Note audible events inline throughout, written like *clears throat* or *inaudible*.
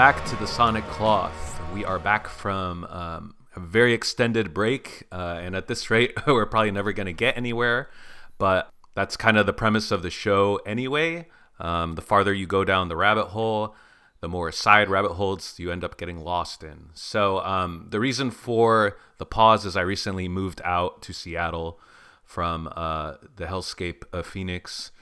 Back to the Sonic Cloth. We are back from um, a very extended break, uh, and at this rate, *laughs* we're probably never going to get anywhere. But that's kind of the premise of the show anyway. Um, the farther you go down the rabbit hole, the more side rabbit holes you end up getting lost in. So, um, the reason for the pause is I recently moved out to Seattle from uh, the hellscape of Phoenix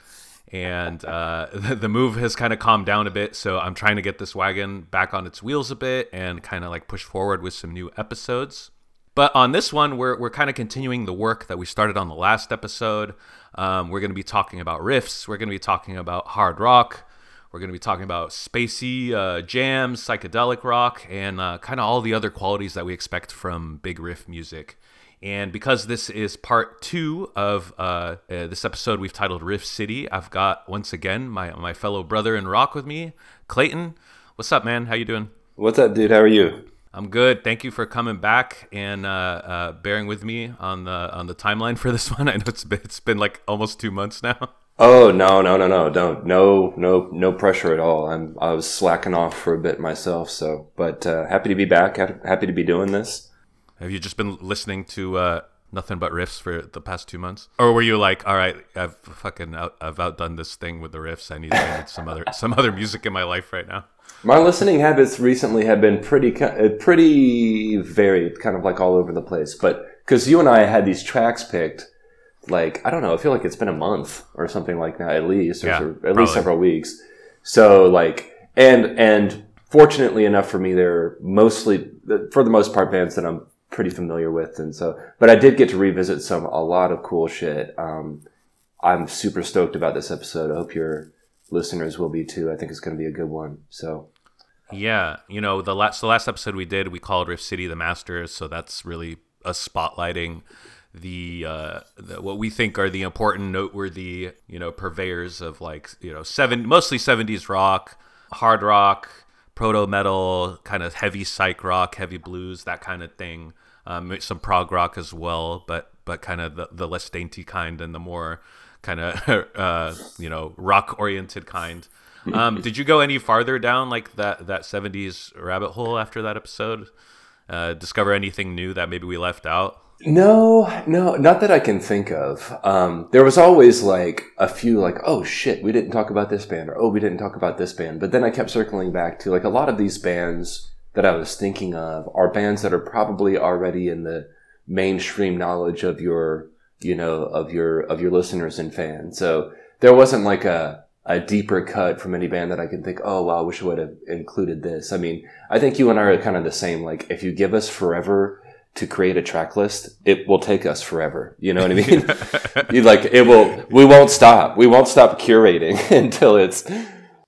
and uh, *laughs* the, the move has kind of calmed down a bit. So I'm trying to get this wagon back on its wheels a bit and kind of like push forward with some new episodes. But on this one, we're, we're kind of continuing the work that we started on the last episode. Um, we're going to be talking about riffs. We're going to be talking about hard rock. We're going to be talking about spacey uh, jams, psychedelic rock, and uh, kind of all the other qualities that we expect from big riff music. And because this is part two of uh, uh, this episode we've titled Riff City, I've got once again my my fellow brother in rock with me, Clayton. What's up, man? How you doing? What's up, dude? How are you? I'm good. Thank you for coming back and uh, uh, bearing with me on the on the timeline for this *laughs* one. I know it's been, it's been like almost two months now. Oh no no no no don't no no no pressure at all. I'm I was slacking off for a bit myself. So, but uh, happy to be back. Happy to be doing this. Have you just been listening to uh, nothing but riffs for the past two months, or were you like, all right, I've fucking out, I've outdone this thing with the riffs. I need, I need some other some other music in my life right now. My listening habits recently have been pretty uh, pretty varied, kind of like all over the place. But because you and I had these tracks picked, like I don't know, I feel like it's been a month or something like that at least, or yeah, at probably. least several weeks. So like, and and fortunately enough for me, they're mostly for the most part bands that I'm pretty familiar with. And so, but I did get to revisit some, a lot of cool shit. Um, I'm super stoked about this episode. I hope your listeners will be too. I think it's going to be a good one. So, yeah, you know, the last, the last episode we did, we called Riff City the Masters. So that's really a spotlighting the, uh, the, what we think are the important, noteworthy, you know, purveyors of like, you know, seven, mostly 70s rock, hard rock, proto metal, kind of heavy psych rock, heavy blues, that kind of thing. Um, some prog rock as well, but but kind of the, the less dainty kind and the more kind of *laughs* uh, you know rock oriented kind. Um, did you go any farther down like that that seventies rabbit hole after that episode? Uh, discover anything new that maybe we left out? No, no, not that I can think of. Um, there was always like a few, like, oh shit, we didn't talk about this band, or oh, we didn't talk about this band. But then I kept circling back to like a lot of these bands that I was thinking of are bands that are probably already in the mainstream knowledge of your, you know, of your of your listeners and fans. So there wasn't like a a deeper cut from any band that I can think, oh wow, I wish I would have included this. I mean, I think you and I are kind of the same. Like, if you give us forever to create a track list, it will take us forever. You know what I *laughs* mean? you like it will. We won't stop. We won't stop curating *laughs* until it's.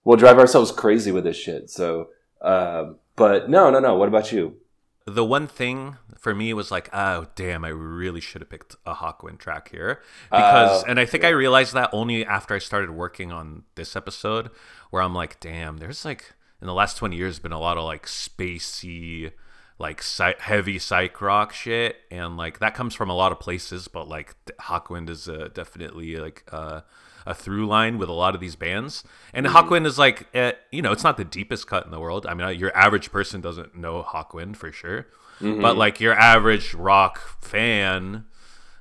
We'll drive ourselves crazy with this shit. So, um, but no, no, no. What about you? The one thing for me was like, oh damn, I really should have picked a Hawkwind track here because, uh, and I think yeah. I realized that only after I started working on this episode, where I'm like, damn, there's like in the last twenty years been a lot of like spacey like heavy psych rock shit and like that comes from a lot of places but like hawkwind is uh, definitely like uh, a through line with a lot of these bands and mm-hmm. hawkwind is like uh, you know it's not the deepest cut in the world i mean your average person doesn't know hawkwind for sure mm-hmm. but like your average rock fan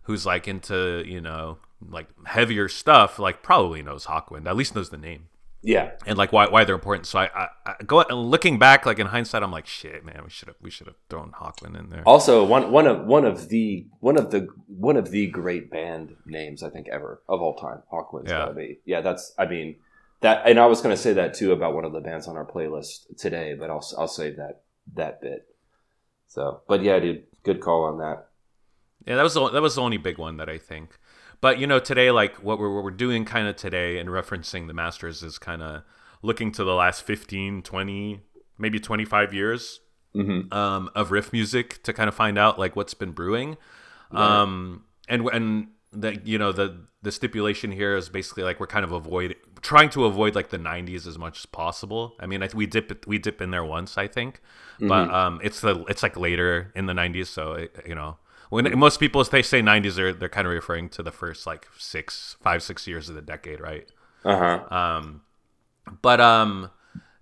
who's like into you know like heavier stuff like probably knows hawkwind at least knows the name yeah, and like why why they're important. So I, I, I go looking back, like in hindsight, I'm like, shit, man, we should have we should have thrown Hawkwind in there. Also, one one of one of the one of the one of the great band names I think ever of all time. Hawkwind's yeah. gotta be. Yeah, that's. I mean that, and I was going to say that too about one of the bands on our playlist today, but I'll I'll save that that bit. So, but yeah, dude, good call on that. Yeah, that was the, that was the only big one that I think. But you know, today, like what we're what we're doing kind of today and referencing the Masters is kind of looking to the last 15, 20, maybe 25 years mm-hmm. um, of riff music to kind of find out like what's been brewing. Right. Um, and and the you know the the stipulation here is basically like we're kind of avoid trying to avoid like the 90s as much as possible. I mean, I, we dip we dip in there once, I think, mm-hmm. but um, it's the it's like later in the 90s, so it, you know when most people they say 90s they're, they're kind of referring to the first like six five six years of the decade right? Uh-huh. Um but um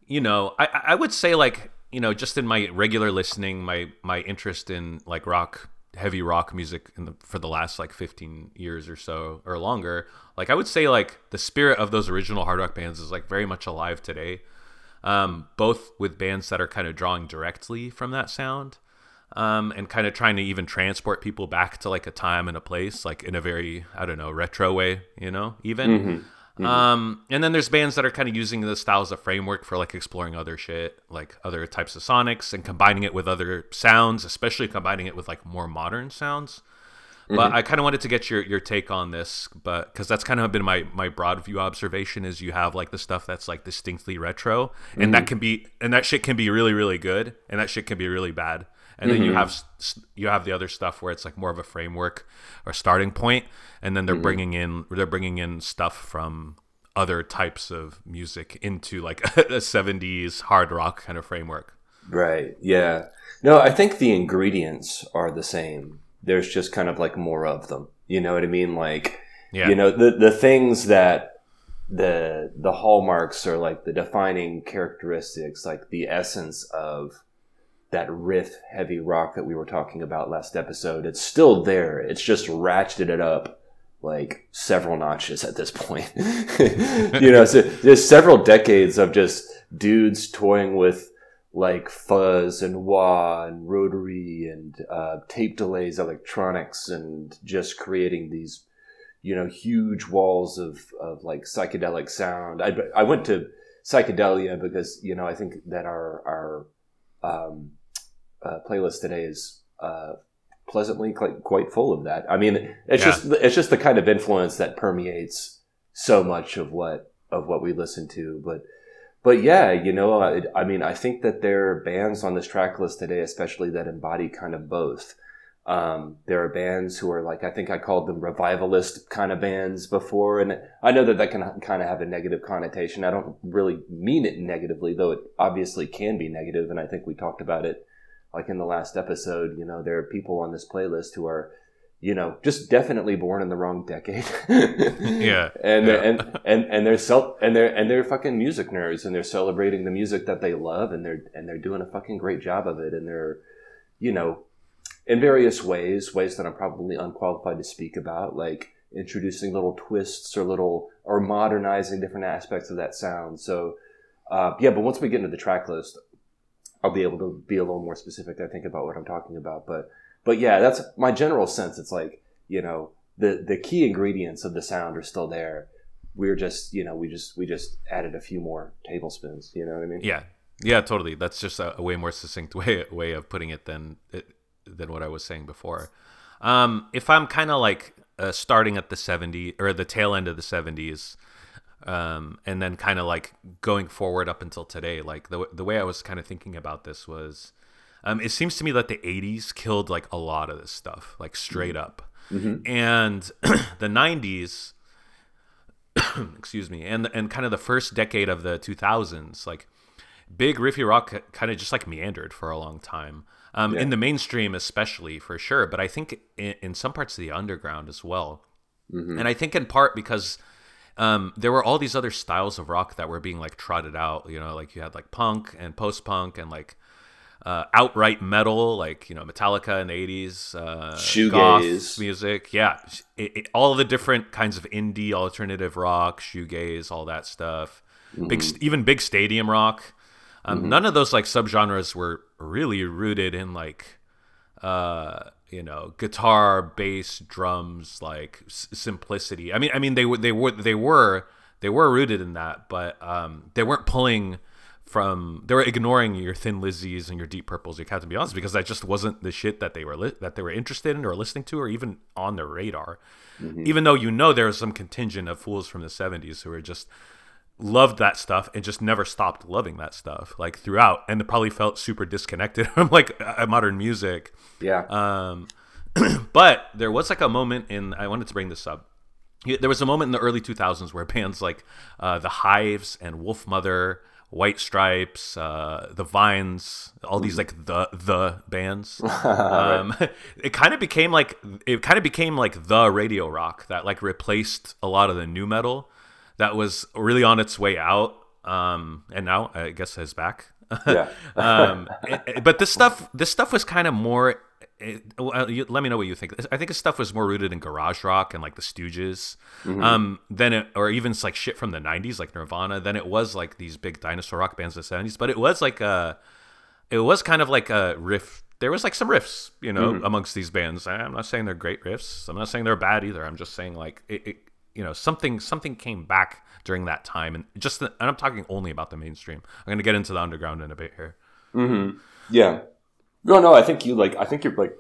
you know, I I would say like you know just in my regular listening, my my interest in like rock heavy rock music in the, for the last like 15 years or so or longer like i would say like the spirit of those original hard rock bands is like very much alive today. Um, both with bands that are kind of drawing directly from that sound um, and kind of trying to even transport people back to like a time and a place, like in a very I don't know retro way, you know, even. Mm-hmm. Mm-hmm. Um, and then there's bands that are kind of using the style as a framework for like exploring other shit, like other types of sonics and combining it with other sounds, especially combining it with like more modern sounds. Mm-hmm. But I kind of wanted to get your, your take on this, but because that's kind of been my my broad view observation is you have like the stuff that's like distinctly retro, and that mm-hmm. can be and that shit can be really really good, and that shit can be really bad and then mm-hmm. you have you have the other stuff where it's like more of a framework or starting point and then they're mm-hmm. bringing in they're bringing in stuff from other types of music into like *laughs* a 70s hard rock kind of framework right yeah no i think the ingredients are the same there's just kind of like more of them you know what i mean like yeah. you know the the things that the the hallmarks are like the defining characteristics like the essence of that riff heavy rock that we were talking about last episode. It's still there. It's just ratcheted it up like several notches at this point. *laughs* you know, so there's several decades of just dudes toying with like fuzz and wah and rotary and uh, tape delays, electronics, and just creating these, you know, huge walls of, of like psychedelic sound. I, I went to psychedelia because, you know, I think that our, our, um, uh, playlist today is uh, pleasantly quite, quite full of that. I mean, it's yeah. just it's just the kind of influence that permeates so much of what of what we listen to. But but yeah, you know, I, I mean, I think that there are bands on this track list today, especially that embody kind of both. Um, there are bands who are like I think I called them revivalist kind of bands before, and I know that that can kind of have a negative connotation. I don't really mean it negatively, though it obviously can be negative, and I think we talked about it like in the last episode, you know, there are people on this playlist who are, you know, just definitely born in the wrong decade. *laughs* yeah. And yeah. and and and they're self and they're and they're fucking music nerds and they're celebrating the music that they love and they're and they're doing a fucking great job of it and they're, you know, in various ways, ways that I'm probably unqualified to speak about, like introducing little twists or little or modernizing different aspects of that sound. So uh, yeah, but once we get into the track list, I'll be able to be a little more specific, I think, about what I'm talking about. But but yeah, that's my general sense. It's like you know the the key ingredients of the sound are still there. We're just you know we just we just added a few more tablespoons. You know what I mean? Yeah, yeah, totally. That's just a, a way more succinct *laughs* way way of putting it than than what I was saying before. Um, if I'm kind of like uh, starting at the 70 or the tail end of the 70s um, and then kind of like going forward up until today like the, the way i was kind of thinking about this was um, it seems to me that the 80s killed like a lot of this stuff like straight mm-hmm. up mm-hmm. and *clears throat* the 90s *clears throat* excuse me and and kind of the first decade of the 2000s like big riffy rock kind of just like meandered for a long time um, yeah. in the mainstream especially for sure but i think in, in some parts of the underground as well mm-hmm. and i think in part because um, there were all these other styles of rock that were being like trotted out. You know, like you had like punk and post punk and like uh, outright metal, like you know Metallica in the eighties, uh, shoegaze music. Yeah, it, it, all the different kinds of indie alternative rock, shoegaze, all that stuff. Mm-hmm. Big, even big stadium rock. Um, mm-hmm. None of those like subgenres were really rooted in like uh, you know guitar bass drums like s- simplicity i mean i mean they were they were they were they were rooted in that but um they weren't pulling from they were ignoring your thin lizzies and your deep purples your captain beyonds because that just wasn't the shit that they were li- that they were interested in or listening to or even on their radar mm-hmm. even though you know there was some contingent of fools from the 70s who were just loved that stuff and just never stopped loving that stuff like throughout and it probably felt super disconnected *laughs* from like modern music. Yeah. Um *clears throat* but there was like a moment in i wanted to bring this up. There was a moment in the early 2000s where *laughs* bands like uh, the hives and wolfmother white stripes uh, the vines all these like the the bands *laughs* um, it kind of became like it kind of became like the radio rock that like replaced a lot of the nu metal that was really on its way out um, and now I guess is back. Yeah. *laughs* um, it- it- but this stuff, this stuff was kind of more. It, well, you, let me know what you think. I think this stuff was more rooted in garage rock and like the Stooges, um, than it, or even like shit from the '90s, like Nirvana. Then it was like these big dinosaur rock bands of the '70s. But it was like a, it was kind of like a riff. There was like some riffs, you know, amongst these bands. I'm not saying they're great riffs. I'm not saying they're bad either. I'm just saying like it, it you know, something something came back during that time, and just and I'm talking only about the mainstream. I'm gonna get into the underground in a bit here. Yeah. No, no, I think you like I think you're like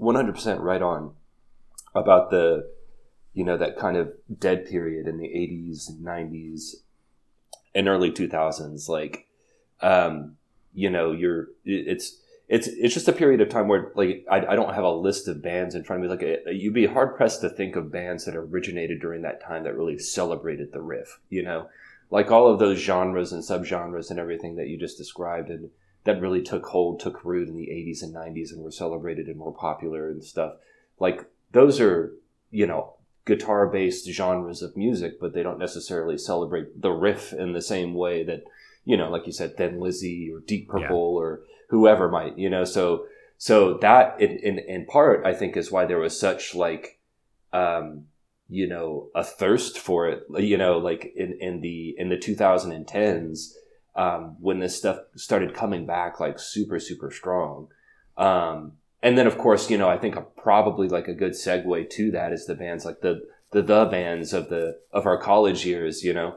100% right on about the you know that kind of dead period in the 80s and 90s and early 2000s like um you know you're it's it's it's just a period of time where like I, I don't have a list of bands in front of me. Like it, you'd be hard pressed to think of bands that originated during that time that really celebrated the riff you know? Like all of those genres and subgenres and everything that you just described and that really took hold, took root in the 80s and 90s and were celebrated and more popular and stuff. Like those are, you know, guitar based genres of music, but they don't necessarily celebrate the riff in the same way that, you know, like you said, Thin Lizzy or Deep Purple or whoever might, you know, so, so that in, in, in part, I think is why there was such like, um, you know, a thirst for it, you know, like in, in the, in the 2010s, um, when this stuff started coming back like super super strong. Um, and then of course you know i think a, probably like a good segue to that is the bands like the the the bands of the of our college years you know?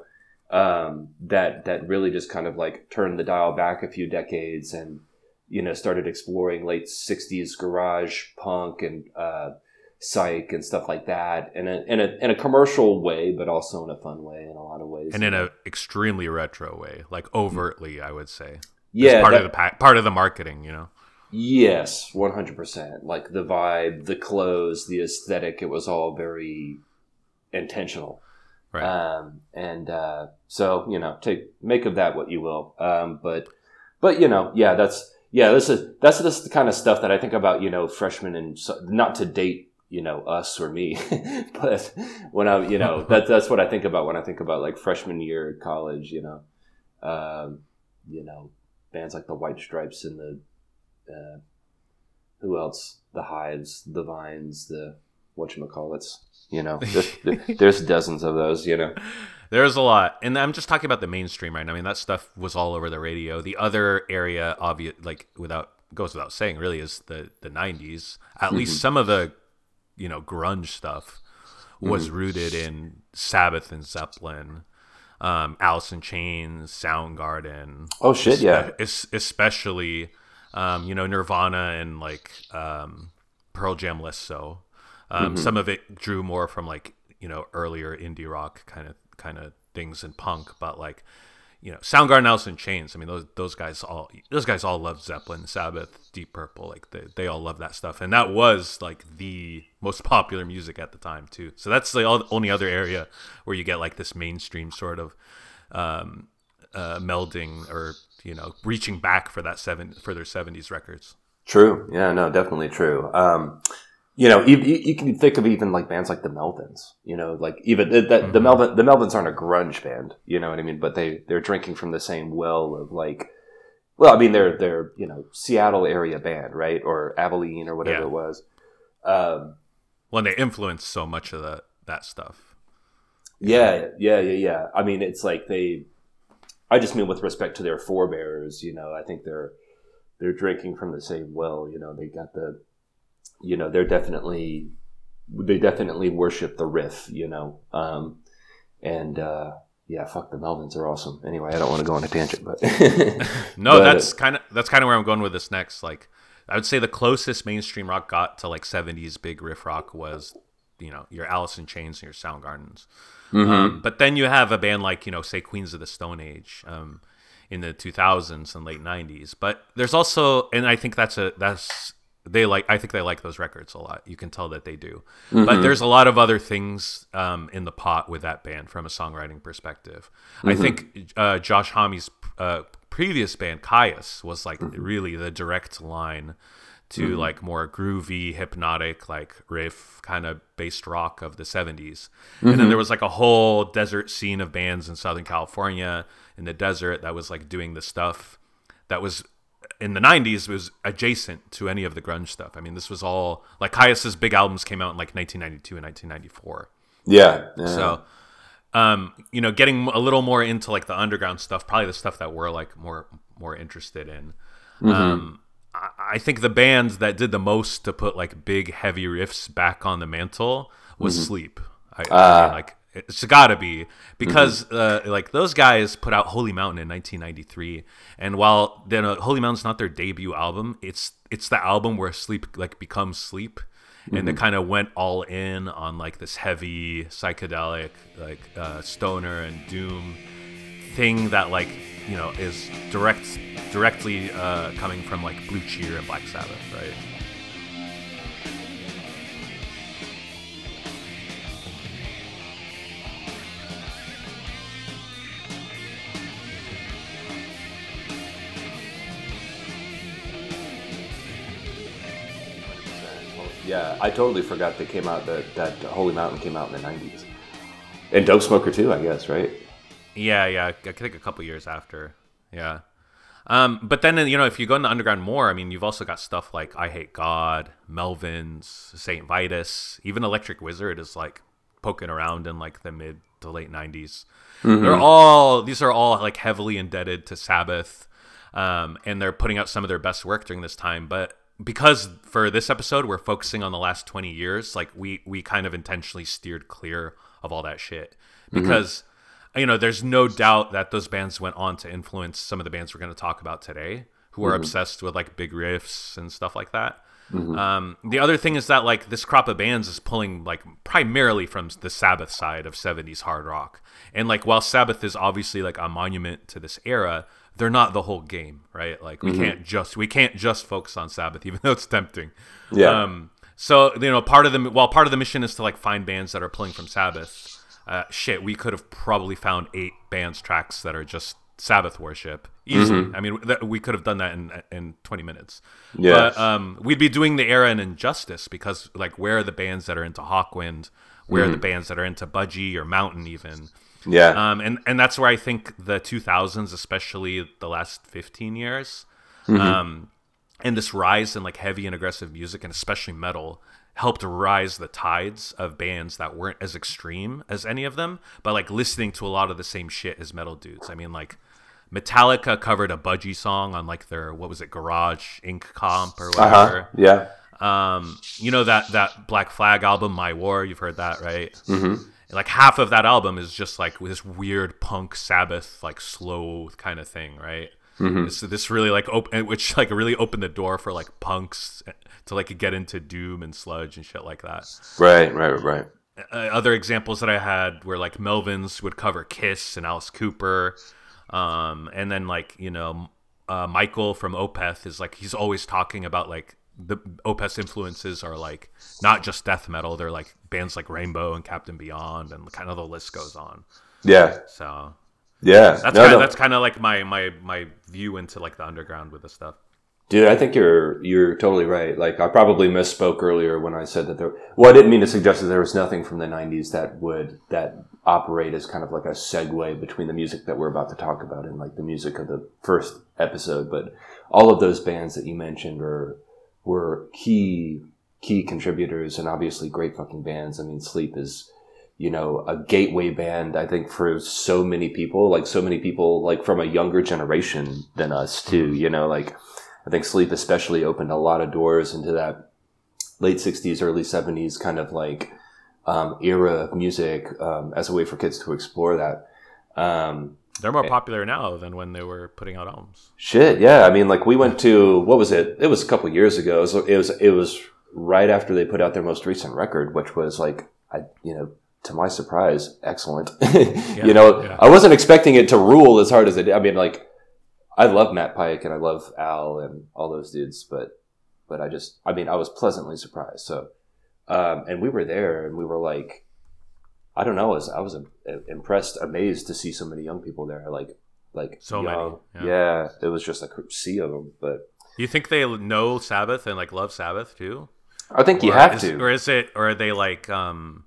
Um, that that really just kind of like turned the dial back a few decades and you know started exploring late 60s garage punk and uh, psych and stuff like that in a, in a in a commercial way but also in a fun way in a lot of ways and in a extremely retro way, like overtly, I would say. Yeah part that- of the pa- part of the marketing, you know. Yes, one hundred percent. Like the vibe, the clothes, the aesthetic. It was all very intentional. Right. Um, and uh, so you know, take make of that what you will. Um, but but you know, yeah, that's yeah, this is that's just the kind of stuff that I think about. You know, freshmen and not to date you know us or me, *laughs* but when I you know *laughs* that that's what I think about when I think about like freshman year at college. You know, um, you know, bands like the White Stripes and the uh, who else? The Hives, the Vines, the whatchamacallits. You know, there's, *laughs* there's dozens of those. You know, There's a lot, and I'm just talking about the mainstream right now. I mean, that stuff was all over the radio. The other area, obvious, like without goes without saying, really, is the the '90s. At least some of the, you know, grunge stuff was rooted in Sabbath and Zeppelin, um, Alice in Chains, Soundgarden. Oh, shit, yeah. es- especially, um, you know, Nirvana and like um, Pearl Jam less so. Um, Some of it drew more from like you know earlier indie rock kind of kind of things in punk, but like you know Soundgarden, Alice in Chains. I mean those those guys all those guys all love Zeppelin, Sabbath, Deep Purple. Like they they all love that stuff, and that was like the most *laughs* popular music at the time too. So that's the only other area where you get like this mainstream sort of um, uh, melding or you know reaching back for that seven for their seventies records. true. Yeah, no, definitely true. Um, you know, you, you can think of even like bands like the Melvins. You know, like even the, the, the Melvin the Melvins aren't a grunge band. You know what I mean? But they they're drinking from the same well of like. Well, I mean, they're they're you know Seattle area band, right, or Abilene or whatever Yeah. it was. Um, When they influenced so much of that that stuff. Yeah, yeah, yeah, yeah. I mean, it's like they. I just mean with respect to their forebears. You know, I think they're they're drinking from the same well. You know, they got the. You know, they're definitely they definitely worship the riff. You know, um, and uh, yeah, fuck the Melvins are awesome. Anyway, I don't want to go on a tangent, but *laughs* *laughs* No, but- that's kind of that's kind of where I'm going with this next. Like, I would say the closest mainstream rock got to like '70s big riff rock was, you know, your Alice in Chains and your Soundgardens. Mm-hmm. Um, but then you have a band like you know, say Queens of the Stone Age, um, in the 2000s and late '90s. But there's also, and I think that's a that's they like. I think they like those records a lot. You can tell that they do. But there's a lot of other things um, in the pot with that band from a songwriting perspective. I think uh, Josh Homme's uh, previous band Kyuss was like really the direct line to mm-hmm. like more groovy, hypnotic, like riff kind of based rock of the 70s. Mm-hmm. And then mm-hmm. there was like a whole desert scene of bands in Southern California in the desert that was like doing the stuff that was in the 90s was adjacent to any of the grunge stuff. I mean, this was all like Kyuss's big albums came out in like 1992 and 1994. Yeah. yeah. So, um, you know, getting a little more into like the underground stuff, probably the stuff that we're like more more interested in. Mm-hmm. Um, I think the bands that did the most to put like big heavy riffs back on the mantle was mm-hmm. Sleep. I, uh, I mean, ah. like it's got to be because mm-hmm. uh, like those guys put out Holy Mountain in 1993, and while then uh, Holy Mountain's not their debut album, it's it's the album where Sleep like becomes Sleep, mm-hmm. and they mm-hmm. kind of went all in on like this heavy psychedelic like uh, stoner and doom thing that like you know is direct directly uh, coming from like Blue Cheer and Black Sabbath, right? Yeah, I totally forgot that came out that that Holy Mountain came out in the '90s, and Dope Smoker too, I guess, right? Yeah, yeah. I think a couple years after. Yeah. Um, but then you know, if you go in the underground more, I mean, you've also got stuff like Eyehategod, Melvins, Saint Vitus, even Electric Wizard is like poking around in like the mid to late '90s. Mm-hmm. They're all these are all like heavily indebted to Sabbath, um, and they're putting out some of their best work during this time. But because for this episode we're focusing on the last 20 years like we we kind of intentionally steered clear of all that shit mm-hmm. because mm-hmm. you know there's no doubt that those bands went on to influence some of the bands we're going to talk about today who are mm-hmm. obsessed with like big riffs and stuff like that mm-hmm. um, the other thing is that like this crop of bands is pulling like primarily from the sabbath side of 70s hard rock and like while sabbath is obviously like a monument to this era they're not the whole game, right? Like we mm-hmm. can't just we can't just focus on Sabbath, *laughs* even though it's tempting. Yeah. Um, so you know, part of the while part of the mission is to like find bands that are pulling from Sabbath. Uh, shit, we could have probably found eight bands tracks that are just Sabbath worship easily. Mm-hmm. I mean, th- we could have done that in in twenty minutes. Yeah. But um, we'd be doing the era an injustice because like where are the bands that are into Hawkwind? Where mm-hmm. are the bands that are into Budgie or Mountain even? Yeah. Um, and, and that's where I think the 2000s, especially the last 15 years, mm-hmm. um, and this rise in like heavy and aggressive music and especially metal helped rise the tides of bands that weren't as extreme as any of them, but like listening to a lot of the same shit as metal dudes. I mean, like Metallica covered a Budgie song on like their what was it, Garage Inc. comp or uh-huh. whatever. Uh-huh. Yeah. Um, you know that that Black Flag album, My War. You've heard that, right? Mm-hmm like half of that album is just like this weird punk Sabbath like slow kind of thing, right? Mm-hmm. This this really like open, which like really opened the door for like punks to like get into doom and sludge and shit like that. Right, right, right. Uh, other examples that I had were like Melvins would cover Kiss and Alice Cooper, um, and then like you know uh, Mikael from Opeth is like he's always talking about like the Opeth influences are like not just death metal; they're like bands like Rainbow and Captain Beyond, and kind of the list goes on. Yeah. So. Yeah, that's no, kind of, no. that's kind of like my my my view into like the underground with this stuff. Dude, I think you're you're totally right. Like I probably misspoke earlier when I said that there. Well, I didn't mean to suggest that there was nothing from the '90s that would that operate as kind of like a segue between the music that we're about to talk about and like the music of the first episode. But all of those bands that you mentioned are were key key contributors and obviously great fucking bands. I mean, Sleep is you know a gateway band I think for so many people, like so many people like from a younger generation than us too. You know, like I think Sleep especially opened a lot of doors into that late '60s, early '70s kind of like um, era of music um, as a way for kids to explore that. Um, they're more popular now than when they were putting out albums. Shit, yeah. I mean, like we went to what was it? It was a couple years ago. It was, it was it was right after they put out their most recent record, which was like I you know to my surprise, excellent. *laughs* yeah, you know, yeah. I wasn't expecting it to rule as hard as it did. I mean, like I love Matt Pike and I love Al and all those dudes, but but I just I mean I was pleasantly surprised. So um, and we were there and we were like I don't know. I was, I was impressed, amazed to see so many young people there. Like, like so young. many. Yeah. yeah. it was just like a sea of them. But You think they know Sabbath and like love Sabbath too? I think you Or have is- to. or is it, or are they like um,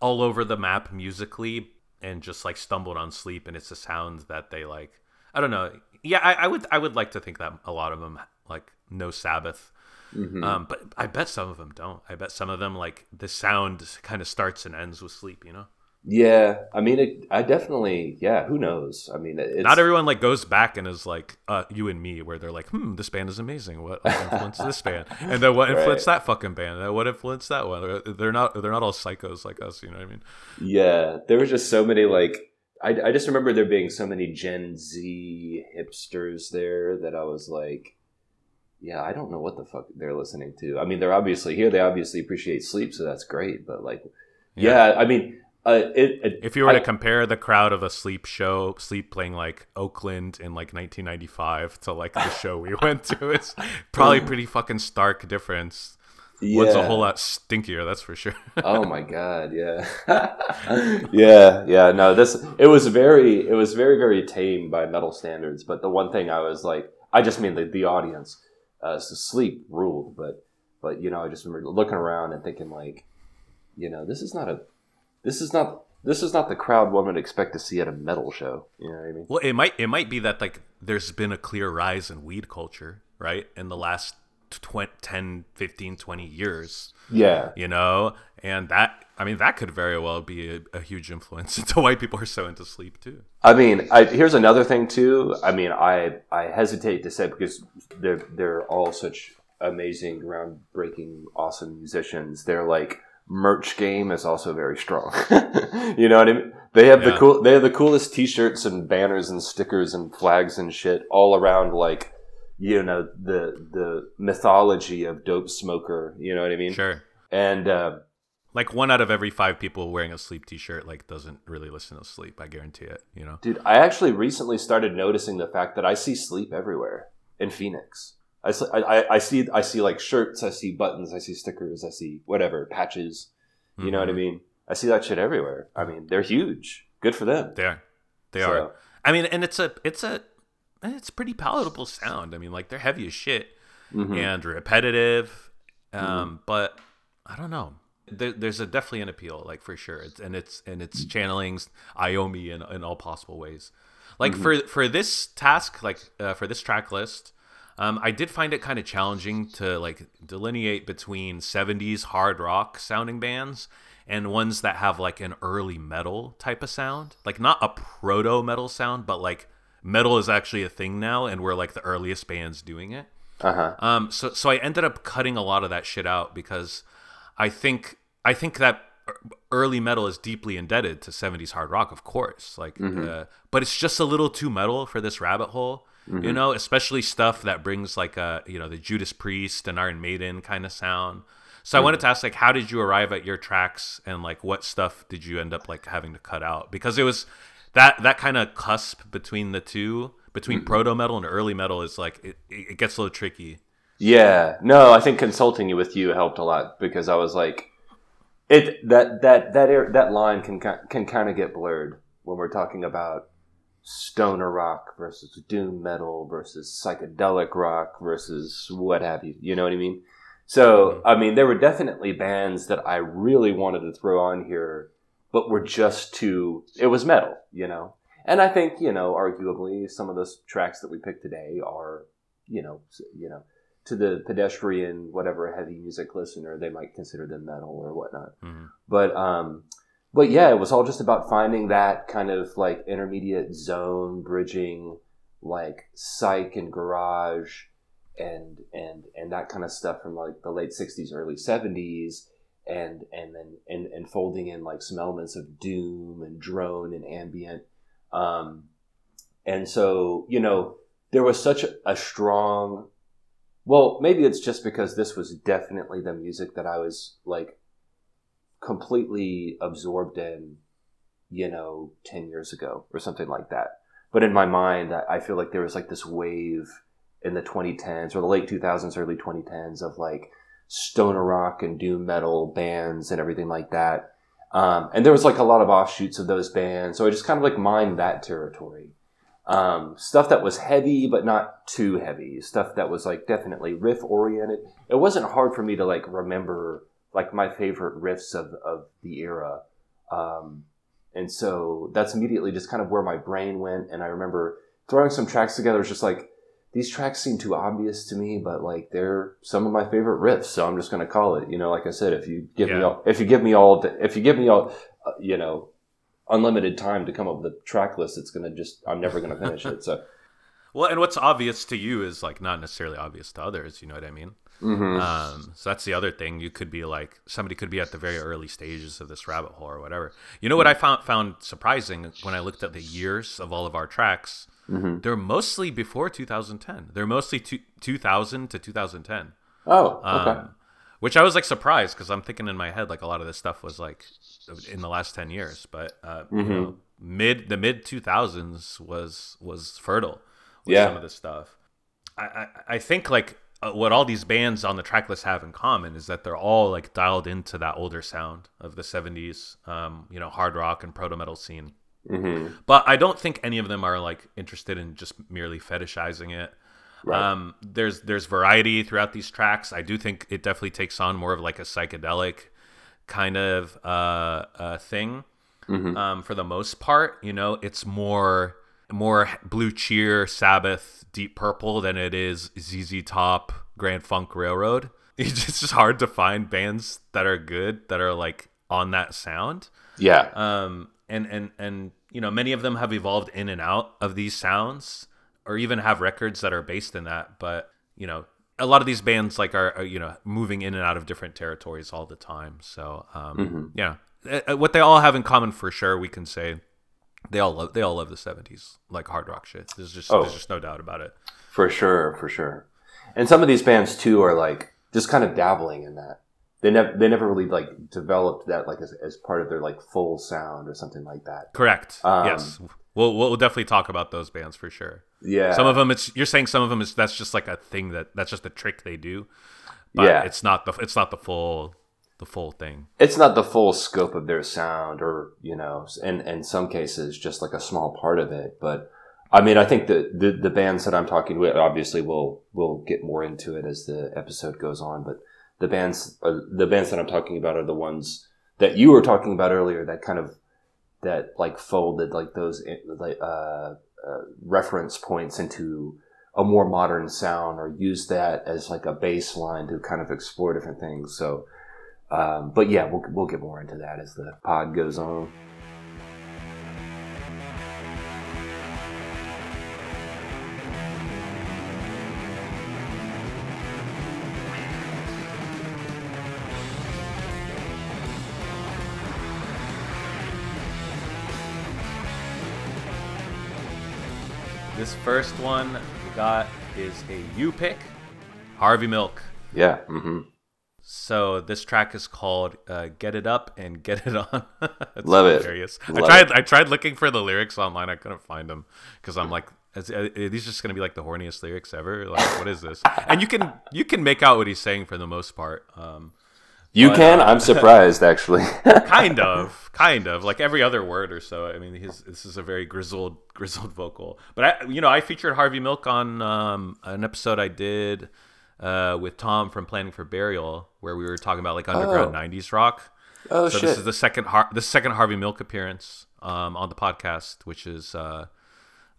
all over the map musically and just like stumbled on sleep and it's a sound that they like? I don't know. Yeah, I, I would, I would like to think that a lot of them like no Sabbath, Mm-hmm. um, but I bet some of them don't. I bet some of them like the sound kind of starts and ends with sleep. You know, Yeah, I mean, it, I definitely. Yeah, who knows? I mean, it's, not everyone like goes back and is like uh, you and me, where they're like, hmm, this band is amazing. What influenced this *laughs* band? And then what influenced that fucking band? And what influenced that one? They're not, they're not all psychos like us. You know what I mean? Yeah, there was just so many like I, I just remember there being so many Gen Z hipsters there that I was like, yeah, I don't know what the fuck they're listening to. I mean, they're obviously here. They obviously appreciate sleep, so that's great. But like, yeah, I mean, uh, it, it. If you were I- to compare the crowd of a sleep show, sleep playing like Oakland in like 1995 to like the show we went to, it's probably *laughs* pretty fucking stark difference. One's a whole lot stinkier, that's for sure. *laughs* oh my god, yeah, *laughs* yeah, yeah. No, this it was very, it was very, very tame by metal standards. But the one thing I was like, I just mean the the audience. Uh, so sleep ruled, but but you know, I just remember looking around and thinking like, you know, this is not a, this is not. This is not the crowd one would expect to see at a metal show. You know what I mean? well, it might it might be that like there's been a clear rise in weed culture, right? In the last tw- 10, 15, 20 years, Yeah, you know? And that I mean that could very well be a, a huge influence *laughs* into why people are so into sleep too. I mean, I, here's another thing too. I mean, I I hesitate to say because they're they're all such amazing, groundbreaking, awesome musicians. They're like merch game is also very strong. *laughs* you know what I mean? They have the cool. They have the coolest T-shirts and banners and stickers and flags and shit all around. Like, you know, the the mythology of dope smoker. You know what I mean? Sure. And uh, Like one out of every five people wearing a sleep t-shirt like doesn't really listen to sleep, I guarantee it, you know. Dude, I actually recently started noticing the fact that I see sleep everywhere in Phoenix. I, I- I- see I see like shirts, I see buttons, I see stickers, I see whatever patches. You know what I Mhm. mean? I see that shit everywhere. I mean, they're huge. Good for them. They are. They So- are. I mean, and it's a it's a it's a pretty palatable sound. I mean, like they're heavy as shit Mhm. and repetitive. Um, Mm-hmm. but I don't know. There, there's a definitely an appeal, like for sure. It's and it's and it's channeling Iommi in, in all possible ways. Like Mm-hmm. for for this task, like uh, for this track list, um, I did find it kind of challenging to like delineate between 70s hard rock sounding bands and ones that have like an early metal type of sound. Like not a proto metal sound, but like metal is actually a thing now and we're like the earliest bands doing it. Uh-huh. Um, so so I ended up cutting a lot of that shit out because I think I think that early metal is deeply indebted to 70s hard rock, of course. Like, uh, but it's just a little too metal for this rabbit hole, you mm-hmm. know. Especially stuff that brings like a you know the Judas Priest and Iron Maiden kind of sound. So I wanted mm-hmm. to ask like, how did you arrive at your tracks and like what stuff did you end up like having to cut out? Because it was that that kind of cusp between the two, between mm-hmm. proto metal and early metal, is like it, it gets a little tricky. Yeah, no, I think consulting you with you helped a lot because I was like, it that that that air, that line can can kind of get blurred when we're talking about stoner rock versus doom metal versus psychedelic rock versus what have you. You know what I mean? So, I mean, there were definitely bands that I really wanted to throw on here, but were just too. It was metal, you know. And I think you know, arguably, some of those tracks that we picked today are, you know, you know to the pedestrian, whatever heavy music listener, they might consider them metal or whatnot. Mhm. But um, but yeah, it was all just about finding that kind of like intermediate zone, bridging like psych and garage, and and and that kind of stuff from like the late '60s, early '70s. And and then and, and folding in like some elements of doom and drone and ambient, um, and so you know there was such a, a strong well, maybe it's just because this was definitely the music that I was like completely absorbed in, you know, 10 years ago or something like that. But in my mind, I feel like there was like this wave in the 2010s or the late 2000s, early 2010s of like stoner rock and doom metal bands and everything like that. Um, and there was like a lot of offshoots of those bands. So I just kind of like mined that territory. Um, stuff that was heavy but not too heavy. Stuff that was like definitely riff oriented. It wasn't hard for me to like remember like my favorite riffs of of the era. Um, and so that's immediately just kind of where my brain went. And I remember throwing some tracks together. It's just like these tracks seem too obvious to me, but like they're some of my favorite riffs. So I'm just going to call it. You know, like I said, if you give Yeah. me all, if you give me all, if you give me all, uh, you know, unlimited time to come up with a track list, it's going to just I'm never going to finish it. So. *laughs* Well, and what's obvious to you is like not necessarily obvious to others. You know what I mean? Mhm. Um, so that's the other thing. You could be like somebody could be at the very early stages of this rabbit hole or whatever. You know what I found found surprising when I looked at the years of all of our tracks. Mhm. They're mostly before 2010. They're mostly two, 2000 to 2010. Oh, okay. Um, which I was like surprised because I'm thinking in my head like a lot of this stuff was like in the last 10 years, but uh, you Mhm. know, mid the mid 2000s was was fertile with Yeah. some of this stuff. I I, I think like what all these bands on the track list have in common is that they're all like dialed into that older sound of the 70s, um, you know, hard rock and proto metal scene. hmm But I don't think any of them are like interested in just merely fetishizing it. Right. Um, there's there's variety throughout these tracks. I do think it definitely takes on more of like a psychedelic kind of uh, uh, thing. Mhm. Um, for the most part, you know, it's more more Blue Cheer, Sabbath, Deep Purple than it is ZZ Top, Grand Funk Railroad. *laughs* It's just hard to find bands that are good that are like on that sound Yeah. um, and and and you know many of them have evolved in and out of these sounds or even have records that are based in that but you know a lot of these bands like are, are you know moving in and out of different territories all the time so um, Mm-hmm. yeah Uh, uh, what they all have in common for sure we can say they all love they all love the 70s like hard rock shit there's just Oh. there's just no doubt about it For sure, for sure. And some of these bands too are like just kind of dabbling in that. They never they never really like developed that like as, as part of their like full sound or something like that. correct Um, yes we'll, we'll definitely talk about those bands for sure Yeah. some of them it's you're saying some of them is that's just like a thing that that's just a trick they do but Yeah. it's not the it's not the full the full thing it's not the full scope of their sound or, you know, in in some cases just like a small part of it, but I mean, I think the, the, the bands that I'm talking with, obviously, we'll we'll get more into it as the episode goes on. But the bands, uh, the bands that I'm talking about are the ones that you were talking about earlier. That kind of that like folded like those eh, like uh, uh, reference points into a more modern sound, or used that as like a baseline to kind of explore different things. So, um, but yeah, we'll we'll get more into that as the pod goes on. this first one we got is a u pick harvey milk Yeah. hmm so this track is called uh, "Get It Up and Get It On." *laughs* It's Love it. hilarious. I Love tried. I tried looking for the lyrics online. I couldn't find them because I'm like, is, are these just gonna be like the horniest lyrics ever? Like, what is this? And you can you can make out what he's saying for the most part. Um, You But, can. uh, I'm *laughs* surprised, actually. *laughs* kind of, kind of like every other word or so. I mean, his this is a very grizzled, grizzled vocal. But I, you know, I featured Harvey Milk on um, an episode I did uh, with Tom from Planning for Burial, where we were talking about like underground Oh. '90s rock. oh so shit! this is the second Har- the second Harvey Milk appearance um, on the podcast, which is uh,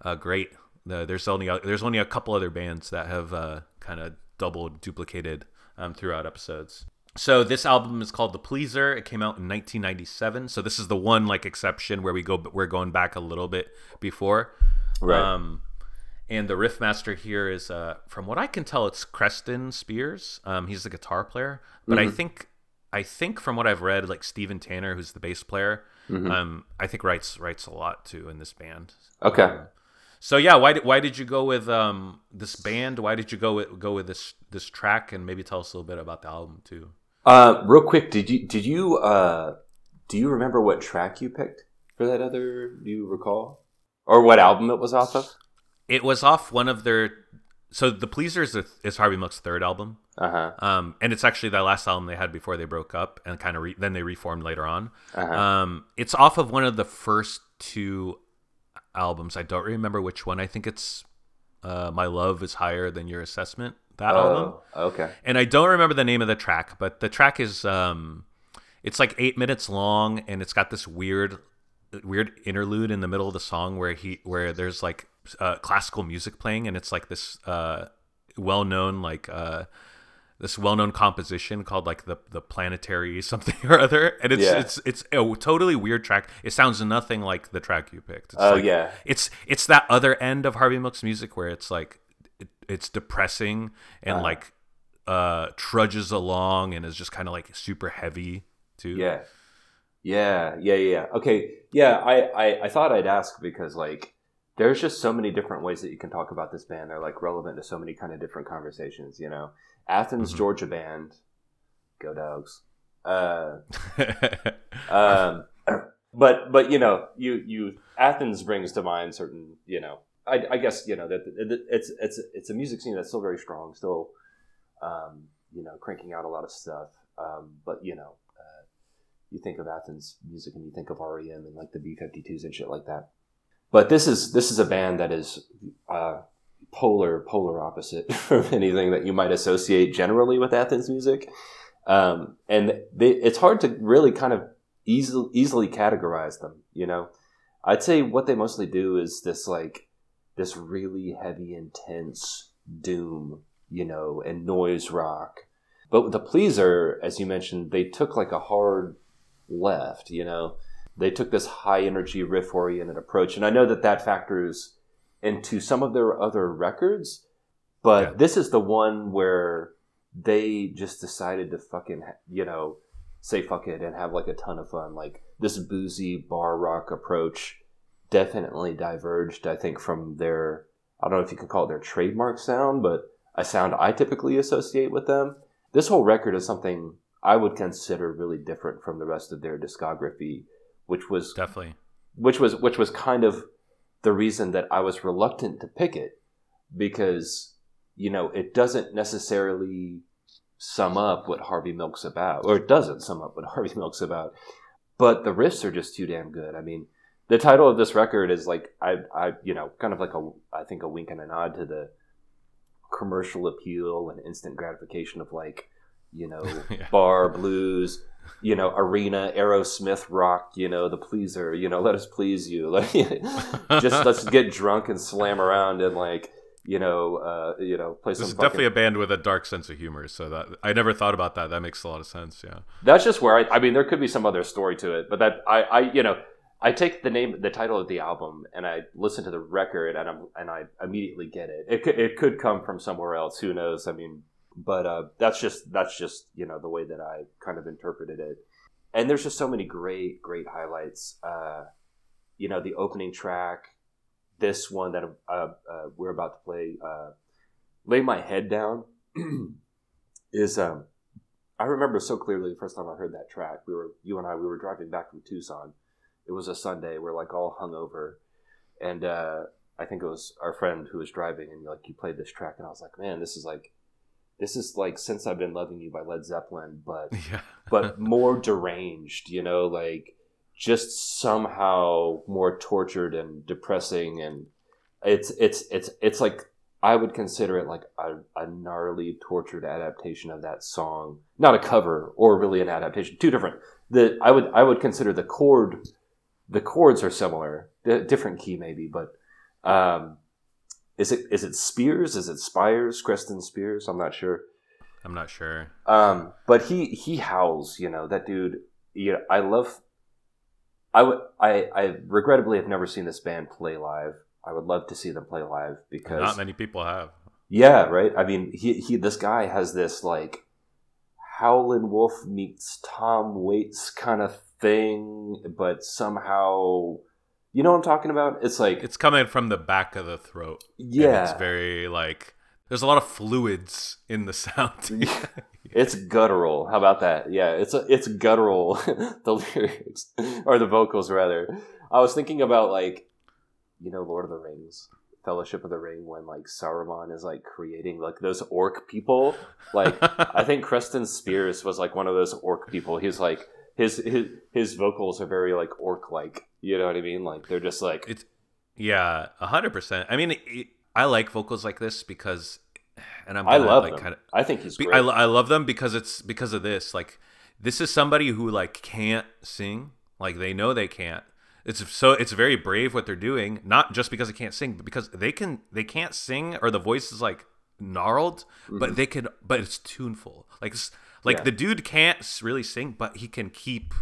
uh, great. The, there's only a, there's only a couple other bands that have uh, kind of doubled duplicated um, throughout episodes. So this album is called The Pleaser. It came out in 1997. So this is the one like exception where we go we're going back a little bit before. right. Um, and the riff master here is, uh, from what I can tell, it's Creston Spears. Um, he's the guitar player, but I think, I think from what I've read, like Stephen Tanner, who's the bass player, um, I think writes writes a lot too in this band. okay. Um, so yeah, why did why did you go with um, this band? Why did you go with go with this this track? And maybe tell us a little bit about the album too. Uh, real quick, did you did you uh, do you remember what track you picked for that other? Do you recall, or what album it was off of? It was off one of their. So the Pleasers is, is Harvey Milk's third album. Uh huh. Um, and it's actually that last album they had before they broke up, and kind of re- then they reformed later on. Uh-huh. Um, it's off of one of the first two albums. I don't remember which one. I think it's uh, "My Love Is Higher Than Your Assessment." That Oh, album, okay. and I don't remember the name of the track, but the track is um, it's like eight minutes long, and it's got this weird, weird interlude in the middle of the song where he where there's like uh, classical music playing, and it's like this uh, well-known like uh, this well-known composition called like the the planetary *laughs* something or other, and it's Yeah. it's it's a totally weird track. It sounds nothing like the track you picked. It's Oh like- yeah, it's it's that other end of Harvey Milk's music where it's like it, it's depressing and Uh-huh. like uh trudges along and is just kind of like super heavy too. yeah, yeah, yeah, yeah. Okay, yeah. I, I I thought I'd ask because like there's just so many different ways that you can talk about this band. They're like relevant to so many kind of different conversations. You know, Athens, Mhm. Georgia band, go dogs. Uh, *laughs* um, *clears throat* but but you know you you Athens brings to mind certain you know I, I guess you know that that it's it's it's a music scene that's still very strong still um, you know cranking out a lot of stuff um, but you know uh, you think of Athens music and you think of REM and like the B52s and shit like that but this is this is a band that is uh, polar polar opposite *laughs* from anything that you might associate generally with Athens music um, and they, it's hard to really kind of easily easily categorize them. You know, I'd say what they mostly do is this like this really heavy, intense doom, you know, and noise rock. But with the Pleaser, as you mentioned, they took like a hard left. You know, they took this high energy riff oriented approach, and I know that that factors into some of their other records. But Yeah. this is the one where they just decided to fucking you know say fuck it and have like a ton of fun like this boozy bar rock approach definitely diverged i think from their i don't know if you could call it their trademark sound but a sound i typically associate with them this whole record is something i would consider really different from the rest of their discography which was Definitely. which was which was kind of the reason that I was reluctant to pick it because you know it doesn't necessarily sum up what Harvey Milk's about, or it doesn't sum up what *laughs* Harvey Milk's about. But the riffs are just too damn good. I mean, the title of this record is like I, I, you know, kind of like a, I think a wink and a nod to the commercial appeal and instant gratification of like, you know, *laughs* Yeah. bar blues, you know, arena, Aerosmith rock, you know, the pleaser, you know, let us please you. *laughs* Like, just let's *laughs* get drunk and slam around and like, you know, uh, you know, play This some. is fucking- definitely a band with a dark sense of humor, so that I never thought about that. That makes a lot of sense. Yeah. That's just where I. I mean, there could be some other story to it, but that I, I, you know, I take the name, the title of the album, and I listen to the record, and I'm, and I immediately get it. It could, it could come from somewhere else. Who knows? I mean, but uh, that's just, that's just, you know, the way that I kind of interpreted it. And there's just so many great, great highlights. Uh, you know, the opening track, this one that uh, uh, we're about to play, uh, "Lay My Head Down," *clears throat* is um, I remember so clearly the first time I heard that track. We were you and I we were driving back from Tucson. It was a Sunday. We're like all hungover, and uh, I think it was our friend who was driving, and like he played this track, and I was like, man, this is like, this is like since I've been loving you by Led Zeppelin, but *laughs* Yeah. but *laughs* more deranged, you know, like just somehow more tortured and depressing and it's it's it's it's like I would consider it like a, a gnarly tortured adaptation of that song. Not a cover or really an adaptation. Two different. The I would I would consider the chord the chords are similar. D- different key maybe, but um is it is it Spears? Is it Spires? Creston Spears? I'm not sure. I'm not sure. Um, but he he howls, you know, that dude. You know, I love. I would I I regrettably have never seen this band play live. I would love to see them play live because Not many people have. yeah, right. I mean, he he this guy has this like Howlin' Wolf meets Tom Waits kind of thing, but somehow you know what I'm talking about? It's like It's coming from the back of the throat. yeah, it's very like there's a lot of fluids in the *laughs* sound. *laughs* It's guttural. How about that? Yeah, it's a, it's guttural. *laughs* the lyrics or the vocals rather. I was thinking about like, you know, Lord of the Rings, Fellowship of the Ring, when like Saruman is like creating like those orc people. Like I think Creston Spears was like one of those orc people. He's like his his his vocals are very like orc like. You know what I mean? Like they're just like it's Yeah, hundred percent. I mean, it, I like vocals like this because, and I'm I love like, him. kinda- I think he's Be-. I, I love them because it's because of this. Like, this is somebody who like can't sing. Like they know they can't. It's so it's very brave what they're doing. Not just because they can't sing, but because they can. They can't sing or the voice is like gnarled, but mm-hmm. they can. But it's tuneful. Like it's, like. Yeah. the dude can't really sing, but he can keep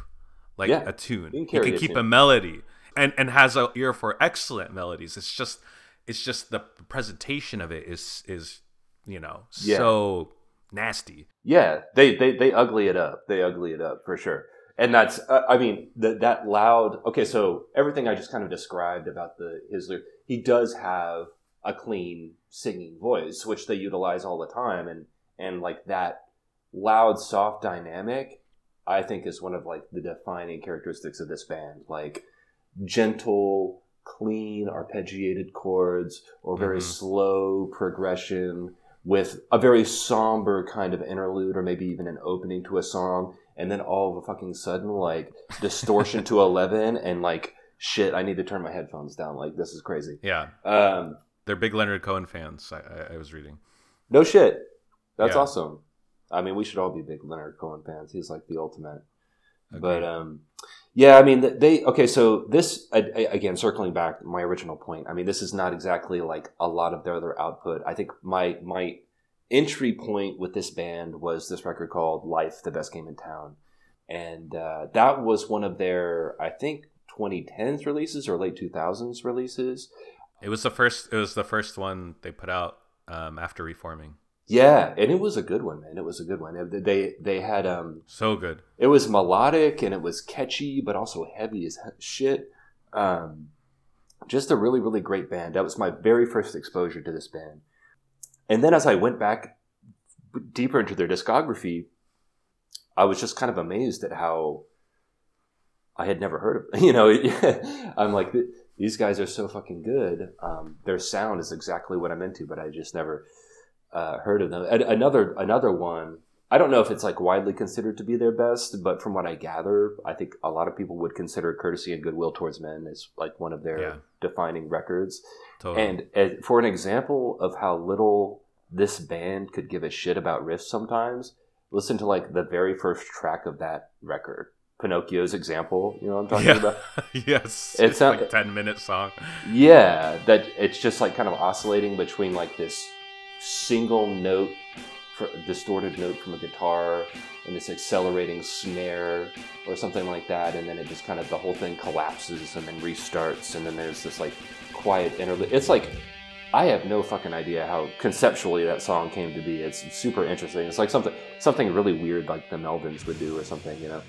like Yeah, a tune. he can He can keep a melody and and has a ear for excellent melodies. It's just it's just the presentation of it is is you know Yeah. so nasty. Yeah, they, they they ugly it up. They ugly it up for sure. And that's uh, I mean that that loud. Okay, so everything I just kind of described about the his lyric, he does have a clean singing voice, which they utilize all the time, and and like that loud, soft dynamic, I think is one of like the defining characteristics of this band. Like gentle, clean, arpeggiated chords, or very Mhm. slow progression with a very somber kind of interlude or maybe even an opening to a song and then all of a fucking sudden like distortion to *laughs* 11 and like shit i need to turn my headphones down like this is crazy Yeah, um they're big Leonard Cohen fans. I, I, I was reading. no shit that's Yeah. awesome i mean we should all be big leonard cohen fans. He's like the ultimate. But um yeah i mean they okay so this I, I- again circling back my original point i mean this is not exactly like a lot of their other output. I think my my entry point with this band was this record called life the best game in town. And uh, that was one of their i think 2010s releases or late 2000s releases. It was the first. It was the first one they put out um, after reforming. Yeah and it was a good one man. It was a good one. They they had um So good. it was melodic and it was catchy but also heavy as shit. Um, just a really really great band. That was my very first exposure to this band. And then as i went back deeper into their discography i was just kind of amazed at how i had never heard of *laughs* you know *laughs* i'm like these guys are so fucking good. Um, their sound is exactly what i'm into but i just never uh, heard of them another another one I don't know if it's like widely considered to be their best, but from what I gather, I think a lot of people would consider "Courtesy and Goodwill Towards Men" as like one of their Yeah. defining records. Totally. And as, for an example of how little this band could give a shit about riffs, sometimes listen to like the very first track of that record, Pinocchio's example. You know what I'm talking yeah. about? *laughs* yes. It's It's, not- like ten minute song. Yeah, that it's just like kind of oscillating between like this single note, distorted note from a guitar, and this accelerating snare or something like that, and then it just kind of the whole thing collapses and then restarts, and then there's this like quiet interlude. It's like I have no fucking idea how conceptually that song came to be. It's super interesting. It's like something something really weird like the Melvins would do or something, you know.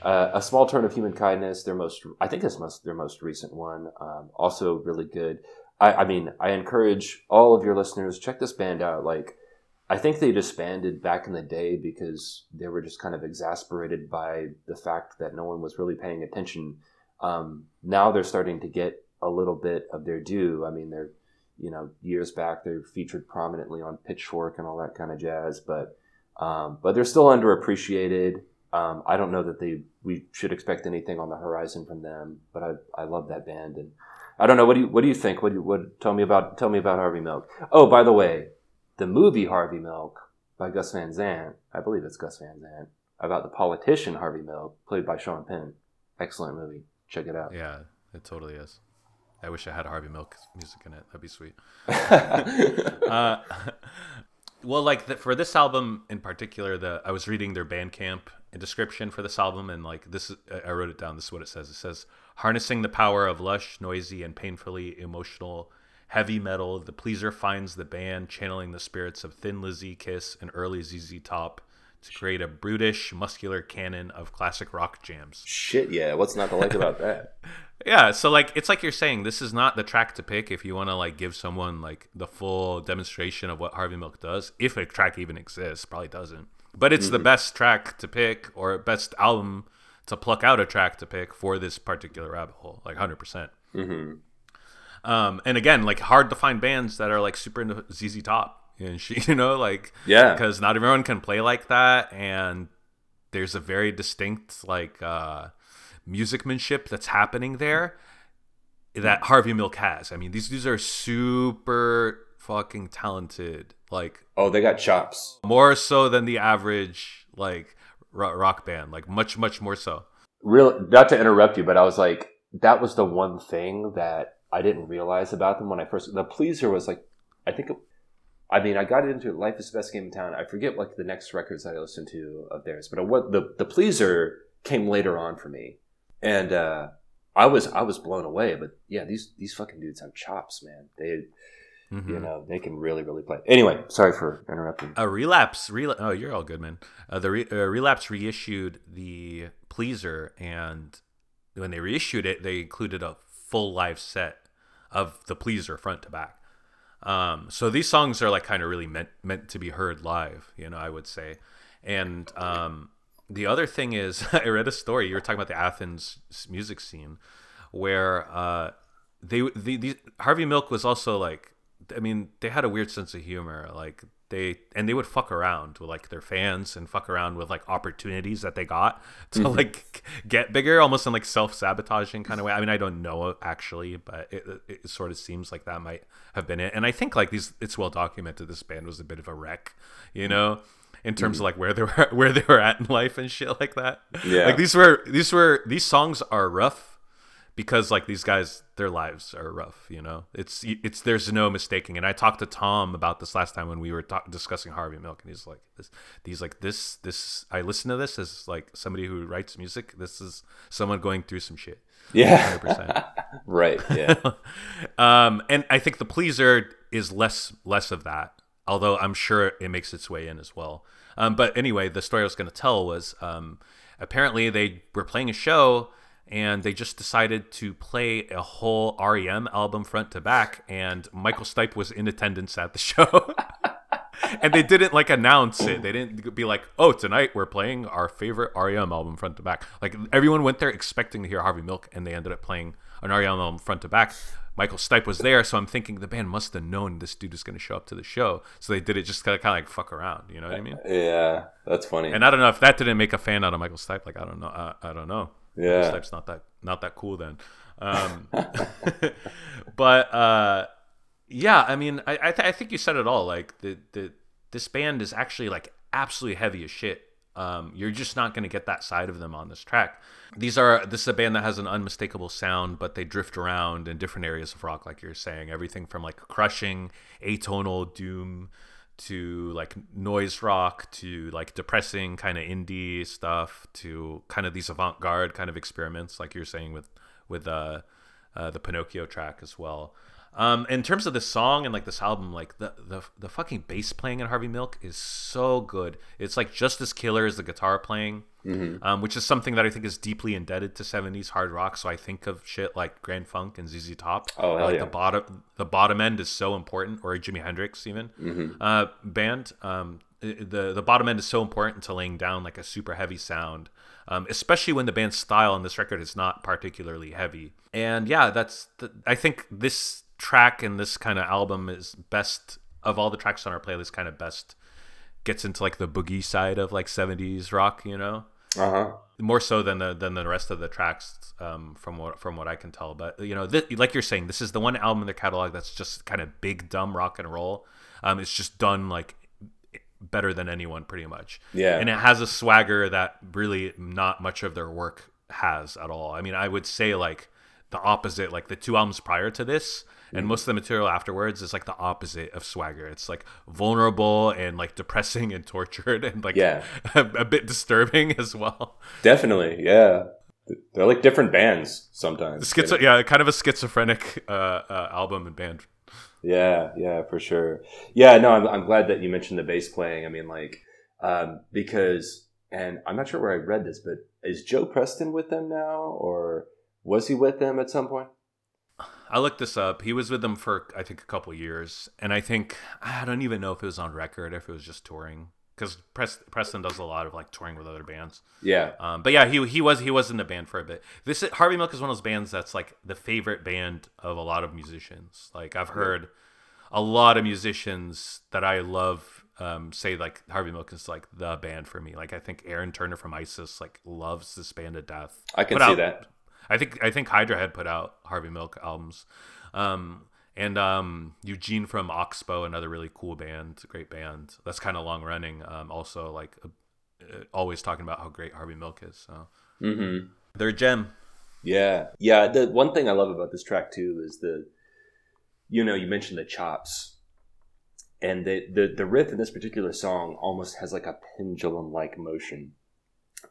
Uh, a small turn of human kindness. Their most, I think, this most their most recent one. Um, also really good. I, I mean, I encourage all of your listeners check this band out. Like, I think they disbanded back in the day because they were just kind of exasperated by the fact that no one was really paying attention. Um, now they're starting to get a little bit of their due. I mean, they're, you know, years back they're featured prominently on Pitchfork and all that kind of jazz, but um, but they're still underappreciated. Um, I don't know that they we should expect anything on the horizon from them, but I, I love that band and I don't know what do you what do you think? What do you, what tell me about tell me about Harvey Milk? Oh, by the way, the movie Harvey Milk by Gus Van Sant, I believe it's Gus Van Sant, about the politician Harvey Milk, played by Sean Penn. Excellent movie. Check it out. Yeah, it totally is. I wish I had Harvey Milk music in it. That'd be sweet. *laughs* uh, *laughs* well, like the, for this album in particular, the I was reading their Bandcamp description for this album, and like this, is- I wrote it down. This is what it says. It says harnessing the power of lush, noisy, and painfully emotional heavy metal. The Pleaser finds the band channeling the spirits of Thin Lizzy, Kiss, and early ZZ Top to create a brutish, muscular canon of classic rock jams. Shit, yeah. What's not to like about *laughs* that? Yeah, so like it's like you're saying this is not the track to pick if you want to like give someone like the full demonstration of what Harvey Milk does, if a track even exists, probably doesn't. But it's the best track to pick or best album to pluck out a track to pick for this particular rabbit hole, like 100%. hmm Um and again, like hard to find bands that are like super into ZZ Top and *laughs* she, you know, like Yeah. because not everyone can play like that and there's a very distinct like uh musicmanship that's happening there that Harvey Milk has. I mean, these dudes are super fucking talented. Like, oh, they got chops. More so than the average like rock band. Like much, much more so. Real, not to interrupt you, but I was like, that was the one thing that I didn't realize about them when I first. The Pleaser was like, I think. It, I mean, I got into it, Life is the Best Game in Town. I forget like the next records that I listened to of theirs, but what the the Pleaser came later on for me, and uh, I was I was blown away. But yeah, these these fucking dudes have chops, man. They Mm-hmm. You know, they can really, really play. Anyway, sorry for interrupting. A relapse, rel- oh, you're all good, man. Uh, the re- uh, relapse reissued the Pleaser, and when they reissued it, they included a full live set of the Pleaser front to back. Um, so these songs are like kind of really meant meant to be heard live, you know, I would say. And um, the other thing is, *laughs* I read a story. You were talking about the Athens music scene, where uh, they the, the Harvey Milk was also like I mean, they had a weird sense of humor. Like they and they would fuck around with like their fans and fuck around with like opportunities that they got *laughs* to mm-hmm. like get bigger, almost in like self sabotaging kind of way. I mean, I don't know actually, but it, it sort of seems like that might have been it. And I think like these, it's well documented. This band was a bit of a wreck, you mm-hmm. know. In terms mm-hmm. of like where they were, *laughs* where they were at in life and shit like that. Yeah, like these were these were these songs are rough because like these guys their lives are rough you know? It's it's there's no mistaking. And i talked to tom about this last time when we were talk, discussing harvey milk and he's like this he's like this this i listen to this as like somebody who writes music. This is someone going through some shit. Yeah. 100%. *laughs* right yeah. *laughs* Um and i think the pleaser is less less of that although i'm sure it makes its way in as well. Um but anyway the story i was going to tell was um apparently they were playing a show and they just decided to play a whole REM album front to back, and Michael Stipe was in attendance at the *laughs* show. and they didn't like announce it. They didn't be like, "Oh, tonight we're playing our favorite REM album front to back." Like everyone went there expecting to hear Harvey Milk, and they ended up playing an REM album front to back. Michael Stipe was there, so I'm thinking the band must have known this dude is going to show up to the show, so they did it just kind of kind of like fuck around. You know what I mean? Yeah, that's funny. And I don't know if that didn't make a fan out of Michael Stipe. Like I don't know. I, I don't know. Yeah, Stipe's not that not that cool then. Um, *laughs* but uh, yeah, I mean, I I, th- I, think you said it all. Like the the this band is actually like absolutely heavy as shit. Um, you're just not going to get that side of them on this track. These are this is a band that has an unmistakable sound, but they drift around in different areas of rock, like you're saying. Everything from like crushing, atonal doom to like noise rock to like depressing kind of indie stuff to kind of these avant-garde kind of experiments like you're saying with with uh, uh, the Pinocchio track as well. Um, in terms of the song and like this album, like the, the the fucking bass playing in Harvey Milk is so good. It's like just as killer as the guitar playing mm-hmm. um, which is something that I think is deeply indebted to '70s hard rock. So I think of shit like Grand Funk and ZZ Top. Oh, hell like yeah. the bottom the bottom end is so important, or Jimi Hendrix even mm-hmm. uh, band. Um, the the bottom end is so important to laying down like a super heavy sound. Um, especially when the band's style on this record is not particularly heavy. And yeah, that's the, I think this track and this kind of album is best of all the tracks on our playlist. Kind of best gets into like the boogie side of like 70s rock, you know. Uh-huh. More so than the than the rest of the tracks, um, from what from what I can tell. But you know, th- like you're saying, this is the one album in their catalog that's just kind of big dumb rock and roll. Um, it's just done like better than anyone, pretty much. Yeah, and it has a swagger that really not much of their work has at all. I mean, I would say like the opposite. Like the two albums prior to this, and most of the material afterwards is like the opposite of swagger. It's like vulnerable and like depressing and tortured and like yeah. *laughs* a, a bit disturbing as well. Definitely yeah. They're like different bands sometimes. Schizo- you know? yeah kind of a schizophrenic uh, uh, album and band. Yeah yeah for sure. Yeah no I'm, I'm glad that you mentioned the bass playing. I mean like um, because and i'm not sure where i read this but is joe preston with them now or was he with them at some point I looked this up. He was with them for I think a couple years, and I think I don't even know if it was on record, if it was just touring, because Preston does a lot of like touring with other bands. Yeah. Um, but yeah, he he was he was in the band for a bit. This Harvey Milk is one of those bands that's like the favorite band of a lot of musicians. Like I've heard a lot of musicians that I love um, say like Harvey Milk is like the band for me. Like I think Aaron Turner from ISIS like loves this band to death. I can Put see out, that I think I think Hydra Head put out Harvey Milk albums. Um, and um, Eugene from Oxbow, another really cool band, great band. That's kind of long running. Um, also, like uh, always talking about how great Harvey Milk is. So Mm-hmm. they're a gem. Yeah, yeah. The one thing I love about this track too is the, you know, you mentioned the chops, and the the the riff in this particular song almost has like a pendulum like motion.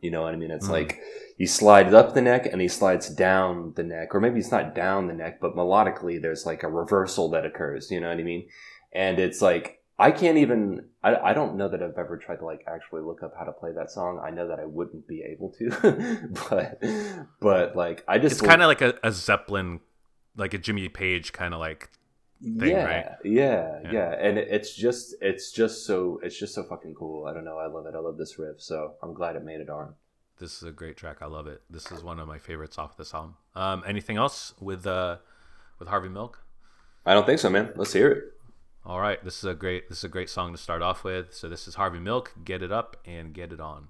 You know what I mean? It's Mhm. like he slides up the neck and he slides down the neck, or maybe it's not down the neck, but melodically there's like a reversal that occurs. You know what I mean? And it's like I can't even. I, I don't know that I've ever tried to like actually look up how to play that song. I know that I wouldn't be able to, *laughs* but but like I just It's kind of like a, a Zeppelin, like a Jimmy Page kind of like. Thing, yeah, right? yeah, Yeah. yeah, and it- it's just it's just so it's just so fucking cool. I don't know. I love it. I love this riff. So I'm glad it made it on. This is a great track. I love it. This is one of my favorites off this album. Um, anything else with uh, with Harvey Milk? I don't think so, man. Let's hear it. All right, this is a great this is a great song to start off with. So this is Harvey Milk. Get it up and get it on.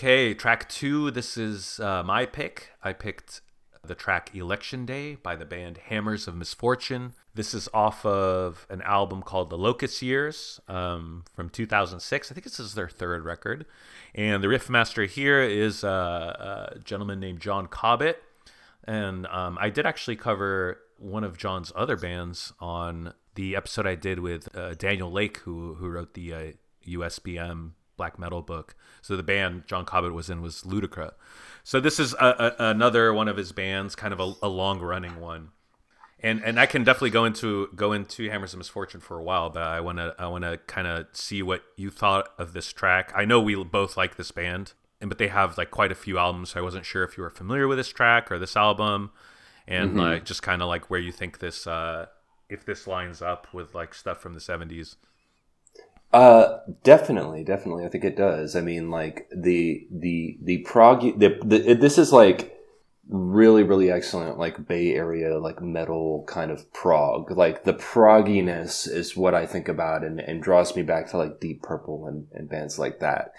Okay, track two. This is uh, my pick. I picked the track Election Day by the band Hammers of Misfortune. This is off of an album called The Locust Years um, from 2006. I think this is their third record. And the riff master here is uh, a gentleman named John Cobbett. And um, I did actually cover one of John's other bands on the episode I did with uh, Daniel Lake, who, who wrote the uh, USBM black metal book. So the band John Cobbett was in was Ludicra. So this is a, a, another one of his bands, kind of a, a long running one. And and I can definitely go into go into Hammers of Misfortune for a while, but I want to I want to kind of see what you thought of this track. I know we both like this band, and but they have like quite a few albums. So I wasn't sure if you were familiar with this track or this album, and Mm-hmm. like just kind of like where you think this uh if this lines up with like stuff from the seventies. Uh, definitely, definitely. I think it does. I mean, like the the the prog. The, the this is like really really excellent like bay area like metal kind of prog like the progginess is what i think about and, and draws me back to like deep purple and, and bands like that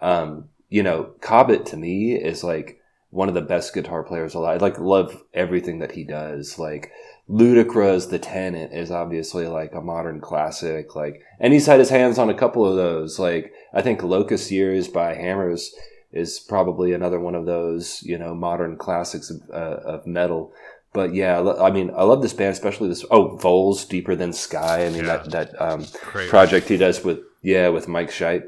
um you know cobbett to me is like one of the best guitar players alive I like love everything that he does like ludicrous the tenant is obviously like a modern classic like and he's had his hands on a couple of those like i think locust years by hammers is probably another one of those you know modern classics of, uh, of metal but yeah i mean i love this band especially this oh Vhöl's deeper than sky i mean Yeah. that that um, project he does with yeah with mike Scheidt.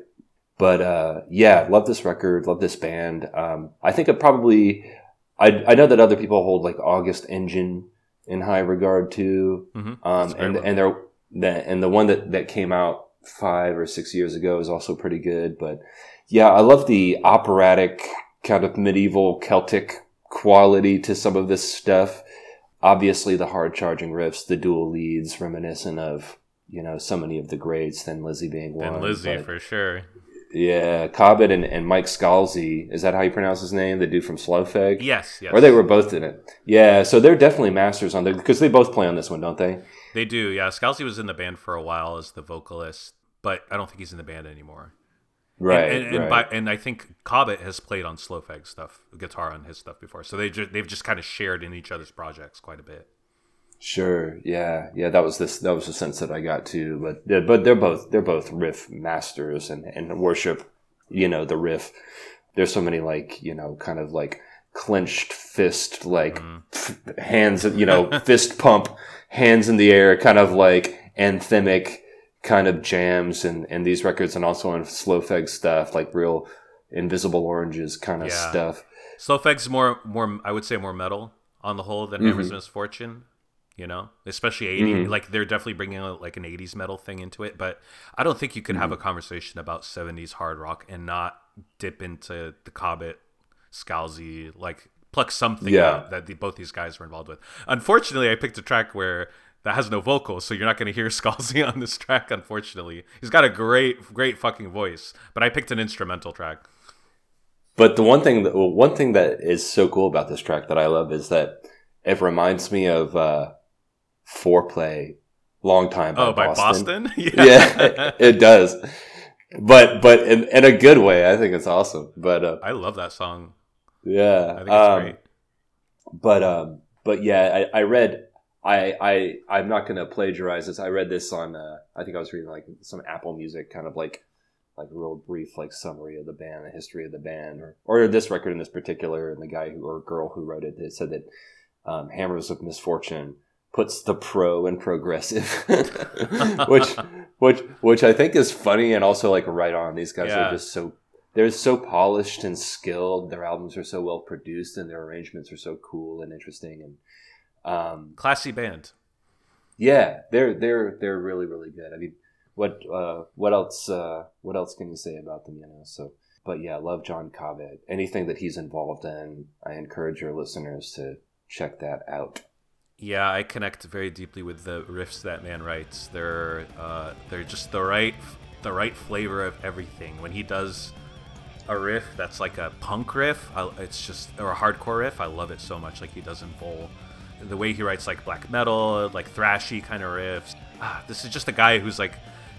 but uh, yeah love this record love this band um, i think it probably I, I know that other people hold like august engine in high regard too Mhm. um, That's a great and one. and they're the, and the one that that came out five or six years ago is also pretty good but yeah, I love the operatic kind of medieval Celtic quality to some of this stuff. Obviously, the hard charging riffs, the dual leads, reminiscent of you know so many of the greats. Thin Lizzy being one. And Lizzie for sure. Yeah, Cobbett and, and Mike Scalzi. Is that how you pronounce his name? The dude from Slough Feg. Yes, yes. Or they were both in it. Yeah, so they're definitely masters on the because they both play on this one, don't they? They do, yeah. Scalzi was in the band for a while as the vocalist, but I don't think he's in the band anymore. Right. and, and, and, right. by, and I think Cobbett has played on Slough Feg stuff, guitar on his stuff before. So they just, they've just kind of shared in each other's projects quite a bit. Sure. Yeah. Yeah. That was this. That was the sense that I got too. But yeah, but they're both they're both riff masters and and worship. You know the riff. There's so many like you know kind of like clenched fist like mm-hmm. f- hands you know *laughs* fist pump hands in the air kind of like anthemic kind of jams and and these records and also on Slough Feg stuff like real invisible oranges kind of Yeah. stuff. Slough Feg's more, more, I would say, more metal on the whole than mm-hmm. Hammers of Misfortune. You know, especially 80 Like they're definitely bringing out like an 80s metal thing into it. But I don't think you could have a conversation about 70s hard rock and not dip into the Cobbett, Scalzi, like pluck something Yeah. that the, both these guys were involved with. Unfortunately, I picked a track where that has no vocals, so you're not going to hear *laughs* Scalzi on this track. Unfortunately, he's got a great, great fucking voice, but I picked an instrumental track. But the one thing that well, one thing that is so cool about this track that I love is that it reminds me of uh, "Foreplay," "Long Time" by oh, by Boston. Boston? *laughs* yeah, it does. But but in, in a good way, I think it's awesome. But uh, I love that song. yeah, I think it's um, great. But um, but yeah, I, I read. I I I'm not gonna plagiarize this. I read this on. Uh, I think I was reading like some Apple Music kind of like like real brief like summary of the band, the history of the band, or or this record in this particular, and the guy who or girl who wrote it, it said that um, Hammers of Misfortune puts the pro and progressive, *laughs* which which which I think is funny and also like right on. These guys Yeah. are just so they're so polished and skilled. Their albums are so well produced, and their arrangements are so cool and interesting. And um, Classy band. yeah, they're they're they're really really good. I mean, what uh, what else uh, what else can you say about them? You know, so but yeah, love John Cobbett. Anything that he's involved in, I encourage your listeners to check that out. Yeah, I connect very deeply with the riffs that man writes. They're uh, they're just the right the right flavor of everything. When he does a riff that's like a punk riff, I, it's just or a hardcore riff. I love it so much. Like he does in Vhöl. The way he writes like black metal, like thrashy kind of riffs. Ah, this is just a guy who's like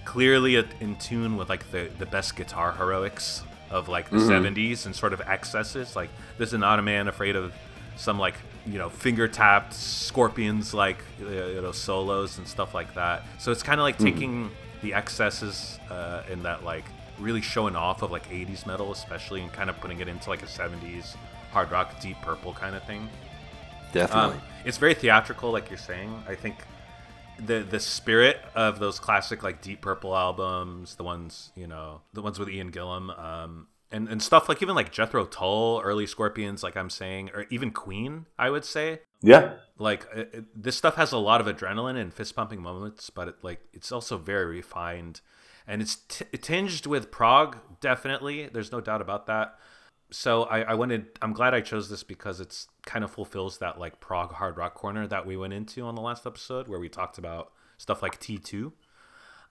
clearly in tune with like the the best guitar heroics of like the 70s and sort of excesses. Like this is not a man afraid of some like you know finger tapped scorpions like you know solos and stuff like that. So it's kind of like taking the excesses uh, in that like really showing off of like 80s metal especially and kind of putting it into like a 70s hard rock deep purple kind of thing. Definitely. Um, it's very theatrical, like you're saying. I think the the spirit of those classic like Deep Purple albums, the ones you know, the ones with Ian Gillan, um, and and stuff like even like Jethro Tull, early Scorpions, like I'm saying, or even Queen, I would say. yeah. Like it, it- this stuff has a lot of adrenaline and fist pumping moments, but it, like it's also very refined, and it's t- tinged with prog. Definitely, there's no doubt about that so I, I wanted i'm glad i chose this because it's kind of fulfills that like prog hard rock corner that we went into on the last episode where we talked about stuff like t2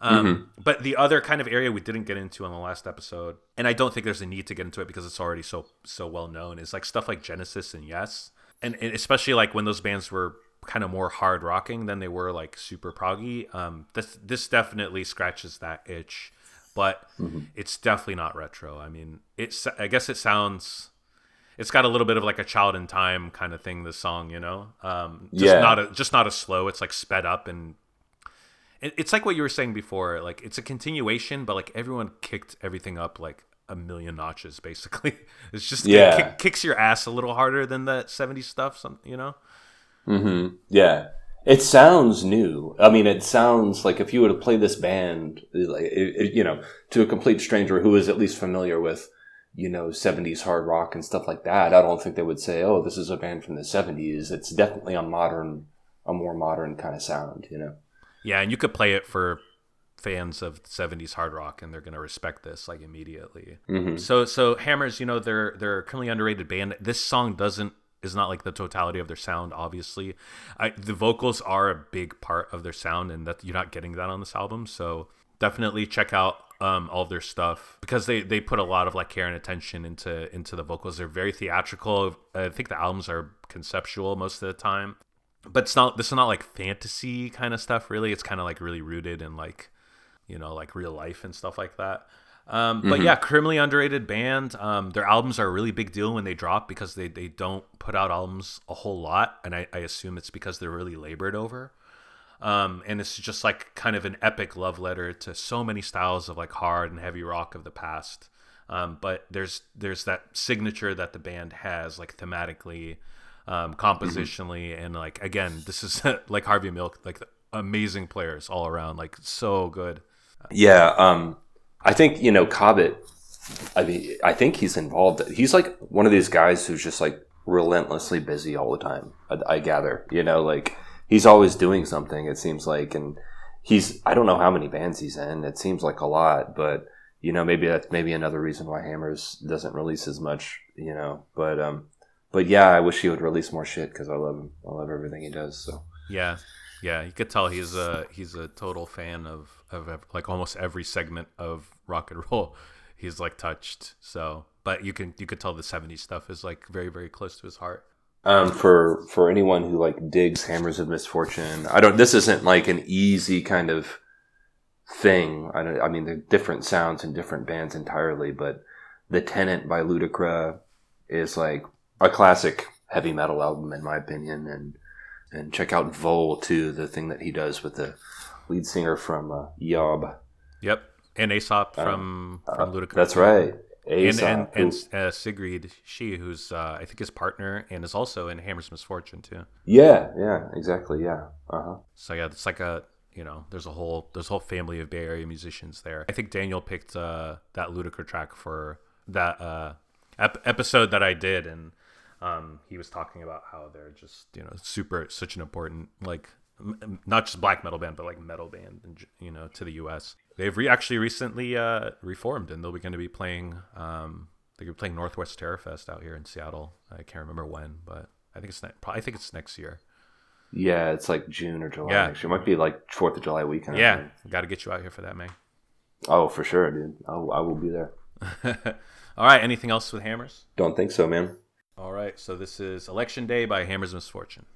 um, but the other kind of area we didn't get into on the last episode and i don't think there's a need to get into it because it's already so so well known is like stuff like genesis and yes and, and especially like when those bands were kind of more hard rocking than they were like super proggy um, this this definitely scratches that itch but it's definitely not retro. I mean, it's I guess it sounds it's got a little bit of like a child in time kind of thing this song, you know. Um just Yeah. not a just not a slow, it's like sped up and it's like what you were saying before, like it's a continuation but like everyone kicked everything up like a million notches *laughs* basically. It's just Yeah. it kick, kicks your ass a little harder than the 70s stuff, some, you know. hmm Yeah. It sounds new. I mean, it sounds like if you were to play this band, like it, it- you know, to a complete stranger who is at least familiar with, you know, '70s hard rock and stuff like that, I don't think they would say, "Oh, this is a band from the '70s." It's definitely a modern, a more modern kind of sound. You know. Yeah, and you could play it for fans of 70s hard rock and they're going to respect this like immediately. hmm So so Hammers, you know, they're they're a criminally underrated band. This song doesn't is not like the totality of their sound obviously. I the vocals are a big part of their sound and that you're not getting that on this album. So definitely check out um, all their stuff because they they put a lot of like care and attention into into the vocals. They're very theatrical. I think the albums are conceptual most of the time but it's not this is not like fantasy kind of stuff really. It's kind of like really rooted in like you know like real life and stuff like that. Um, but yeah criminally underrated band. Um, their albums are a really big deal when they drop because they, they don't put out albums a whole lot and I, I assume it's because they're really labored over. Um, and it's just like kind of an epic love letter to so many styles of like hard and heavy rock of the past. Um, but there's there's that signature that the band has like thematically um, compositionally and like again this is *laughs* like harvey milk like amazing players all around like so good Yeah. Um, I think you know Cobbett. I mean, I think he's involved. He's like one of these guys who's just like relentlessly busy all the time. I, I gather, you know, like he's always doing something. It seems like, and he's I don't know how many bands he's in. It seems like a lot, but you know, maybe that's maybe another reason why Hammers doesn't release as much. You know, but um, but yeah, I wish he would release more shit because I love him. I love everything he does. So yeah yeah you could tell he's a he's a total fan of of like almost every segment of rock and *laughs* roll he's like touched so but you can you could tell the 70s stuff is like very very close to his heart um, for for anyone who like digs Hammers of Misfortune, I don't. This isn't like an easy kind of thing. I, don't, I mean, they're different sounds and different bands entirely, but the Tenant by Ludicra is like a classic heavy metal album in my opinion, and and check out Vhöl too, the thing that he does with the lead singer from uh, Yob. yep and aesop from from ludacris That's right, and Aesop, and, who- and uh, Sigrid, she who's uh, I think his partner and is also in Hammer's Misfortune too. yeah, yeah, exactly, yeah, uh huh. So yeah, it's like a you know there's a whole there's a whole family of Bay Area musicians there. I think Daniel picked uh, that Ludacris track for that uh, ep- episode that I did, and um, he was talking about how they're just you know super such an important like m- not just black metal band but like metal band in, you know to the U.S. They've re- actually recently uh, reformed and they'll be going to be playing um, they're playing Northwest Terror Fest out here in Seattle. I can't remember when, but I think it's ne- probably, I think it's next year. Yeah, it's like June or July. Yeah. Actually, it might be like Fourth of July weekend. I Yeah, got to get you out here for that, man. Oh, for sure, dude. I'll, I will be there. *laughs* All right. Anything else with Hammers? Don't think so, man. All right. So this is Election Day by Hammers Misfortune.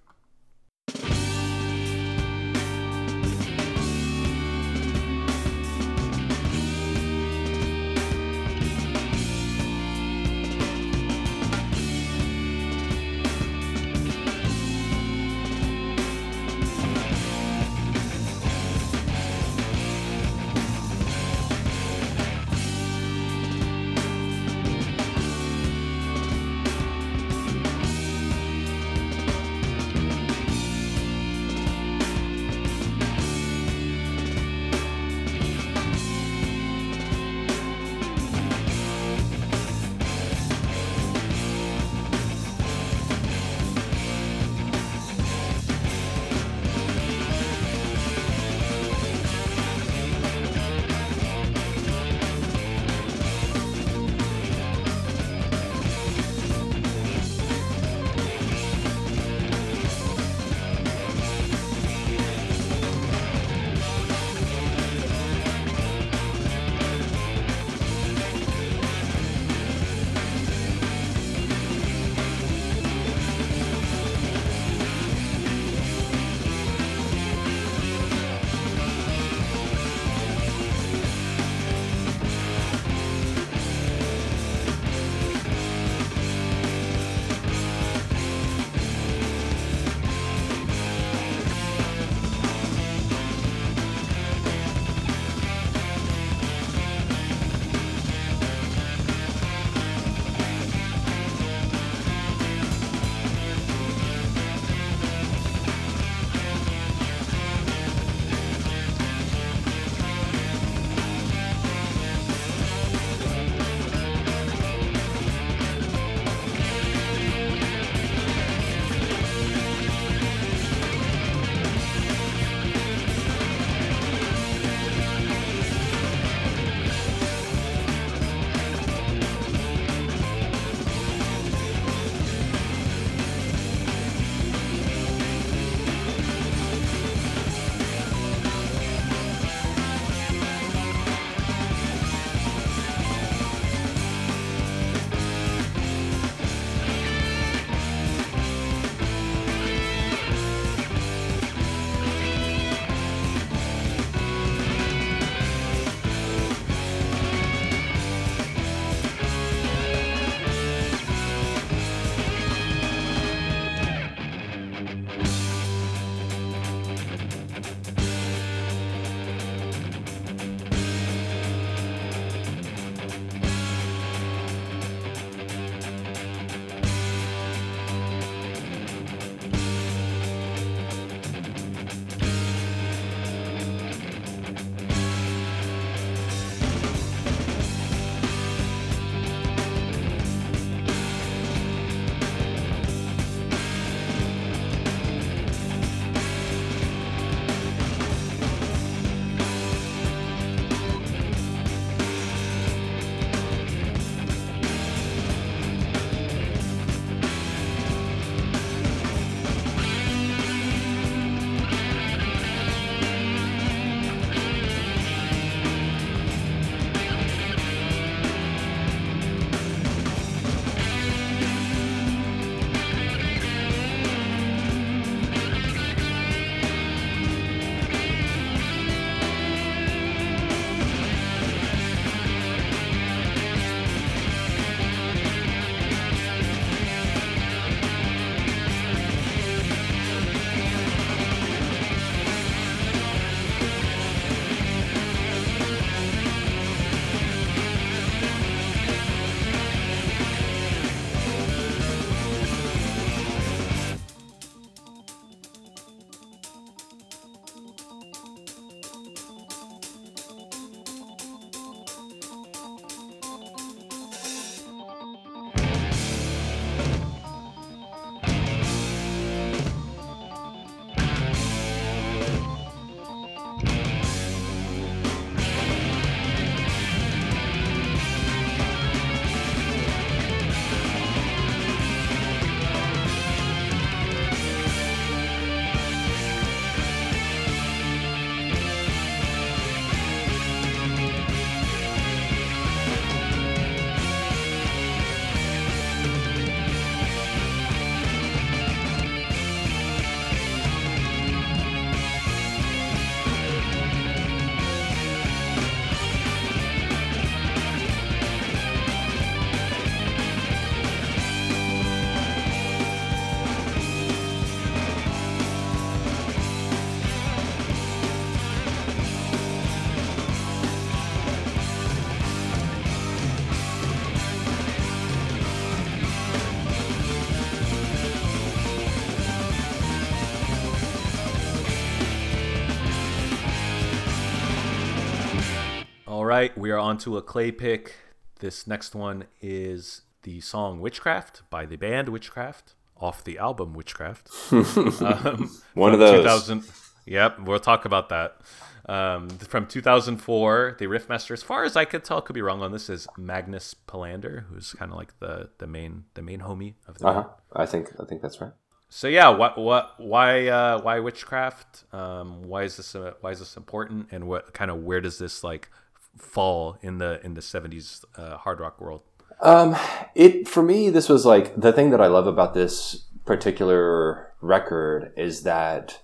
Right, we are on to a clay pick. This next one is the song Witchcraft by the band Witchcraft off the album Witchcraft. *laughs* um, One of those. 2000, yep, we'll talk about that. Um, from 2004, the riffmaster, as far as I could tell, could be wrong on this, is Magnus Pelander, who's kind of like the the main the main homie of the Uh band. huh. I think I think that's right. So yeah, what what why uh, why witchcraft? Um, why is this uh, why is this important? And what kind of where does this like fall in the in the seventies uh, hard rock world? Um, it for me, this was like the thing that I love about this particular record is that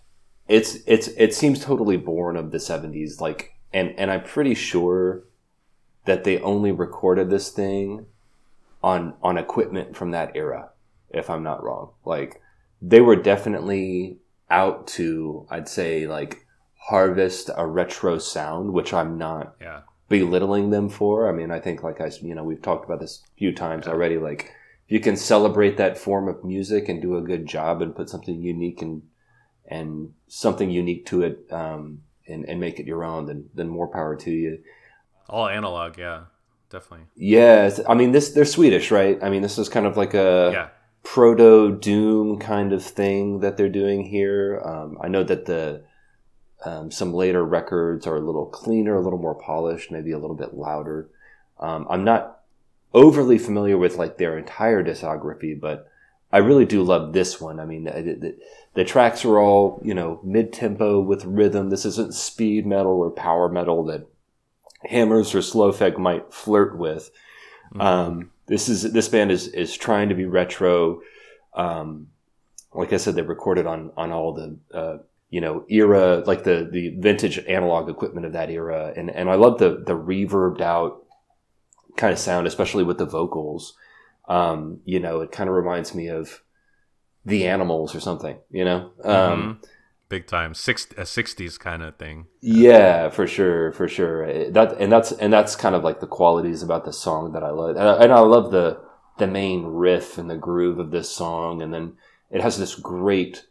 it's it's it seems totally born of the '70s. Like, and and I'm pretty sure that they only recorded this thing on on equipment from that era, if I'm not wrong. Like, they were definitely out to, I'd say, like harvest a retro sound, which I'm not Yeah, belittling them for. I mean, I think like I you know, we've talked about this a few times already. Like, if you can celebrate that form of music and do a good job and put something unique and and something unique to it, um, and and make it your own, then then more power to you. all analog. Yeah, definitely. Yeah, I mean this. They're Swedish, right? I mean, this is kind of like a Yeah, proto doom kind of thing that they're doing here. Um, I know that the um, some later records are a little cleaner, a little more polished, maybe a little bit louder. Um, I'm not overly familiar with like their entire discography, but I really do love this one. I mean, the, the, the tracks are all you know mid tempo with rhythm. This isn't speed metal or power metal that Hammers or Slough Feg might flirt with. Um, this is this band is is trying to be retro. Um, like I said, they recorded on on all the uh, you know era, like the the vintage analog equipment of that era, and and I love the the reverbed out kind of sound, especially with the vocals. Um, you know, it kind of reminds me of the Animals or something. You know, um, big time. Six a sixties kind of thing. yeah, for sure, for sure. That and that's and that's kind of like the qualities about the song that I love, and I, and I love the the main riff and the groove of this song, and then it has this great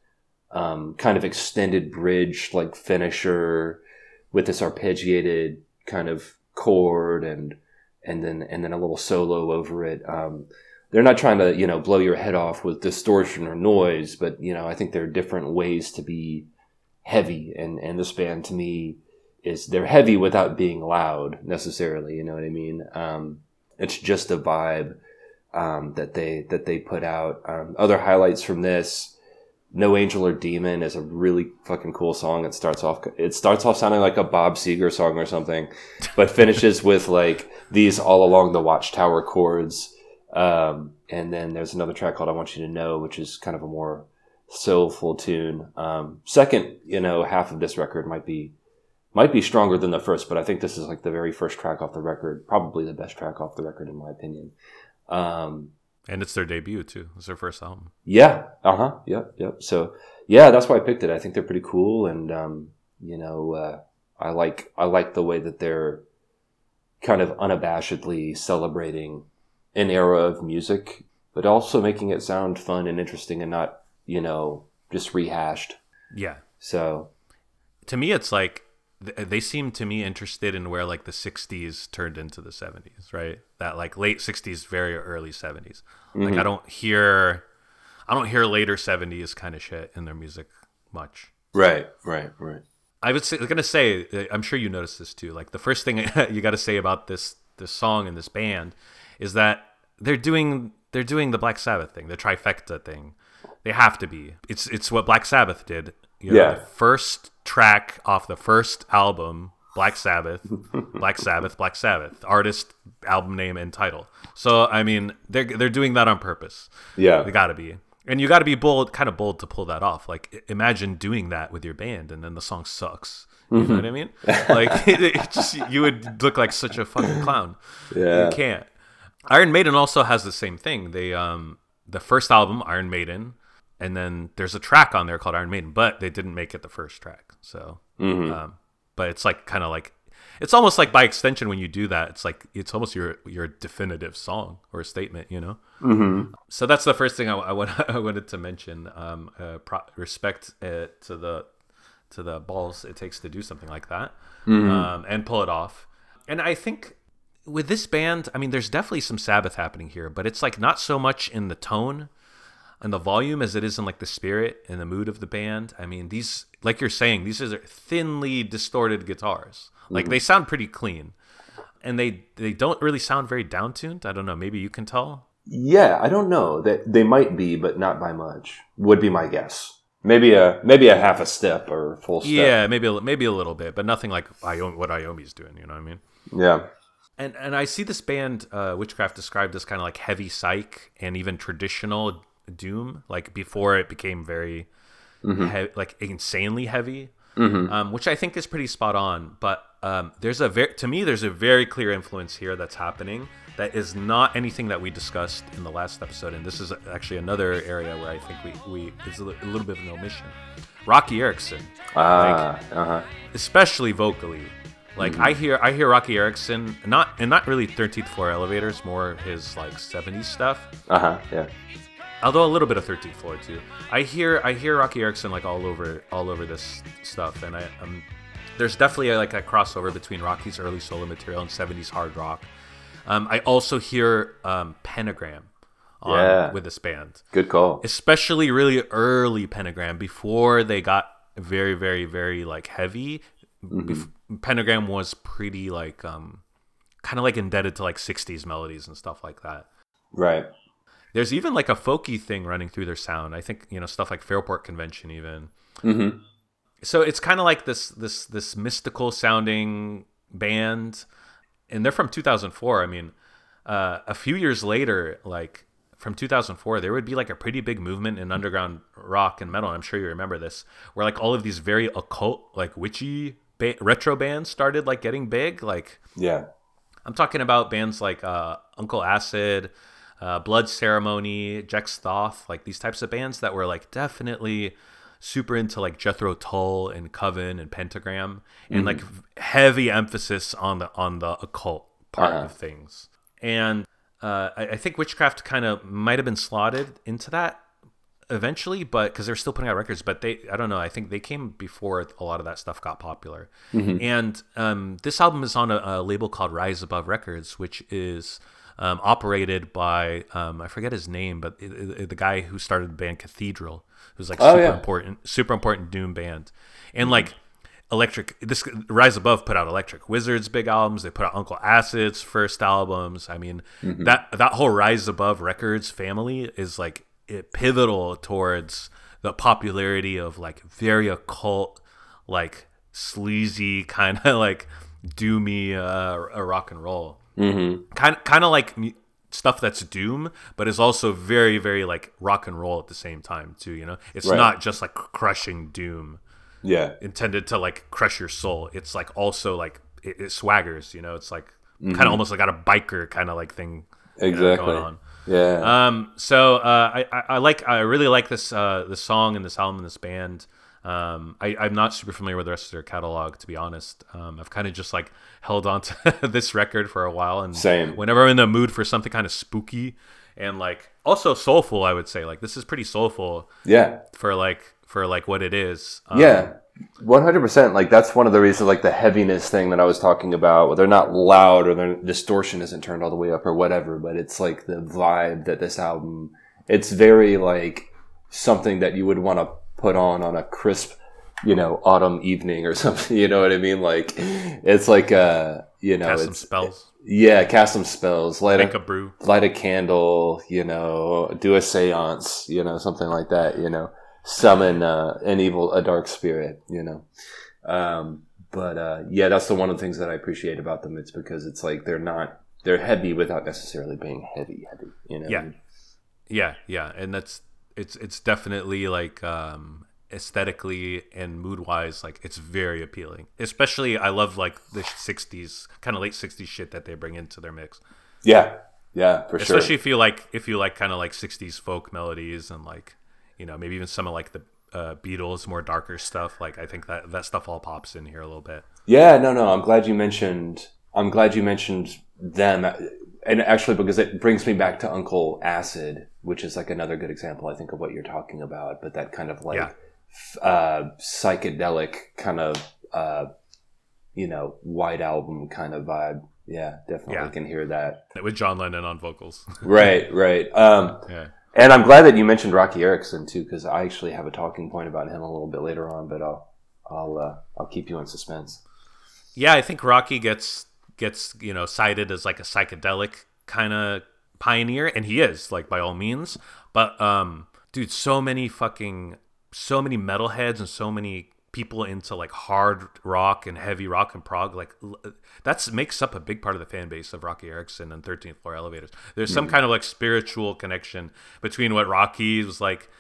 um, kind of extended bridge like finisher with this arpeggiated kind of chord and and then and then a little solo over it. Um, they're not trying to you know blow your head off with distortion or noise, but you know I think there are different ways to be heavy, and and this band to me is they're heavy without being loud necessarily. You know what I mean? Um, it's just a vibe um, that they that they put out. Um, other highlights from this. No Angel or Demon is a really fucking cool song. It starts off it starts off sounding like a Bob Seger song or something, but finishes with like these all along the Watchtower chords. Um, and then there's another track called I Want You to Know, which is kind of a more soulful tune. Um, second, you know, half of this record might be might be stronger than the first, but I think this is like the very first track off the record, probably the best track off the record in my opinion. Um, And it's their debut too. It's their first album. yeah. Uh huh. Yep. Yep. So yeah, that's why I picked it. I think they're pretty cool, and um, you know, uh, I like I like the way that they're kind of unabashedly celebrating an era of music, but also making it sound fun and interesting, and not you know just rehashed. Yeah. So To me, it's like they seem to me interested in where like the 60s turned into the 70s right? That like late 60s very early 70s like i don't hear i don't hear later 70s kind of shit in their music much. Right, right, right. i was gonna say uh, i'm sure you noticed this too like the first thing *laughs* you got to say about this this song and this band is that they're doing they're doing the black sabbath thing the trifecta thing. They have to be. It's it's what black sabbath did you know, Yeah. the first track off the first album black sabbath *laughs* black sabbath black sabbath artist album name and title. So i mean they're they're doing that on purpose. Yeah, they gotta be. And you gotta be bold kind of bold to pull that off. Like imagine doing that with your band and then the song sucks. You know what i mean? Like *laughs* it, it just you would look like such a fucking clown. Yeah, you can't. Iron maiden also has the same thing. They um the first album iron maiden and then there's a track on there called iron maiden but they didn't make it the first track so um but it's like kind of like it's almost like by extension when you do that it's like it's almost your your definitive song or statement you know Mm-hmm. so that's the first thing I, I, want, *laughs* I wanted to mention. Um, uh, pro- respect uh, to the to the balls it takes to do something like that Mm-hmm. um, and pull it off. and I think with this band, I mean, there's definitely some Sabbath happening here, but it's like not so much in the tone and the volume as it is in like the spirit and the mood of the band. I mean, these, like you're saying, these are thinly distorted guitars. Like they sound pretty clean, and they they don't really sound very downtuned. I don't know. Maybe you can tell. Yeah, I don't know that they might be, but not by much. Would be my guess. Maybe a maybe a half a step or full step. Yeah, maybe a, maybe a little bit, but nothing like Iom- what Iommi's doing. You know what I mean? Yeah. And and I see this band, uh, Witchcraft, described as kind of like heavy psych and even traditional doom, like before it became very he- like insanely heavy, um, which I think is pretty spot on. But um, there's a very to me there's a very clear influence here that's happening that is not anything that we discussed in the last episode, and this is actually another area where I think we we it's a, little bit of an omission. Roky Erickson, Ah, uh huh. especially vocally. Like I hear I hear Roky Erickson not and not really 13th floor elevators, more his like 70s stuff. Uh huh. Yeah. Although a little bit of 13th floor too. I hear I hear Roky Erickson like all over all over this stuff and I um there's definitely a, like a crossover between Roky's early solo material and 70s hard rock. Um, I also hear um, Pentagram on, Yeah. with this band Good call. especially really early pentagram before they got very very very like heavy Bef- pentagram was pretty like um kind of like indebted to like 60s melodies and stuff like that Right. There's even like a folky thing running through their sound i think you know stuff like fairport convention even Mm-hmm. so it's kind of like this this this mystical sounding band and they're from 2004 i mean uh, a few years later like from 2004 there would be like a pretty big movement in underground rock and metal i'm sure you remember this where like all of these very occult like witchy ba- retro bands started like getting big like Yeah. I'm talking about bands like uh, Uncle Acid, uh, Blood Ceremony, Jex Thoth, like these types of bands that were like definitely super into like Jethro Tull and Coven and Pentagram, and like heavy emphasis on the on the occult part Uh-huh. of things. And uh, I, I think Witchcraft kind of might have been slotted into that eventually, but because they're still putting out records, but they, I don't know, I think they came before a lot of that stuff got popular. And um, this album is on a, a label called Rise Above Records, which is um, operated by, um, I forget his name, but it, it- the guy who started the band Cathedral, who's like Oh, super yeah. important, super important Doom band. And like, Electric, this Rise Above put out Electric Wizards big albums. They put out Uncle Acid's first albums. I mean, that that whole Rise Above Records family is like it pivotal towards the popularity of like very occult, like sleazy *laughs* kind of like doomy uh, rock and roll. Mm-hmm. Kind kind of like stuff that's doom, but is also very very like rock and roll at the same time too. You know, it's Right. not just like crushing doom Yeah. intended to like crush your soul. It's like also like it, it swaggers, you know. It's like Mm-hmm. kind of almost like got a biker kind of like thing you know, Exactly. going on. Yeah. Um, so uh, I, I I like I really like this uh, this song and this album and this band. Um, I, I'm not super familiar with the rest of their catalog, to be honest. Um, I've kind of just like held on to *laughs* this record for a while, and Same. whenever I'm in the mood for something kind of spooky and like also soulful, I would say like this is pretty soulful yeah. for like for like what it is. Um, Yeah. One hundred percent. Like that's one of the reasons, like the heaviness thing that I was talking about. Where they're not loud or their distortion isn't turned all the way up or whatever, but it's like the vibe that this album. It's very like something that you would want to put on on a crisp, you know, autumn evening or *laughs* something. You know what I mean? Like it's like uh, you know, cast some spells, yeah, cast some spells, light make a a brew. light a candle, you know, do a seance, you know, something like that, you know, summon uh, an evil, a dark spirit, you know. Um, but uh, yeah, that's the one of the things that I appreciate about them. It's because it's like they're not they're heavy without necessarily being heavy, heavy, you know. Yeah. Yeah, yeah, and that's it's it's definitely like um aesthetically and mood wise like it's very appealing. Especially I love like the 60s kind of late 60s shit that they bring into their mix. yeah, yeah, for sure. Especially if you like if you like kind of like 60s folk melodies and like you know maybe even some of like the uh, Beatles more darker stuff like I think that that stuff all pops in here a little bit. Yeah, no, no. I'm glad you mentioned. I'm glad you mentioned them, and actually because it brings me back to Uncle Acid, which is like another good example, I think, of what you're talking about. But that kind of like Yeah. f- uh, psychedelic kind of uh, you know, white album kind of vibe. Yeah, definitely Yeah. can hear that. with John Lennon on vocals. *laughs* Right, right. Um, yeah. and I'm glad that you mentioned Roky Erickson too, because I actually have a talking point about him a little bit later on. But I'll, I'll, uh, I'll keep you in suspense. Yeah, I think Roky gets gets you know cited as like a psychedelic kind of pioneer, and he is like by all means. But um, dude, so many fucking so many metalheads and so many people into like hard rock and heavy rock and prog like l- that's makes up a big part of the fan base of Roky Erickson and 13th floor elevators there's some kind of like spiritual connection between what Roky was like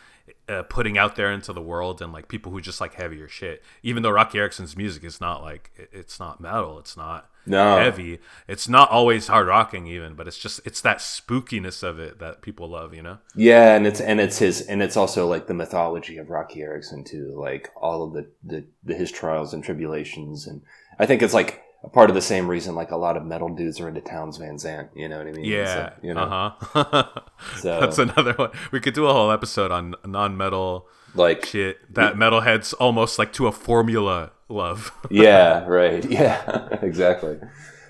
uh, putting out there into the world and like people who just like heavier shit even though Roky Erickson's music is not like it's not metal it's not No. heavy it's not always hard rocking even but it's just it's that spookiness of it that people love you know Yeah, and it's and it's his and it's also like the mythology of Roky Erickson too, like all of the, the, the his trials and tribulations, and I think it's like part of the same reason like a lot of metal dudes are into Townes Van Zandt. You know what I mean? Yeah like, you know, uh-huh *laughs* So- that's another one we could do a whole episode on non-metal like shit that metalheads almost like to a formula love *laughs* yeah, right, *laughs* yeah, exactly.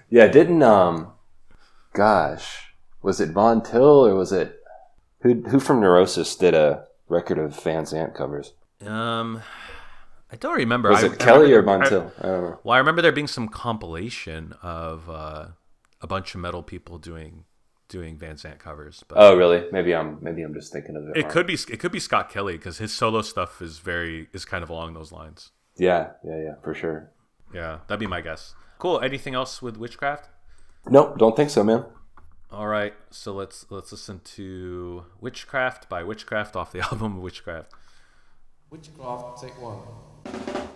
Yeah, didn't um, gosh, was it Von Till or was it who who from Neurosis did a record of Van Zandt covers? um i don't remember Was I- it I Kelly or remember Von there- Till? I don't know. Well, I remember there being some compilation of uh, a bunch of metal people doing doing Van Zandt covers, but Oh, really? Maybe I'm maybe I'm just thinking of it. it could be it could be Scott Kelly because his solo stuff is very is kind of along those lines. Yeah, yeah, yeah, for sure. Yeah, that'd be my guess. Cool. Anything else with witchcraft? Nope, don't think so, man. All right, so let's let's listen to Witchcraft by Witchcraft off the *laughs* album Witchcraft. Witchcraft, take one.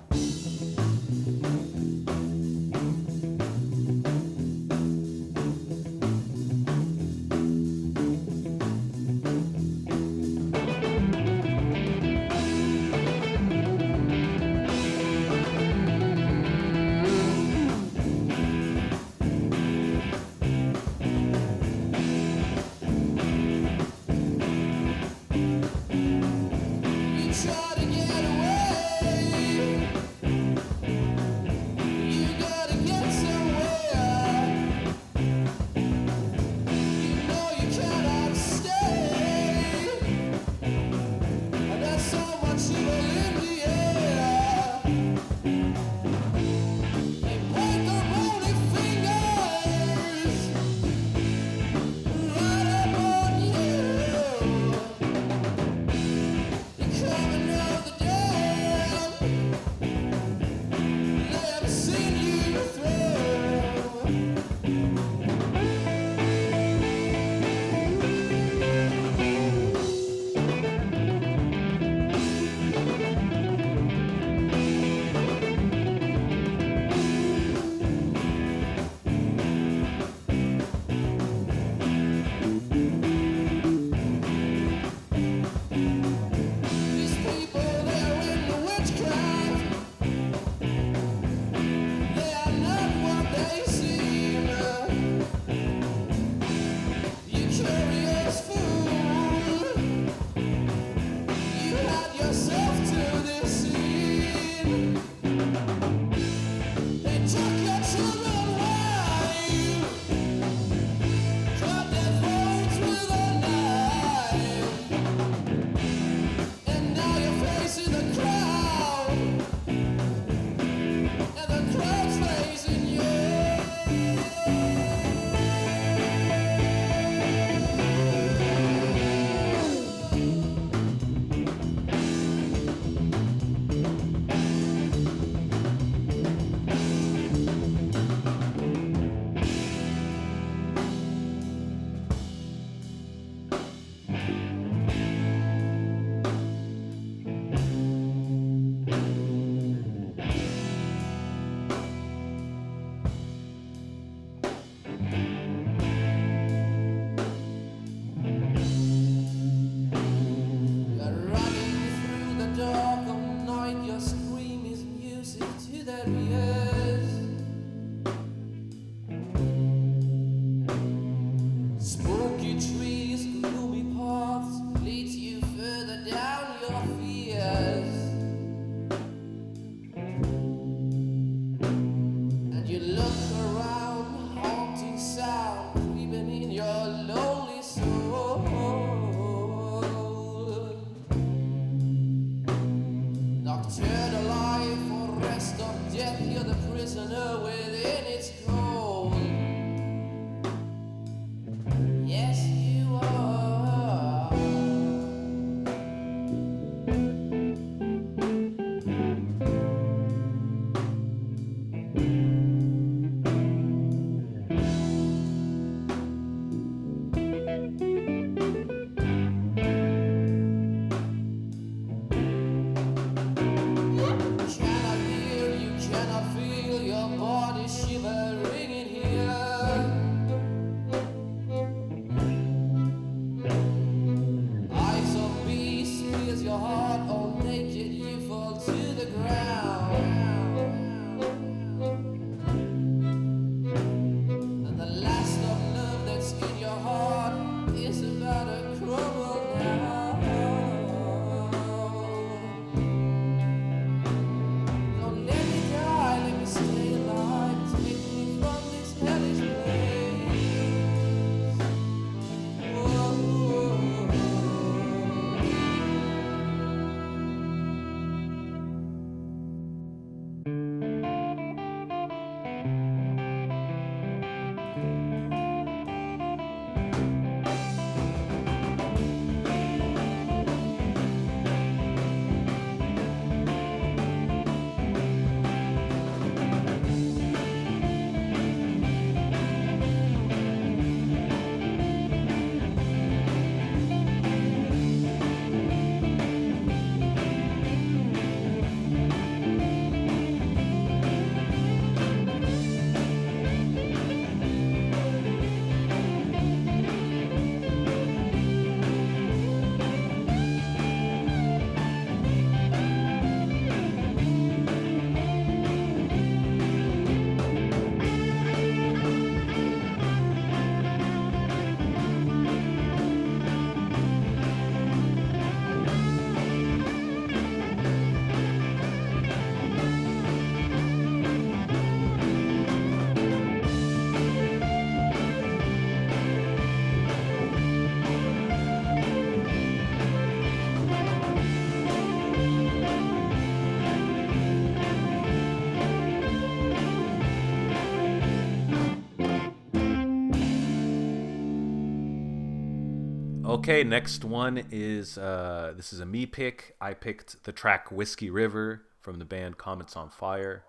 Okay, next one is uh, this is a me pick. I picked the track Whiskey River from the band Comets on Fire.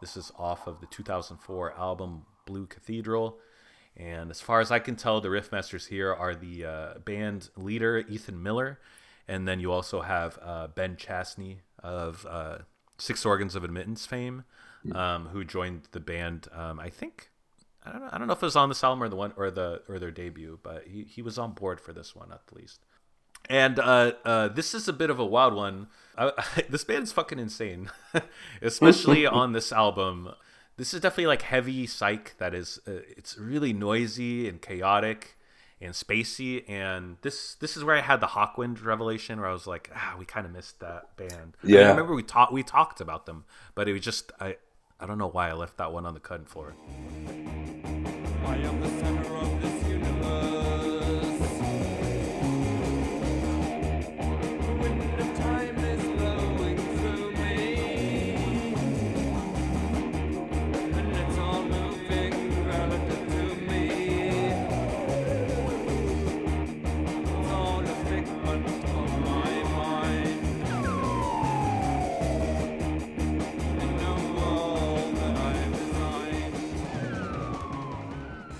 This is off of the 2004 album Blue Cathedral. And as far as I can tell, the riffmasters here are the uh, band leader Ethan Miller, and then you also have uh, Ben Chasny of uh, Six Organs of Admittance fame, um, who joined the band. Um, I think I don't know. I don't know if it was on this album or the one or the or their debut, but he, he was on board for this one at least. And uh, uh, this is a bit of a wild one. I, *laughs* this band is fucking insane, *laughs* especially *laughs* on this album. This is definitely like heavy psych. That is, uh, it's really noisy and chaotic and spacey. And this this is where I had the Hawkwind revelation, where I was like, ah, we kind of missed that band. Yeah, I remember we talked we talked about them, but it was just I I don't know why I left that one on the cutting floor. I am the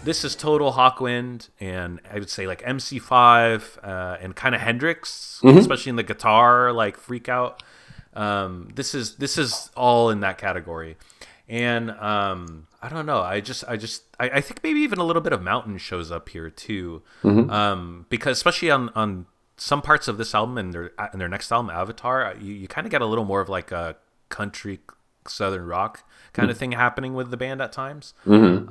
this is total Hawkwind, and I would say like MC5 uh, and kind of Hendrix, especially in the guitar like freak out. Um, this is this is all in that category, and um, I don't know. I just I just I, I think maybe even a little bit of Mountain shows up here too, um, because especially on on some parts of this album and their and their next album Avatar, you, you kind of get a little more of like a country southern rock kind of thing happening with the band at times.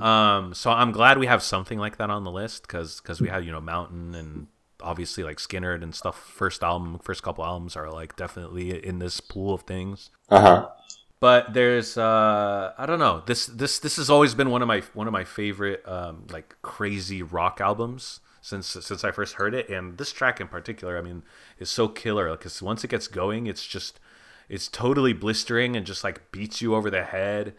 Um, so I'm glad we have something like that on the list because because we had you know Mountain and obviously like Skinner and stuff. First album, first couple albums are like definitely in this pool of things. Uh huh. But there's uh, I don't know this this this has always been one of my one of my favorite um, like crazy rock albums since since I first heard it, and this track in particular, I mean, is so killer because once it gets going, it's just it's totally blistering and just like beats you over the head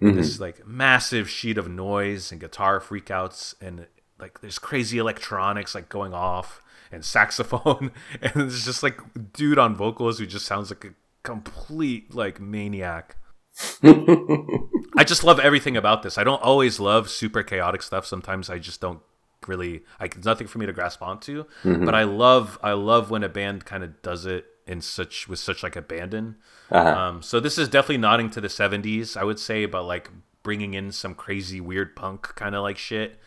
with this mm-hmm. like massive sheet of noise and guitar freakouts and like there's crazy electronics like going off and saxophone *laughs* and it's just like dude on vocals who just sounds like a complete like maniac *laughs* I just love everything about this. I don't always love super chaotic stuff. Sometimes I just don't really like nothing for me to grasp onto. Mm-hmm. But I love I love when a band kind of does it in such with such like abandon. Um, so this is definitely nodding to the '70s, I would say, but like bringing in some crazy weird punk kind of like shit.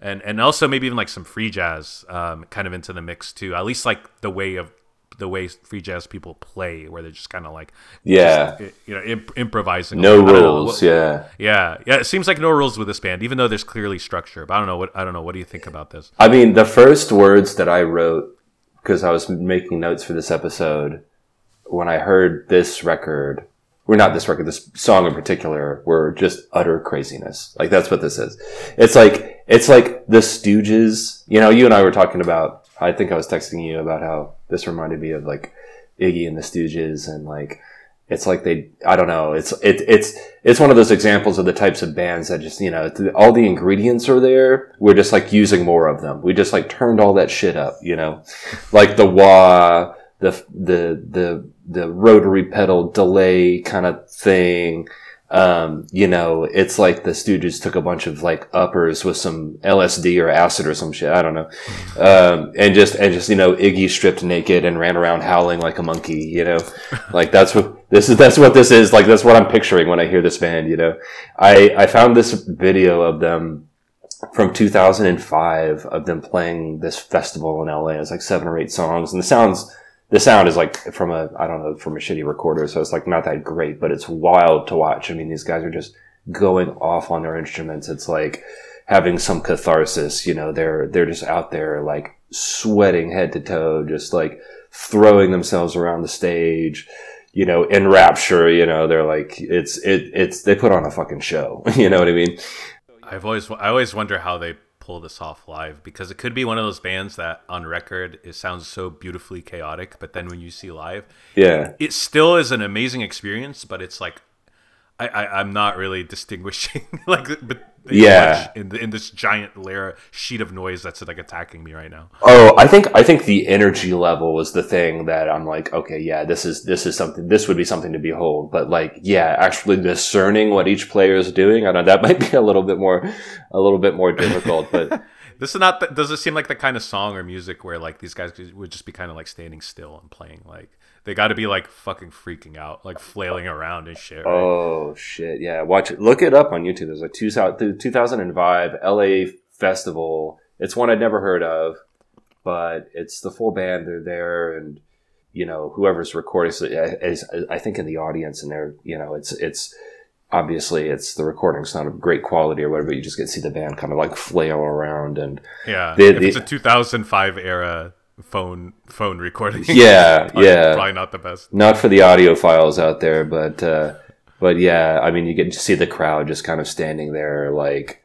And, and also maybe even like some free jazz um, kind of into the mix too. At least like the way of the way free jazz people play, where they're just kind of like Yeah. just, you know imp- improvising. No know, rules. what- Yeah. yeah, yeah. It seems like no rules with this band, even though there's clearly structure. But I don't know what I don't know. What do you think about this? I mean, the first words that I wrote because I was making notes for this episode when I heard this record, We're not this record, this song in particular, were just utter craziness. Like that's what this is. It's like it's like the Stooges. You know, you and I were talking about. I think I was texting you about how this reminded me of like Iggy and the Stooges, and like it's like they. I don't know. It's it, it's it's one of those examples of the types of bands that just you know all the ingredients are there. We're just like using more of them. We just like turned all that shit up. You know, like the wah, the the the the rotary pedal delay kind of thing. Um, you know, it's like the Stooges took a bunch of like uppers with some LSD or acid or some shit. I don't know. Um, and just, and just, you know, Iggy stripped naked and ran around howling like a monkey, you know, *laughs* like that's what this is, that's what this is. Like, that's what I'm picturing when I hear this band, you know, I, I found this video of them from 2005 of them playing this festival in LA. It's like seven or eight songs and the sounds, the sound is like from a I don't know from a shitty recorder, so it's like not that great, but it's wild to watch. I mean, these guys are just going off on their instruments. It's like having some catharsis. You know, they're they're just out there like sweating head to toe, just like throwing themselves around the stage. You know, in rapture. You know, they're like it's it it's they put on a fucking show. *laughs* You know what I mean? I've always I always wonder how they pull this off live because it could be one of those bands that on record it sounds so beautifully chaotic, but then when you see live, Yeah. it still is an amazing experience. But it's like I, I I'm not really distinguishing *laughs* like but Yeah. in the, in this giant layer sheet of noise that's like attacking me right now. Oh, I think I think the energy level was the thing that I'm like, okay, yeah, this is this is something. This would be something to behold. But like, yeah, actually discerning what each player is doing, I don't. That *laughs* might be a little bit more, a little bit more difficult. But *laughs* This is not. The, does it seem like the kind of song or music where like these guys would just be kind of like standing still and playing? Like they got to be like fucking freaking out, like flailing around and shit. Right? oh shit, yeah, watch it. Look it up on YouTube. There's a two, 2005 LA festival. It's one I'd never heard of, but it's the full band. They're there, and you know whoever's recording is, is I think in the audience, and they're you know it's it's obviously it's the recording's not of great quality or whatever. But you just get to see the band kind of like flail around and yeah, the- if the- it's a 2005 era phone phone recording. yeah, *laughs* probably, yeah. probably not the best. not for the audiophiles out there, but uh, but yeah, I mean, you get to see the crowd just kind of standing there, like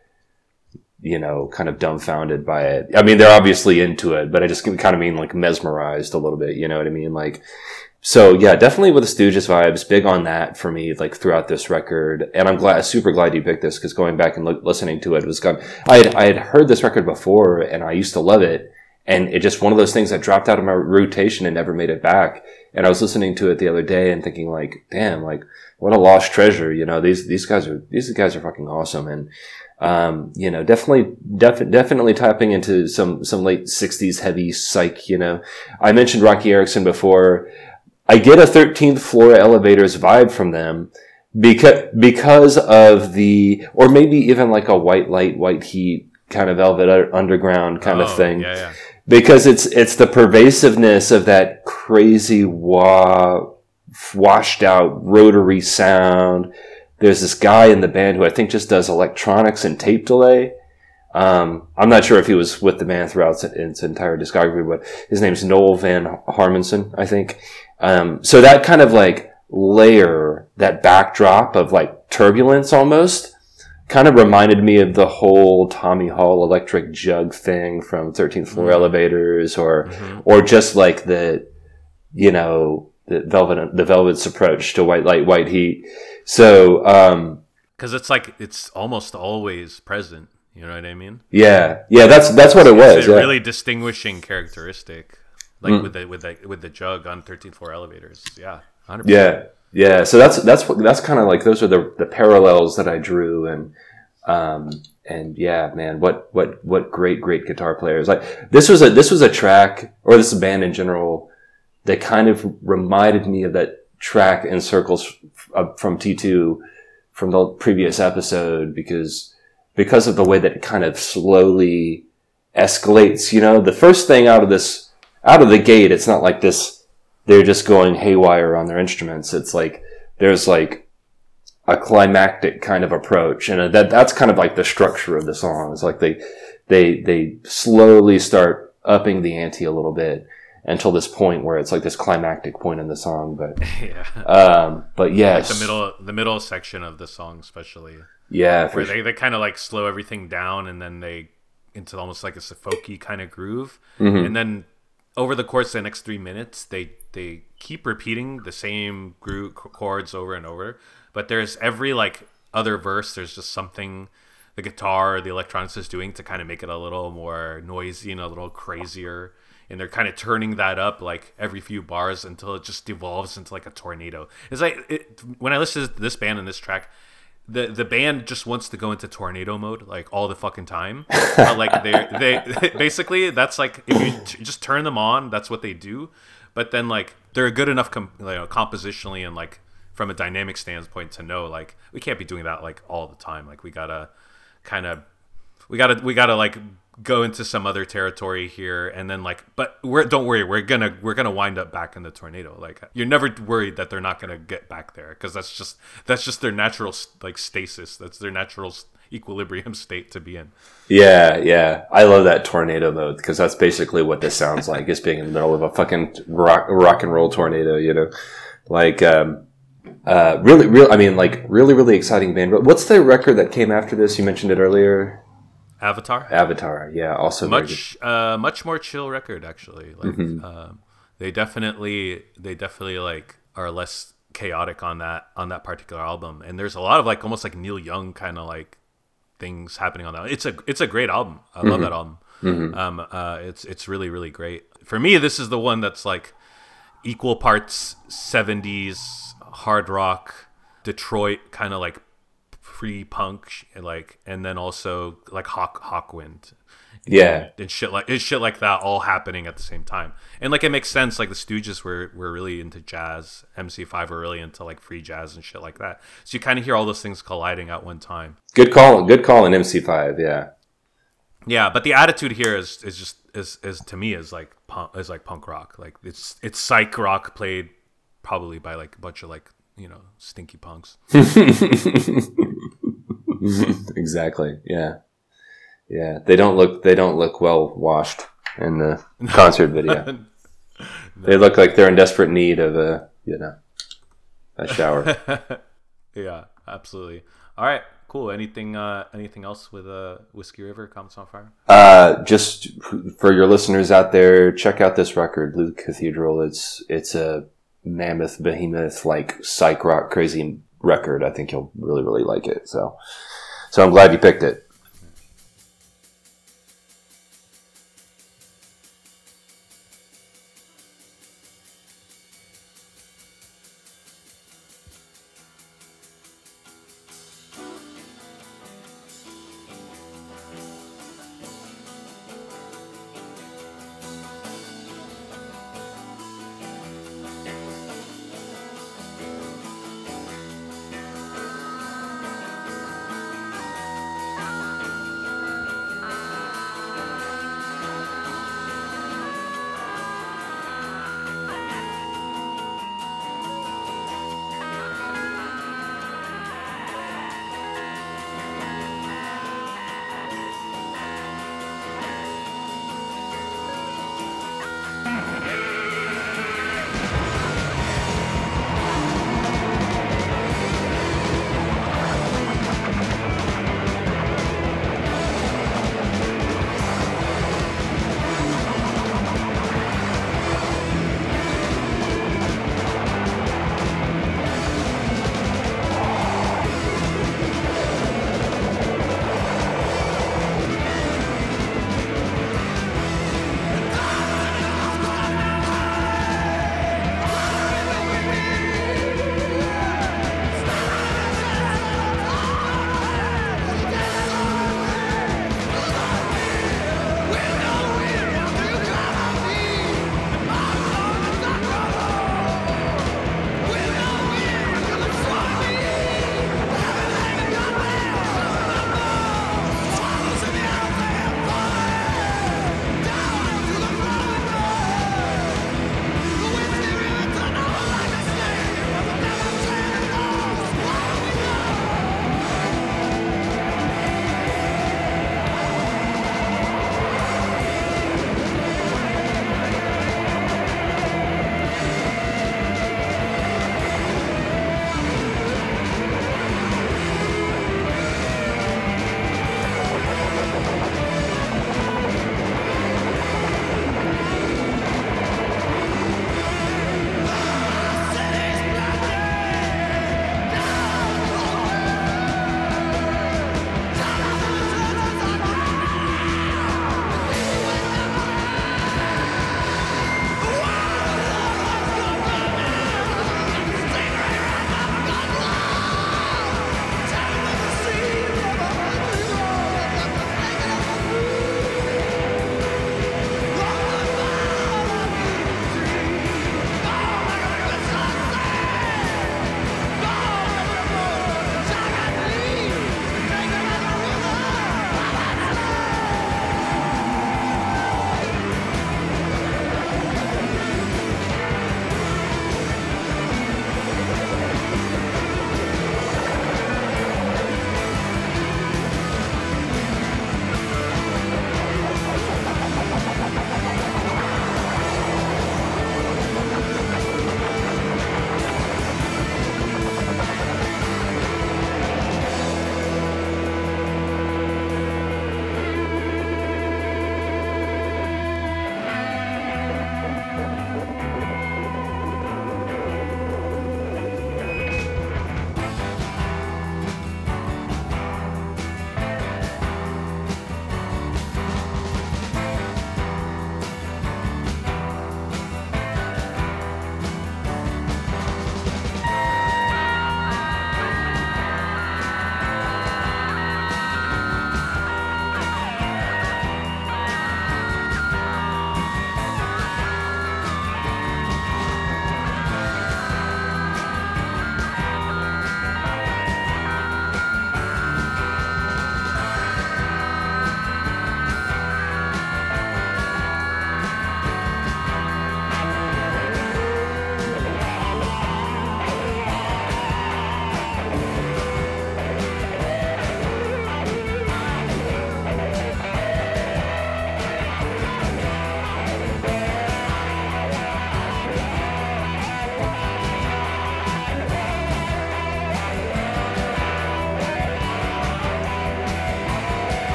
you know, kind of dumbfounded by it. I mean, they're obviously into it, but I just kind of mean like mesmerized a little bit. You know what I mean? Like, so yeah, definitely with the Stooges vibes, big on that for me, like throughout this record. And I'm glad, super glad you picked this because going back and look, listening to it was gone. I had I had heard this record before, and I used to love it. And it just one of those things that dropped out of my rotation and never made it back. And I was listening to it the other day and thinking like, damn, like what a lost treasure. You know, these, these guys are, these guys are fucking awesome. And, um, you know, definitely, def- definitely tapping into some, some late sixties heavy psych, you know, I mentioned Roky Erickson before. I get a 13th floor elevators vibe from them because, because of the, or maybe even like a white light, white heat kind of velvet underground kind Oh, of thing Yeah, yeah. Because it's it's the pervasiveness of that crazy wah washed out rotary sound. There's this guy in the band who I think just does electronics and tape delay. Um, I'm not sure if he was with the band throughout its, entire discography, but his name's Noel von Harmonson, I think. Um, so that kind of like layer, that backdrop of like turbulence almost, kind of reminded me of the whole Tommy Hall electric jug thing from 13th floor elevators or or just like the you know the velvet the velvet's approach to white light white heat so um Because it's like it's almost always present. You know what I mean? yeah yeah that's that's what it was It's a yeah. really distinguishing characteristic, like Mm. with the with the with the jug on 13th floor elevators. Yeah, 100%. yeah yeah so that's that's that's kind of like those are the the parallels that I drew and um and yeah man what what what great great guitar players. Like this was a this was a track or this band in general that kind of reminded me of that track in circles from T2 from the previous episode because because of the way that it kind of slowly escalates you know? The first thing out of this out of the gate it's not like this they're just going haywire on their instruments it's like there's like a climactic kind of approach and that that's kind of like the structure of the song it's like they they they slowly start upping the ante a little bit until this point where it's like this climactic point in the song but *laughs* yeah. um but yes the middle the middle section of the song, especially yeah for where sure. they, they kind of like slow everything down and then they into almost like a folky kind of groove, Mm-hmm. and then over the course of the next three minutes, they they keep repeating the same group chords over and over, but there's every like other verse, there's just something the guitar or the electronics is doing to kind of make it a little more noisy and a little crazier. And they're kind of turning that up like every few bars until it just devolves into like a tornado. It's like it, when I listen to this band and this track, the the band just wants to go into tornado mode like all the fucking time. Like they they *laughs* basically that's like if you t- just turn them on, that's what they do. But then like they're good enough com- you know, compositionally and like from a dynamic standpoint to know like we can't be doing that like all the time. Like we gotta kind of we gotta we gotta like go into some other territory here and then like but we're don't worry we're gonna we're gonna wind up back in the tornado like you're never worried that they're not gonna get back there because that's just that's just their natural like stasis that's their natural equilibrium *laughs* state to be in Yeah, yeah. I love that tornado mode because that's basically what this sounds *laughs* like. Is being in the middle of a fucking rock, rock and roll tornado. You know, like um, uh, really, real. I mean, like really, really exciting band. But What's the record that came after this? You mentioned it earlier. Avatar Avatar. Yeah, also much uh much more chill record actually like Mm-hmm. um they definitely they definitely like are less chaotic on that on that particular album and there's a lot of like almost like neil young kind of like things happening on that. It's a it's a great album. I love that album. Um, uh, it's it's really really great. For me, this is the one that's like equal parts 70s hard rock, Detroit kind of like pre punk like, and then also like Hawk Hawkwind Yeah. and shit like it's shit like that all happening at the same time. And like it makes sense. Like the Stooges were were really into jazz. MC5 were really into like free jazz and shit like that. So you kind of hear all those things colliding at one time. Good call. Good call in MC5. Yeah. Yeah, but the attitude here is is just is is to me is like punk is like punk rock. Like it's it's psych rock played probably by like a bunch of like you know stinky punks. *laughs* exactly. Yeah. Yeah. They don't look. They don't look well washed in the *laughs* concert video. *laughs* They look like they're in desperate need of a you know a shower. yeah, absolutely. All right, cool. Anything uh anything else with uh Whiskey River Comets on Fire? Uh, just for your listeners out there, check out this record, Blue Cathedral. It's it's a mammoth, behemoth, like psych rock, crazy record. I think you'll really, really like it. So, so I'm glad you picked it.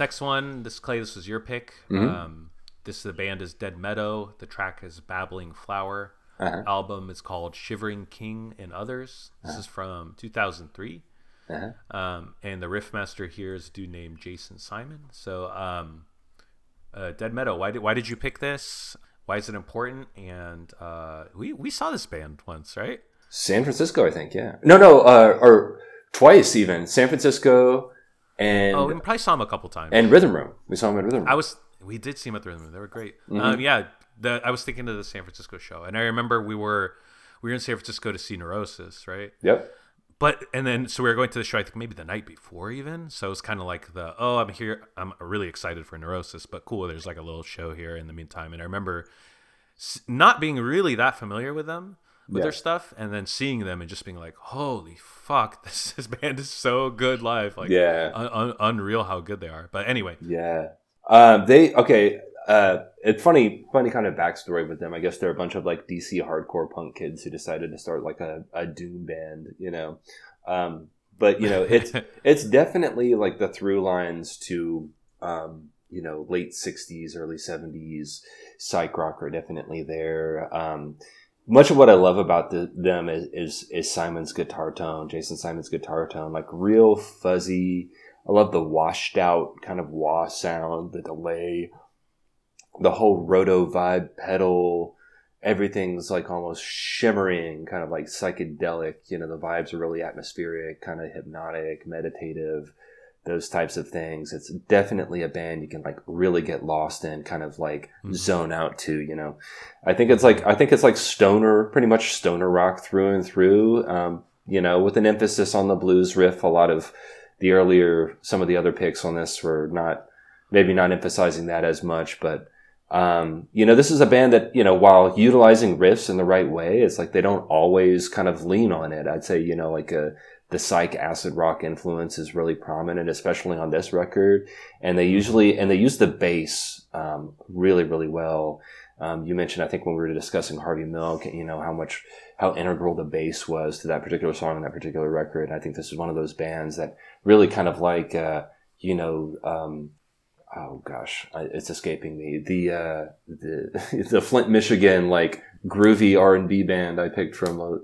Next one, this Clay, this was your pick. Mm-hmm. Um, this the band is Dead Meadow. The track is Babbling Flower. Uh-huh. Album is called Shivering King and Others. This is from 2003. Uh-huh. Um, and the riff master here is a dude named Jason Simon. So, um, uh, Dead Meadow, why did why did you pick this? Why is it important? And uh, we we saw this band once, right? San Francisco, I think. Yeah. No, no, uh, or twice even. San Francisco and Oh, we probably saw him a couple times. and Rhythm Room. We saw him at Rhythm Room. I was we did see him at the Rhythm Room. They were great. Mm-hmm. Um, yeah, the, I was thinking of the San Francisco show, and I remember we were we were in San Francisco to see Neurosis, right? yep. But and then so we were going to the show. I think maybe the night before even. So it's kind of like the oh I'm here. I'm really excited for Neurosis, but cool. There's like a little show here in the meantime. And I remember not being really that familiar with them with Yeah. their stuff, and then seeing them and just being like, holy fuck, *laughs* this, this band is so good live. Like Yeah. un- un- unreal how good they are. But anyway, Yeah. Um, they okay. Uh, it's funny, funny kind of backstory with them. I guess they're a bunch of like DC hardcore punk kids who decided to start like a, a doom band, you know. Um, but you know, it's *laughs* it's definitely like the through lines to um, you know late '60s, early '70s psych rock are definitely there. Um, much of what I love about the, them is, is is Simon's guitar tone, Jason Simon's guitar tone, like real fuzzy. I love the washed out kind of wah sound, the delay, the whole roto vibe pedal. Everything's like almost shimmering, kind of like psychedelic. You know, the vibes are really atmospheric, kind of hypnotic, meditative, those types of things. It's definitely a band you can like really get lost in, kind of like zone out to. You know, I think it's like I think it's like stoner, pretty much stoner rock through and through. Um, you know, with an emphasis on the blues riff. A lot of the earlier, some of the other picks on this were not maybe not emphasizing that as much, but um, you know, this is a band that you know, while utilizing riffs in the right way, it's like they don't always kind of lean on it. I'd say you know, like a the psych acid rock influence is really prominent, especially on this record. And they usually and they use the bass um, really, really well. Um, you mentioned, I think, when we were discussing Harvey Milk, you know how much how integral the bass was to that particular song and that particular record. I think this is one of those bands that really kind of like uh, you know. Um, oh gosh, it's escaping me. The uh, the *laughs* the Flint, Michigan, like groovy R and B band I picked from.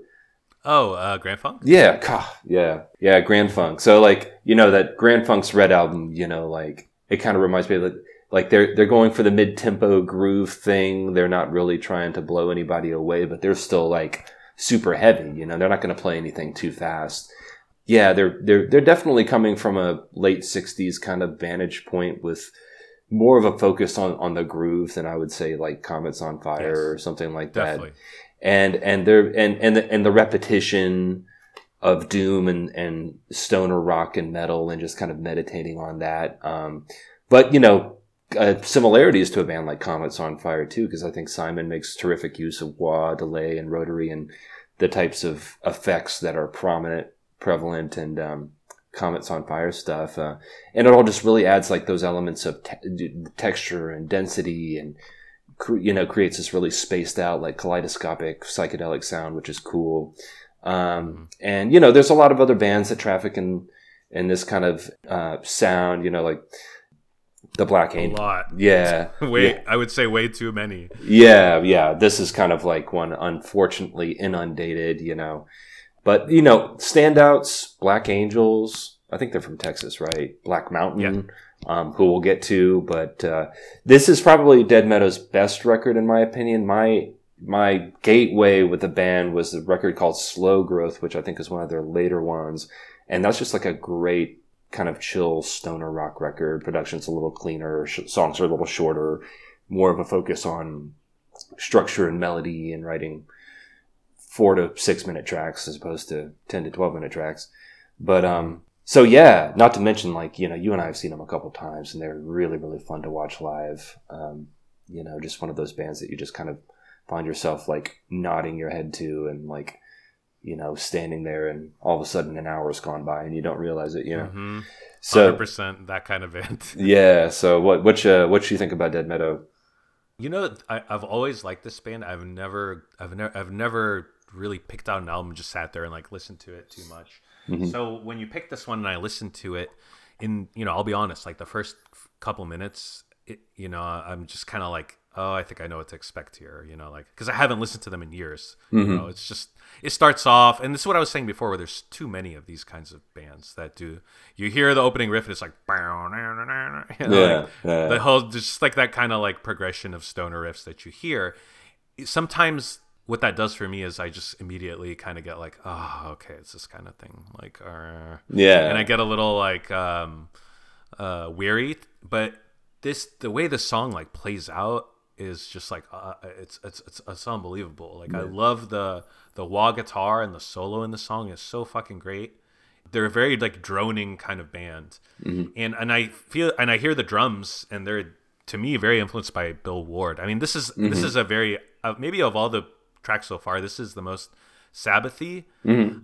Oh, uh, Grand Funk. yeah, yeah, yeah, Grand Funk. So like you know that Grand Funk's Red album, you know, like it kind of reminds me of that. Like they're they're going for the mid tempo groove thing. They're not really trying to blow anybody away, but they're still like super heavy. You know, they're not going to play anything too fast. Yeah, they're they're they're definitely coming from a late '60s kind of vantage point with more of a focus on on the groove than I would say like Comets on Fire Yes. or something like that Definitely. And and there and and the, and the repetition of doom and and stoner rock and metal and just kind of meditating on that. Um but you know uh, similarities to a band like comets on fire too because i think simon makes terrific use of wah delay and rotary and the types of effects that are prominent prevalent and um comets on fire stuff uh, and it all just really adds like those elements of te- texture and density and you know creates this really spaced out like kaleidoscopic psychedelic sound which is cool um, and you know there's a lot of other bands that traffic in in this kind of uh, sound you know like the black angel A lot. yeah *laughs* Way, yeah. I would say way too many. Yeah, yeah. This is kind of like one unfortunately inundated, you know. But, you know, standouts, Black Angels, I think they're from Texas, right? Black Mountain, um, who we'll get to. But uh, this is probably Dead Meadows' best record, in my opinion. My my gateway with the band was the record called Old Growth, which I think is one of their later ones. And that's just like a great kind of chill stoner rock record. Production's a little cleaner, sh- songs are a little shorter, more of a focus on structure and melody and writing four to six minute tracks as opposed to 10 to 12 minute tracks. But, um, so yeah, not to mention like, you know, you and I have seen them a couple times and they're really, really fun to watch live. Um, you know, just one of those bands that you just kind of find yourself like nodding your head to and like, you know, standing there and all of a sudden an hour's gone by and you don't realize it, you know? hmm So, 100% that kind of band. *laughs* yeah. So what, what, uh, what do you think about Dead Meadow? You know, I, I've always liked this band. I've never, I've never, I've never really picked out an album, and just sat there and like listened to it too much. Mm-hmm. So when you picked this one and I listened to it, in you know, I'll be honest, like the first couple minutes, it, you know, I'm just kind of like, oh, I think I know what to expect here. You know, like because I haven't listened to them in years. You Mhm. know, it's just it starts off, and this is what I was saying before, where there's too many of these kinds of bands that do. You hear the opening riff, and it's like, *laughs* you know, Yeah, like, yeah. the whole just like that kind of like progression of stoner riffs that you hear. Sometimes what that does for me is I just immediately kind of get like, oh, okay, it's this kind of thing, like, uh, Yeah. and I get a little like um, uh, weary. But this, the way the song like plays out is just like uh, it's, it's it's it's unbelievable. Like I love the the wah guitar and the solo in the song is so fucking great. They're a very like droning kind of band, and and I feel and I hear the drums and they're to me very influenced by Bill Ward. I mean, this is this is a very uh, maybe of all the tracks so far, this is the most Sabbathy.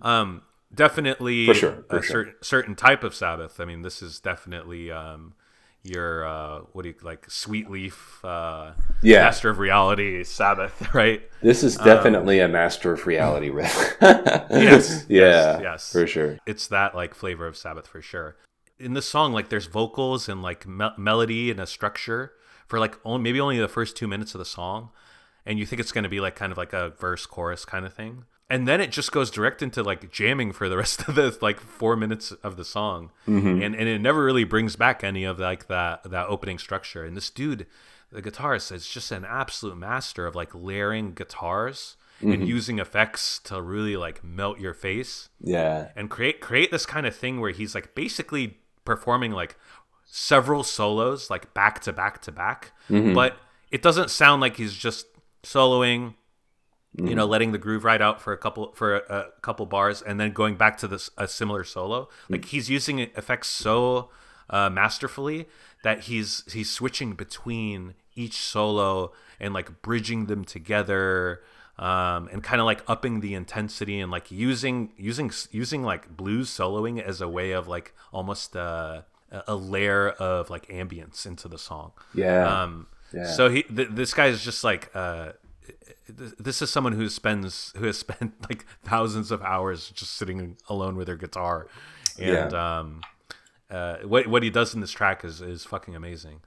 Um, definitely For sure, for a sure. certain certain type of Sabbath. I mean, this is definitely um, your uh, what do you like sweet leaf uh, Yeah. master of reality Sabbath, *laughs* right? This is definitely a master of reality riff. *laughs* Yes, yeah. yes, yes. For sure. It's that like flavor of Sabbath for sure. In this song, like there's vocals and like me- melody and a structure for like only, maybe only the first two minutes of the song, and you think it's going to be like kind of like a verse chorus kind of thing, and then it just goes direct into like jamming for the *laughs* rest of the like four minutes of the song, mm-hmm. and and it never really brings back any of like that that opening structure. And this dude, the guitarist, is just an absolute master of like layering guitars. And mm-hmm. using effects to really like melt your face Yeah. and create create this kind of thing where he's like basically performing like several solos like back to back to back mm-hmm. but it doesn't sound like he's just soloing you know letting the groove ride out for a couple for a, a couple bars and then going back to this a similar solo. Like he's using effects so uh, masterfully that he's he's switching between each solo and like bridging them together um, and kind of like upping the intensity and like using using using like blues soloing as a way of like almost uh, a a layer of like ambience into the song. Yeah. um, Yeah. So he, th- this guy is just like, uh, th- this is someone who spends, who has *laughs* spent like thousands of hours just sitting alone with their guitar, and um, uh, what what he does in this track is is fucking amazing.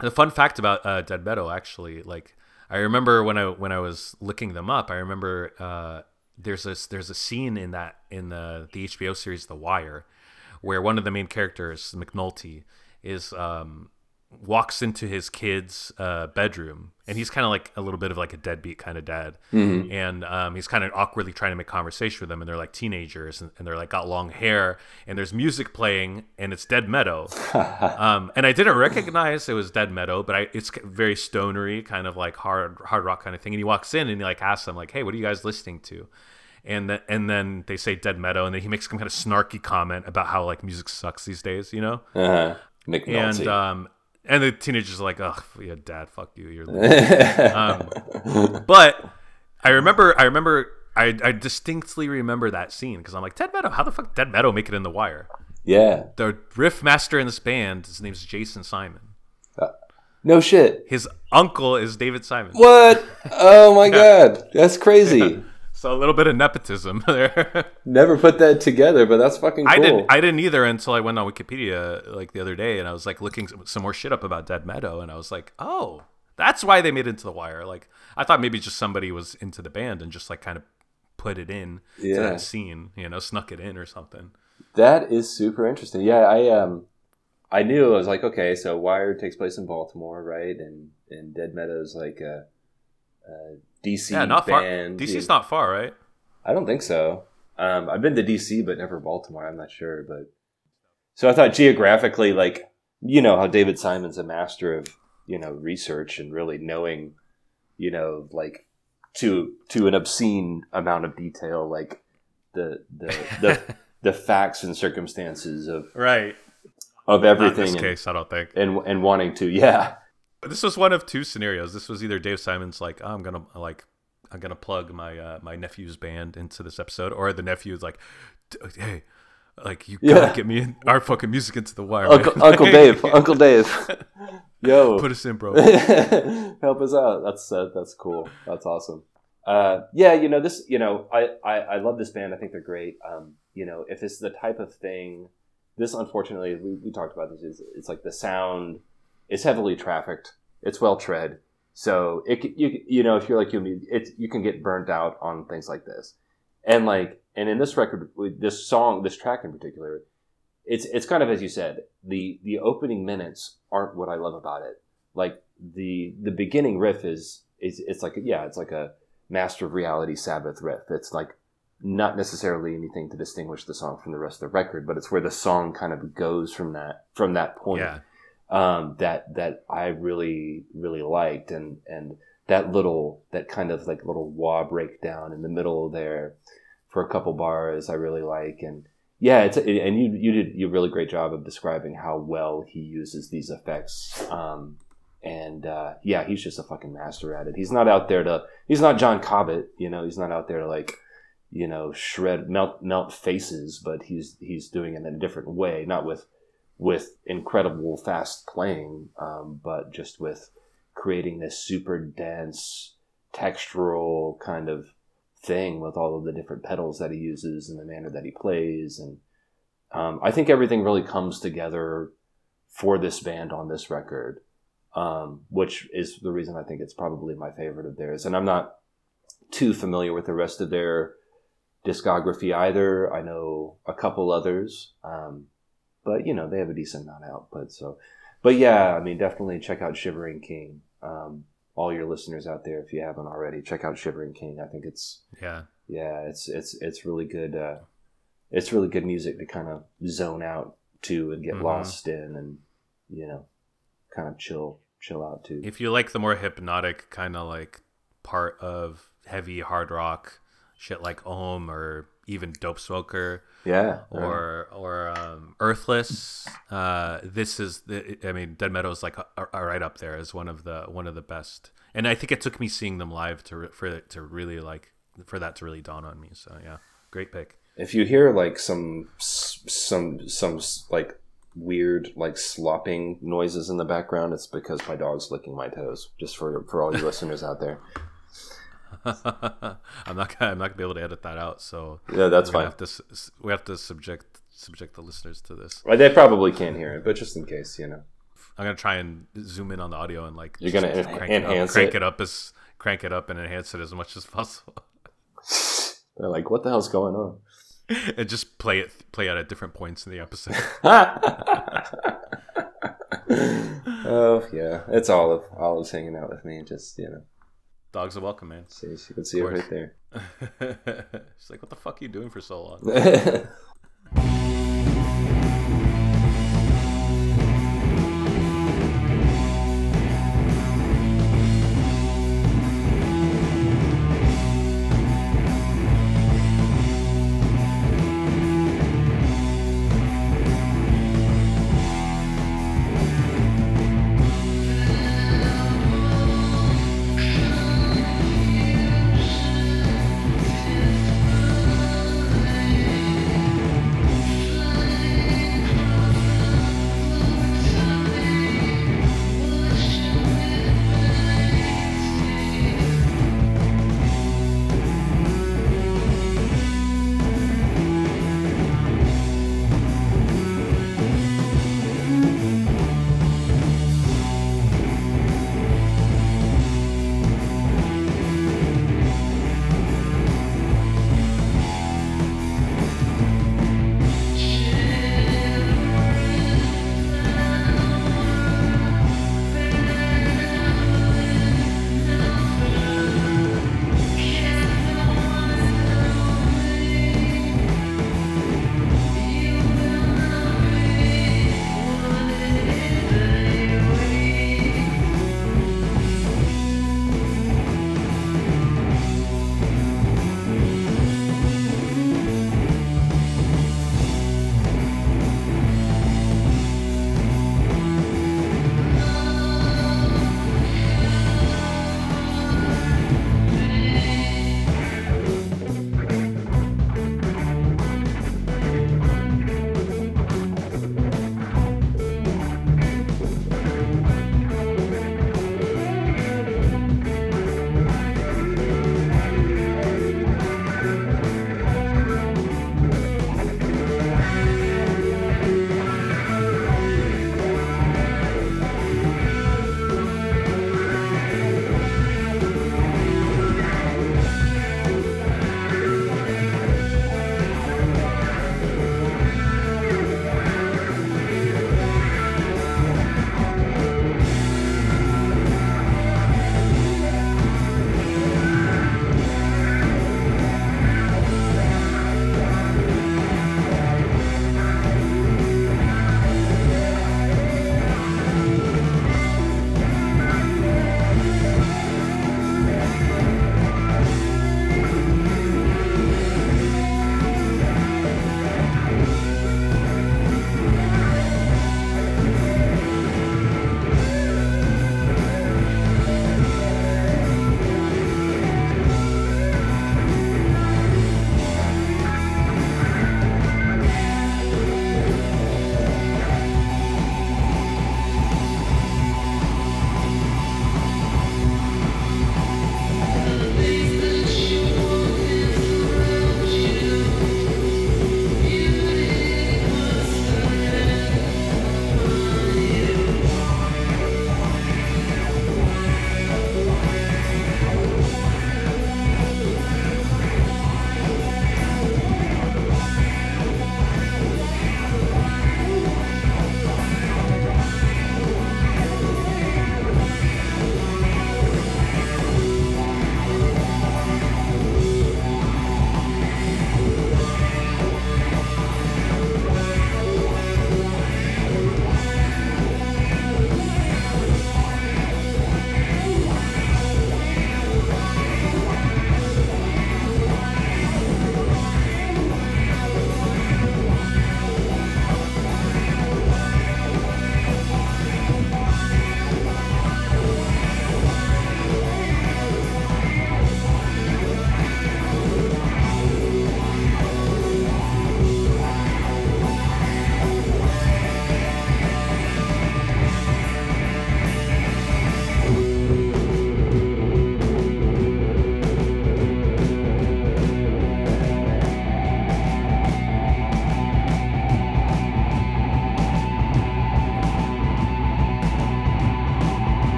The fun fact about uh, Dead Meadow, actually, like I remember when I when I was looking them up, I remember uh, there's this there's a scene in that in the the HBO series The Wire, where one of the main characters McNulty is um, walks into his kid's uh, bedroom, and he's kind of like a little bit of like a deadbeat kind of dad, and um, he's kind of awkwardly trying to make conversation with them, and they're like teenagers, and, and they're like got long hair, and there's music playing, and it's Dead Meadow, *laughs* um, and I didn't recognize it was Dead Meadow, but I, it's very stonery, kind of like hard hard rock kind of thing. And he walks in and he like asks them like, "Hey, what are you guys listening to?" And then and then they say Dead Meadow, and then he makes some kind of snarky comment about how like music sucks these days, you know? uh-huh. And um, and the teenagers are like, "Oh, yeah, Dad, fuck you, you're." *laughs* um, but I remember, I remember. I, I distinctly remember that scene because I'm like, Dead Meadow, how the fuck Dead Meadow make it in the wire? yeah. The riff master in this band, his name's Jason Simon. No shit. His uncle is David Simon. What? Oh my *laughs* god. That's crazy. So a little bit of nepotism *laughs* there. Never put that together, but that's fucking cool. I didn't. I didn't either until I went on Wikipedia like the other day, and I was like looking some- more shit up about Dead Meadow, and I was like, oh, that's why they made it into the wire. Like I thought maybe just somebody was into the band and just like kind of put it in to Yeah. that scene, you know, snuck it in or something. That is super interesting. Yeah, I um I knew I was like, okay, so Wire takes place in Baltimore, right? And and Dead Meadows like a, a DC Yeah, not far. band. DC's not far, right? I don't think so. Um, I've been to DC, but never Baltimore. I'm not sure, but so I thought geographically, like you know how David Simon's a master of you know research and really knowing, you know, like to to an obscene amount of detail, like the the the, *laughs* the facts and circumstances of Right. of Not in everything this and, case, I don't think. and and wanting to, yeah, This was one of two scenarios. This was either Dave Simon's like, oh, I'm gonna like, I'm gonna plug my uh, my nephew's band into this episode, or the nephew's like, hey, like you Yeah. gotta get me in our fucking music into the wire, Uncle, man." Uncle *laughs* Dave, Uncle Dave, *laughs* yo, put us in, bro. *laughs* help us out. That's uh, that's cool. That's awesome. Uh, yeah, you know this. You know, I, I I love this band. I think they're great. Um, you know, if it's the type of thing, this unfortunately we, we talked about this is it's like the sound is heavily trafficked. It's well tread, so it you you know if you're like you it's you can get burnt out on things like this, and like and in this record this song this track in particular, it's it's kind of as you said the the opening minutes aren't what I love about it. Like the the beginning riff is is it's like yeah it's like a Master of Reality Sabbath riff. It's like not necessarily anything to distinguish the song from the rest of the record, but it's where the song kind of goes from that from that point Yeah. Um, that that I really really liked, and and that little that kind of like little wah breakdown in the middle there for a couple bars I really like, and yeah, it's and you you did you really great job of describing how well he uses these effects. Um, and uh, yeah, he's just a fucking master at it. He's not out there to. He's not John Cobbett, you know. He's not out there to like, you know, shred melt melt faces, but he's he's doing it in a different way, not with with incredible fast playing, um, but just with creating this super dense textural kind of thing with all of the different pedals that he uses and the manner that he plays. And um, i think everything really comes together for this band on this record um, which is the reason i think it's probably my favorite of theirs. And i'm not too familiar with the rest of their discography either. I know a couple others um, but you know they have a decent amount of output so but yeah i mean definitely check out shivering king um, all your listeners out there if you haven't already check out shivering king i think it's Yeah. yeah it's it's it's really good uh it's really good music to kind of zone out to and get Mhm. lost in and you know kind of chill chill out to If you like the more hypnotic kind of like part of heavy hard rock, shit like Om or even Dope Smoker yeah or or um, Earthless, uh, this is the, I mean Dead Meadows like are, are right up there as one of the one of the best. And I think it took me seeing them live to for it to really like for that to really dawn on me. So yeah, great pick. if you hear like some some some like weird like slopping noises in the background it's because my dog's licking my toes just for for all you *laughs* listeners out there *laughs* I'm not gonna I'm not gonna be able to edit that out. So yeah that's fine have to we have to subject subject the listeners to this. Well, they probably can't hear it but just in case you know I'm gonna try and zoom in on the audio and like You're gonna en- crank enhance it up, crank it? it up as crank it up and enhance it as much as possible, *laughs* they're like what the hell's going on *laughs* and just play it play out at different points in the episode. oh yeah, it's Olive. Olive's hanging out with me. Just you know, Dogs are welcome, man. see, you can see it right there. *laughs* She's like, "What the fuck are you doing for so long?" *laughs*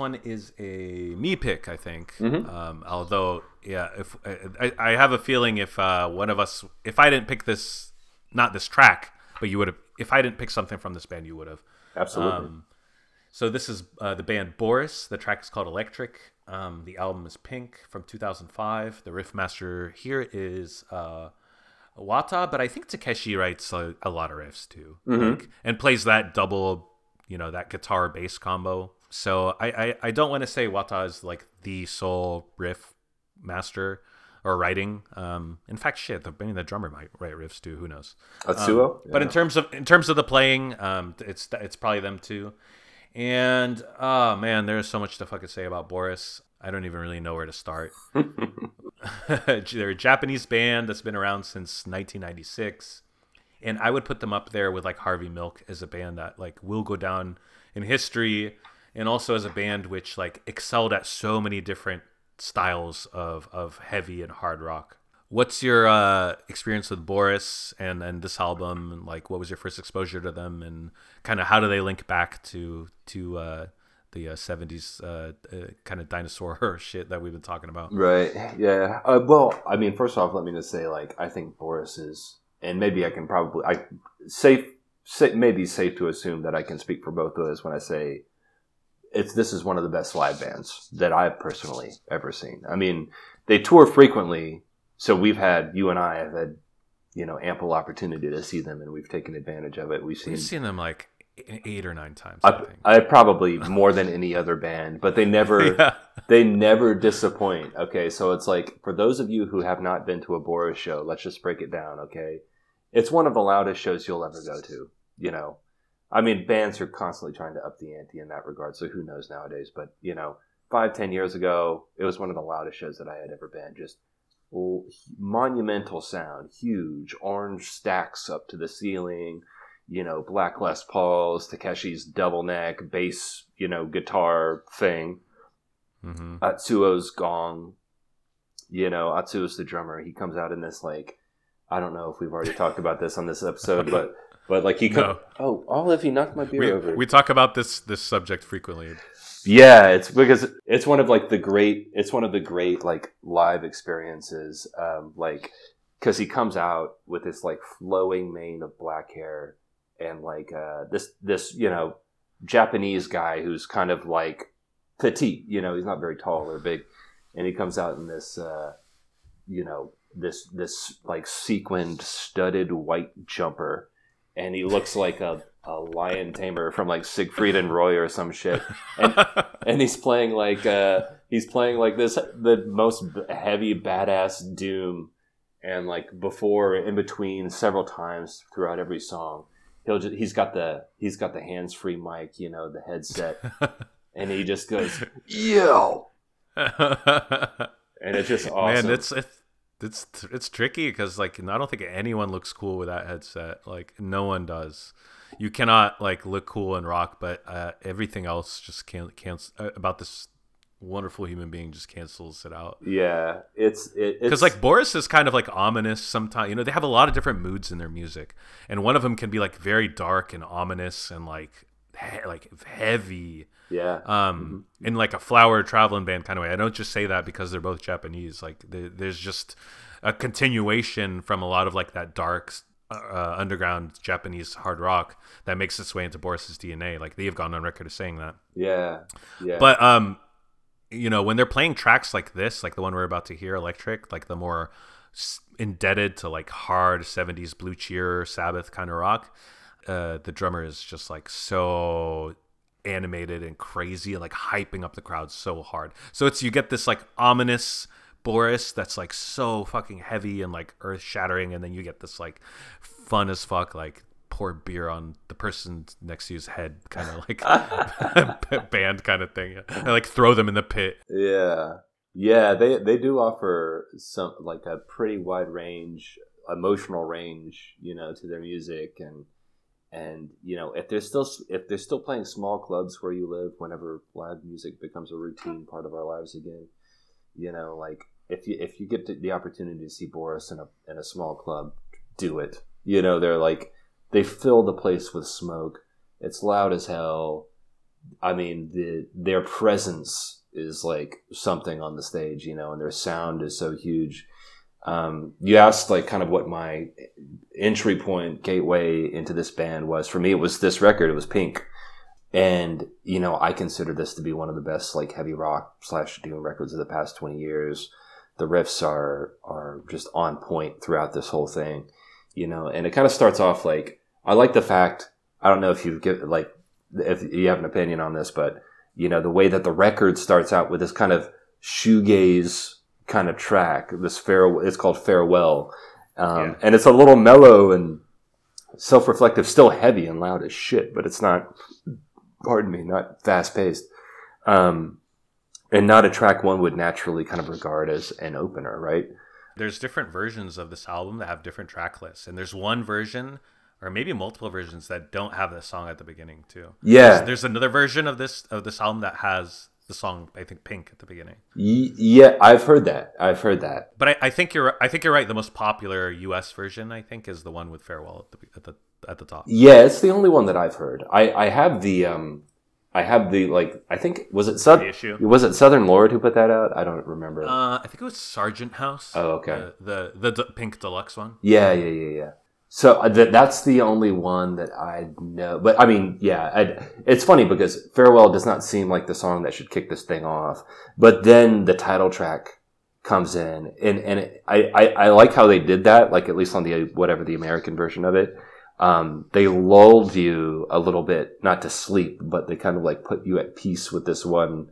one is a me pick, I think. Mhm. Um, although, yeah, if I, I have a feeling if uh, one of us, if I didn't pick this, not this track, but you would have, if I didn't pick something from this band, you would have. Absolutely. Um, so this is uh, the band Boris. The track is called Electric. Um, the album is Pink from 2005. The riff master here is uh, Wata, but I think Takeshi writes a, a lot of riffs too, like, and plays that double, you know, that guitar bass combo. So I I, I don't want to say Wata is like the sole riff master or writing. Um, in fact, shit, the, maybe the drummer might write riffs too. Who knows? Atsuo? But in terms of in terms of the playing, um, it's it's probably them too. And oh man, there's so much to fucking say about Boris. I don't even really know where to start. *laughs* *laughs* They're a Japanese band that's been around since 1996, and I would put them up there with like Harvey Milk as a band that like will go down in history, and also as a band which like excelled at so many different styles of of heavy and hard rock. What's your uh, experience with Boris and, and this album? And like, what was your first exposure to them, and kind of how do they link back to to uh, the uh, '70s uh, uh, kind of dinosaur *laughs* shit that we've been talking about? Right. Yeah. Uh, well, I mean, first off, let me just say, like, I think Boris is, and maybe I can probably, I safe, say, maybe safe to assume that I can speak for both of us when I say it's this is one of the best live bands that I've personally ever seen. I mean, they tour frequently, so we've had you and I have had, you know, ample opportunity to see them, and we've taken advantage of it. We've seen We've seen them like eight or nine times. I, I, think. I probably more than any other band, but they never *laughs* yeah. they never disappoint. Okay, so it's like for those of you who have not been to a Boris show, let's just break it down. Okay, it's one of the loudest shows you'll ever go to. You know, I mean, bands are constantly trying to up the ante in that regard. So who knows nowadays? But you know, five ten years ago, it was one of the loudest shows that I had ever been. Just monumental sound, huge orange stacks up to the ceiling. You know, Black Les Pauls, Takeshi's double neck bass, you know, guitar thing. hmm Atsuo's gong. You know, Atsuo's the drummer. He comes out in this like I don't know if we've already talked about this on this episode, *laughs* but but like he No. comes. Oh, Olive, he knocked my beer We, over. we talk about this this subject frequently. yeah, it's because it's one of like the great. It's one of the great like live experiences. Um, like because he comes out with this like flowing mane of black hair and like uh, this this you know Japanese guy who's kind of like petite. You know, he's not very tall or big, and he comes out in this uh, you know this this like sequined studded white jumper, and he looks like a a lion tamer from like Siegfried and Roy or some shit. And, *laughs* and he's playing like uh he's playing like this the most heavy badass doom. And like before in between several times throughout every song he'll just he's got the he's got the hands free mic you know the headset. *laughs* And he just goes *laughs* yo! And it's just awesome. Man, it's it's it's it's tricky because like I don't think anyone looks cool with that headset. Like no one does. You cannot like look cool and rock, but uh, everything else just can't cancel uh, about this wonderful human being just cancels it out. yeah it's it, Because like Boris is kind of like ominous sometimes. You know, they have a lot of different moods in their music, and one of them can be like very dark and ominous and like he- like heavy. Yeah. Um in like a Flower Travellin' Band kind of way. I don't just say that because they're both japanese. Like there- there's just a continuation from a lot of like that dark uh, underground japanese hard rock that makes its way into boris's dna like they have gone on record as saying that. Yeah. Yeah. But um you know when they're playing tracks like this like the one we're about to hear electric like the more s- indebted to like hard 70s blue cheer sabbath kind of rock uh the drummer is just like so animated and crazy and like hyping up the crowd so hard. So it's you get this like ominous boris that's like so fucking heavy and like earth shattering and then you get this like fun as fuck like pour beer on the person next to his head kind of like *laughs* *laughs* band kind of thing. And like throw them in the pit. Yeah, yeah, they they do offer some like a pretty wide range, emotional range, you know, to their music, and and you know if they're still if they're still playing small clubs where you live, whenever live music becomes a routine part of our lives again, you know, like if you if you get the- opportunity to see Boris in a in a small club, do it. You know, they're like they fill the place with smoke. It's loud as hell I mean, the their presence is like something on the stage, you know, and their sound is so huge. Um, you asked like kind of what my entry point gateway into this band was. For me, it was this record. It was Pink, and you know, I consider this to be one of the best like heavy rock slash doom records of the past twenty years. The riffs are are just on point throughout this whole thing, you know, and it kind of starts off like I like the fact. I don't know if you get like if you have an opinion on this, but you know the way that the record starts out with this kind of shoegaze kind of track. This farewell, it's called farewell, um, Yeah. and it's a little mellow and self-reflective, still heavy and loud as shit, but it's not. Pardon me, not fast-paced, um, and not a track one would naturally kind of regard as an opener, right? There's different versions of this album that have different track lists, and there's one version, or maybe multiple versions that don't have the song at the beginning too. Yeah, There's, there's another version of this of this album that has the song I think Pink at the beginning. Yeah, I've heard that. I've heard that. But I, I think you're I think you're right. The most popular U.S. version I think is the one with Farewell at the at the at the top. Yeah, it's the only one that I've heard. I, I have the um I have the like I think was it South Reissue? was it Southern Lord who put that out? I don't remember. Uh, I think it was Sargent House. Oh, okay. The the, the, d- Pink Deluxe one. yeah, yeah, yeah, yeah. So uh, th- that's the only one that I know. But I mean, yeah, i it's funny because Farewell does not seem like the song that should kick this thing off. But then the title track comes in, and and it, I, I I like how they did that. Like at least on the whatever the American version of it. Um, they lulled you a little bit, not to sleep, but they kind of like put you at peace with this one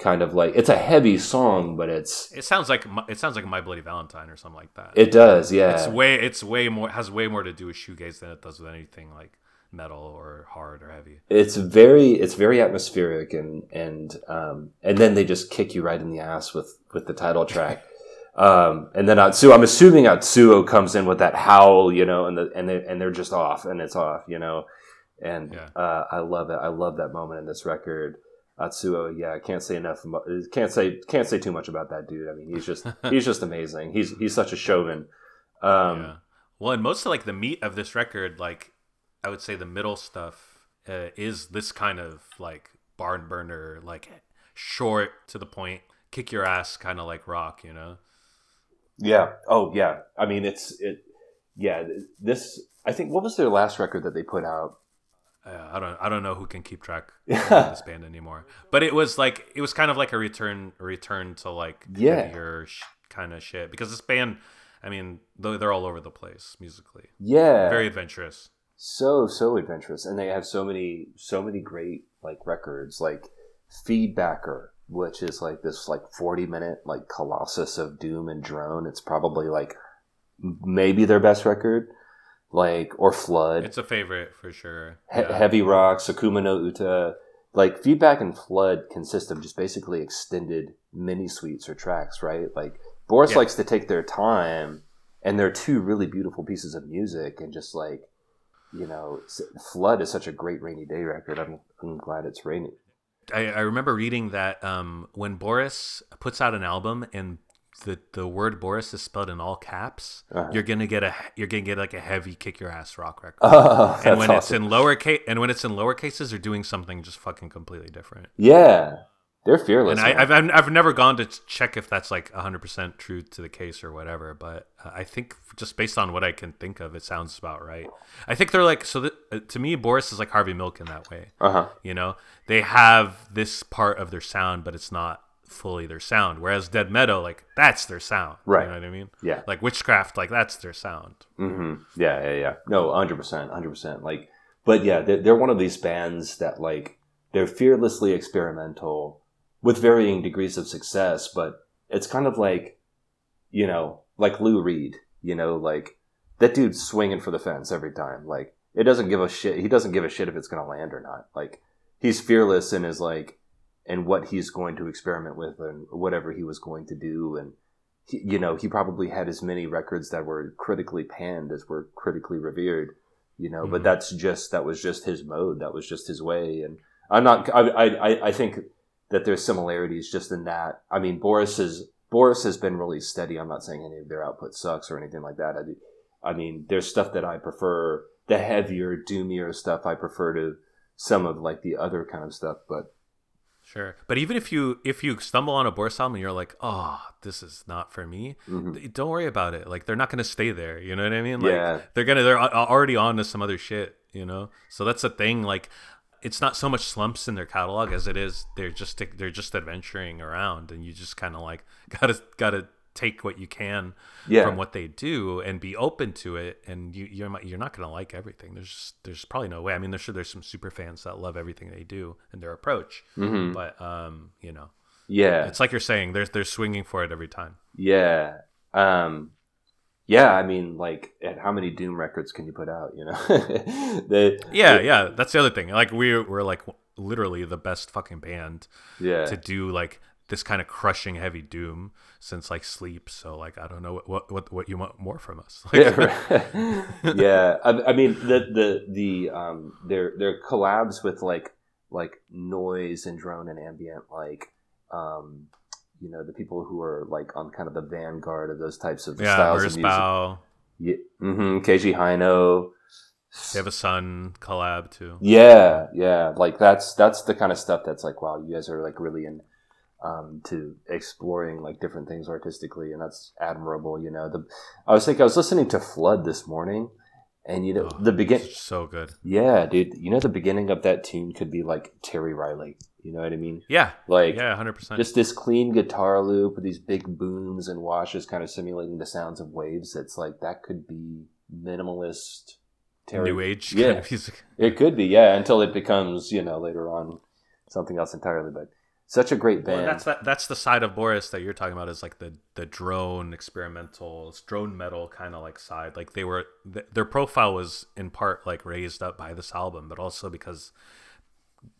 kind of like it's a heavy song, but it's It sounds like My- it sounds like My Bloody Valentine or something like that. it does, yeah. it's way it's way more has way more to do with shoegaze than it does with anything like metal or hard or heavy. it's very it's very atmospheric and and um and then they just kick you right in the ass with with the title track *laughs* um and then Atsuo I'm assuming Atsuo comes in with that howl you know and the and they and they're just off and it's off you know and Yeah. uh I love it I love that moment in this record Atsuo yeah can't say enough can't say can't say too much about that dude I mean he's just *laughs* he's just amazing he's he's such a showman um yeah. Well, and most of like the meat of this record, like I would say the middle stuff uh, is this kind of like barn burner, like short to the point, kick your ass kind of like rock, you know. Yeah. Oh, yeah. I mean, it's it. Yeah. This. I think. What was their last record that they put out? Uh, I don't I don't know who can keep track *laughs* of this band anymore. But it was like it was kind of like a return return to like Yeah. heavier sh- kind of shit because this band, I mean, they're, they're all over the place musically, Yeah. very adventurous. so so adventurous, and they have so many so many great like records, like Feedbacker, which is like this like forty minute like colossus of doom and drone. It's probably like maybe their best record, like or Flood. It's a favorite for sure. He- Yeah. Heavy Rocks, Akuma no Uta. Like Feedback and Flood consist of just basically extended mini suites or tracks, right? Like Boris Yeah. likes to take their time, and they're two really beautiful pieces of music, and just like you know, Flood is such a great rainy day record. I'm, I'm glad it's raining. I, I remember reading that um, when Boris puts out an album and the, the word Boris is spelled in all caps, Uh-huh. you're gonna get a you're gonna get like a heavy kick your ass rock record. *laughs* Oh, and when it's in lower case and when it's in lower cases, they're doing something just fucking completely different. yeah, they're fearless. and I, I've, I've I've never gone to check if that's like 100% true to the case or whatever, but uh, I think just based on what I can think of, it sounds about right. I think they're like so. That, uh, to me, Boris is like Harvey Milk in that way. uh-huh. You know, they have this part of their sound, but it's not fully their sound. Whereas Dead Meadow, like that's their sound. Right. You know what I mean? Yeah. Like Witchcraft, like that's their sound. hmm Yeah, yeah, yeah. No, hundred percent, hundred percent. Like, but yeah, they're, they're one of these bands that like they're fearlessly experimental with varying degrees of success, but it's kind of like, you know, like Lou Reed. You know, like that dude's swinging for the fence every time. Like, it doesn't give a shit. He doesn't give a shit if it's gonna land or not. Like, he's fearless and is like, and what he's going to experiment with and whatever he was going to do and he, you know, he probably had as many records that were critically panned as were critically revered, you know, but Mhm. that's just, that was just his mode. That was just his way. And I'm not, I, I, I- I think that there's similarities just in that. I mean, Boris is, Boris has been really steady. I'm not saying any of their output sucks or anything like that. I, do- I mean, there's stuff that I prefer, the heavier, doomier stuff I prefer to some of like the other kind of stuff. But Sure, but even if you if you stumble on a Boris album and you're like, oh, this is not for me, Mhm. don't worry about it. Like they're not gonna stay there. You know what I mean? Like, Yeah. they're gonna they're already on to some other shit. You know, so that's the thing. Like, it's not so much slumps in their catalog as it is they're just they're just adventuring around, and you just kind of like *laughs* gotta gotta take what you can Yeah. from what they do and be open to it and you you're not- you're not going to like everything there's just, there's probably no way i mean there's sure there's some super fans that love everything they do and their approach Mhm. but um you know yeah, it's like you're saying they're they're swinging for it every time yeah, um, yeah. I mean, like, how many Doom records can you put out? You know, *laughs* the yeah yeah that's the other thing like we we're like literally the best fucking band yeah, to do like this kind of crushing heavy doom since like sleep so like i don't know what what what, you want more from us *laughs* like, yeah, *laughs* yeah. I, I mean, the the the um, their their collabs with like like noise and drone and ambient, like um, you know, the people who are like on kind of the vanguard of those types of yeah styles of music. Yeah, mm-hmm, Keiji Haino. they have a Sunn collab too Yeah, yeah. Like that's that's the kind of stuff that's like, wow, you guys are like really in um, to exploring like different things artistically, and that's admirable. You know, the I was thinking I was listening to Flood this morning, and you know Oh, the beginning so good Yeah, dude. You know the beginning of that tune could be like Terry Riley. You know what I mean? yeah Like yeah 100% just this clean guitar loop with these big booms and washes, kind of simulating the sounds of waves. It's like that could be minimalist. Terry, new age Yeah. kind of music it could be, yeah, until it becomes, you know, later on something else entirely. But such a great Well, band. that's that, that's the side of Boris that you're talking about is like the the drone experimental drone metal kind of like side. Like they were th- their profile was in part like raised up by this album, but also because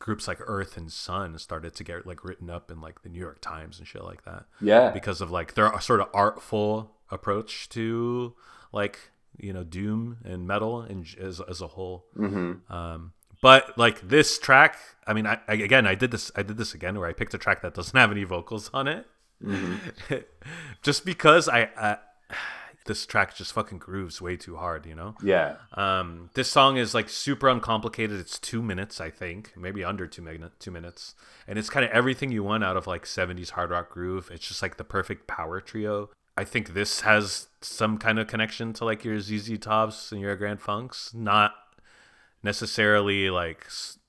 groups like Earth and Sunn started to get like written up in like the New York Times and shit like that yeah, because of like their sort of artful approach to like you know doom and metal and as as a whole. hmm Um, but like this track, I mean, I, I again, I did this, I did this again, where I picked a track that doesn't have any vocals on it, hmm *laughs* just because I, I, *sighs* this track just fucking grooves way too hard, you know. yeah, Um, this song is like super uncomplicated. It's two minutes, I think, maybe under two minutes, two minutes, and it's kind of everything you want out of like '70s hard rock groove. It's just like the perfect power trio. I think this has some kind of connection to like your ZZ Tops and your Grand Funks, not necessarily like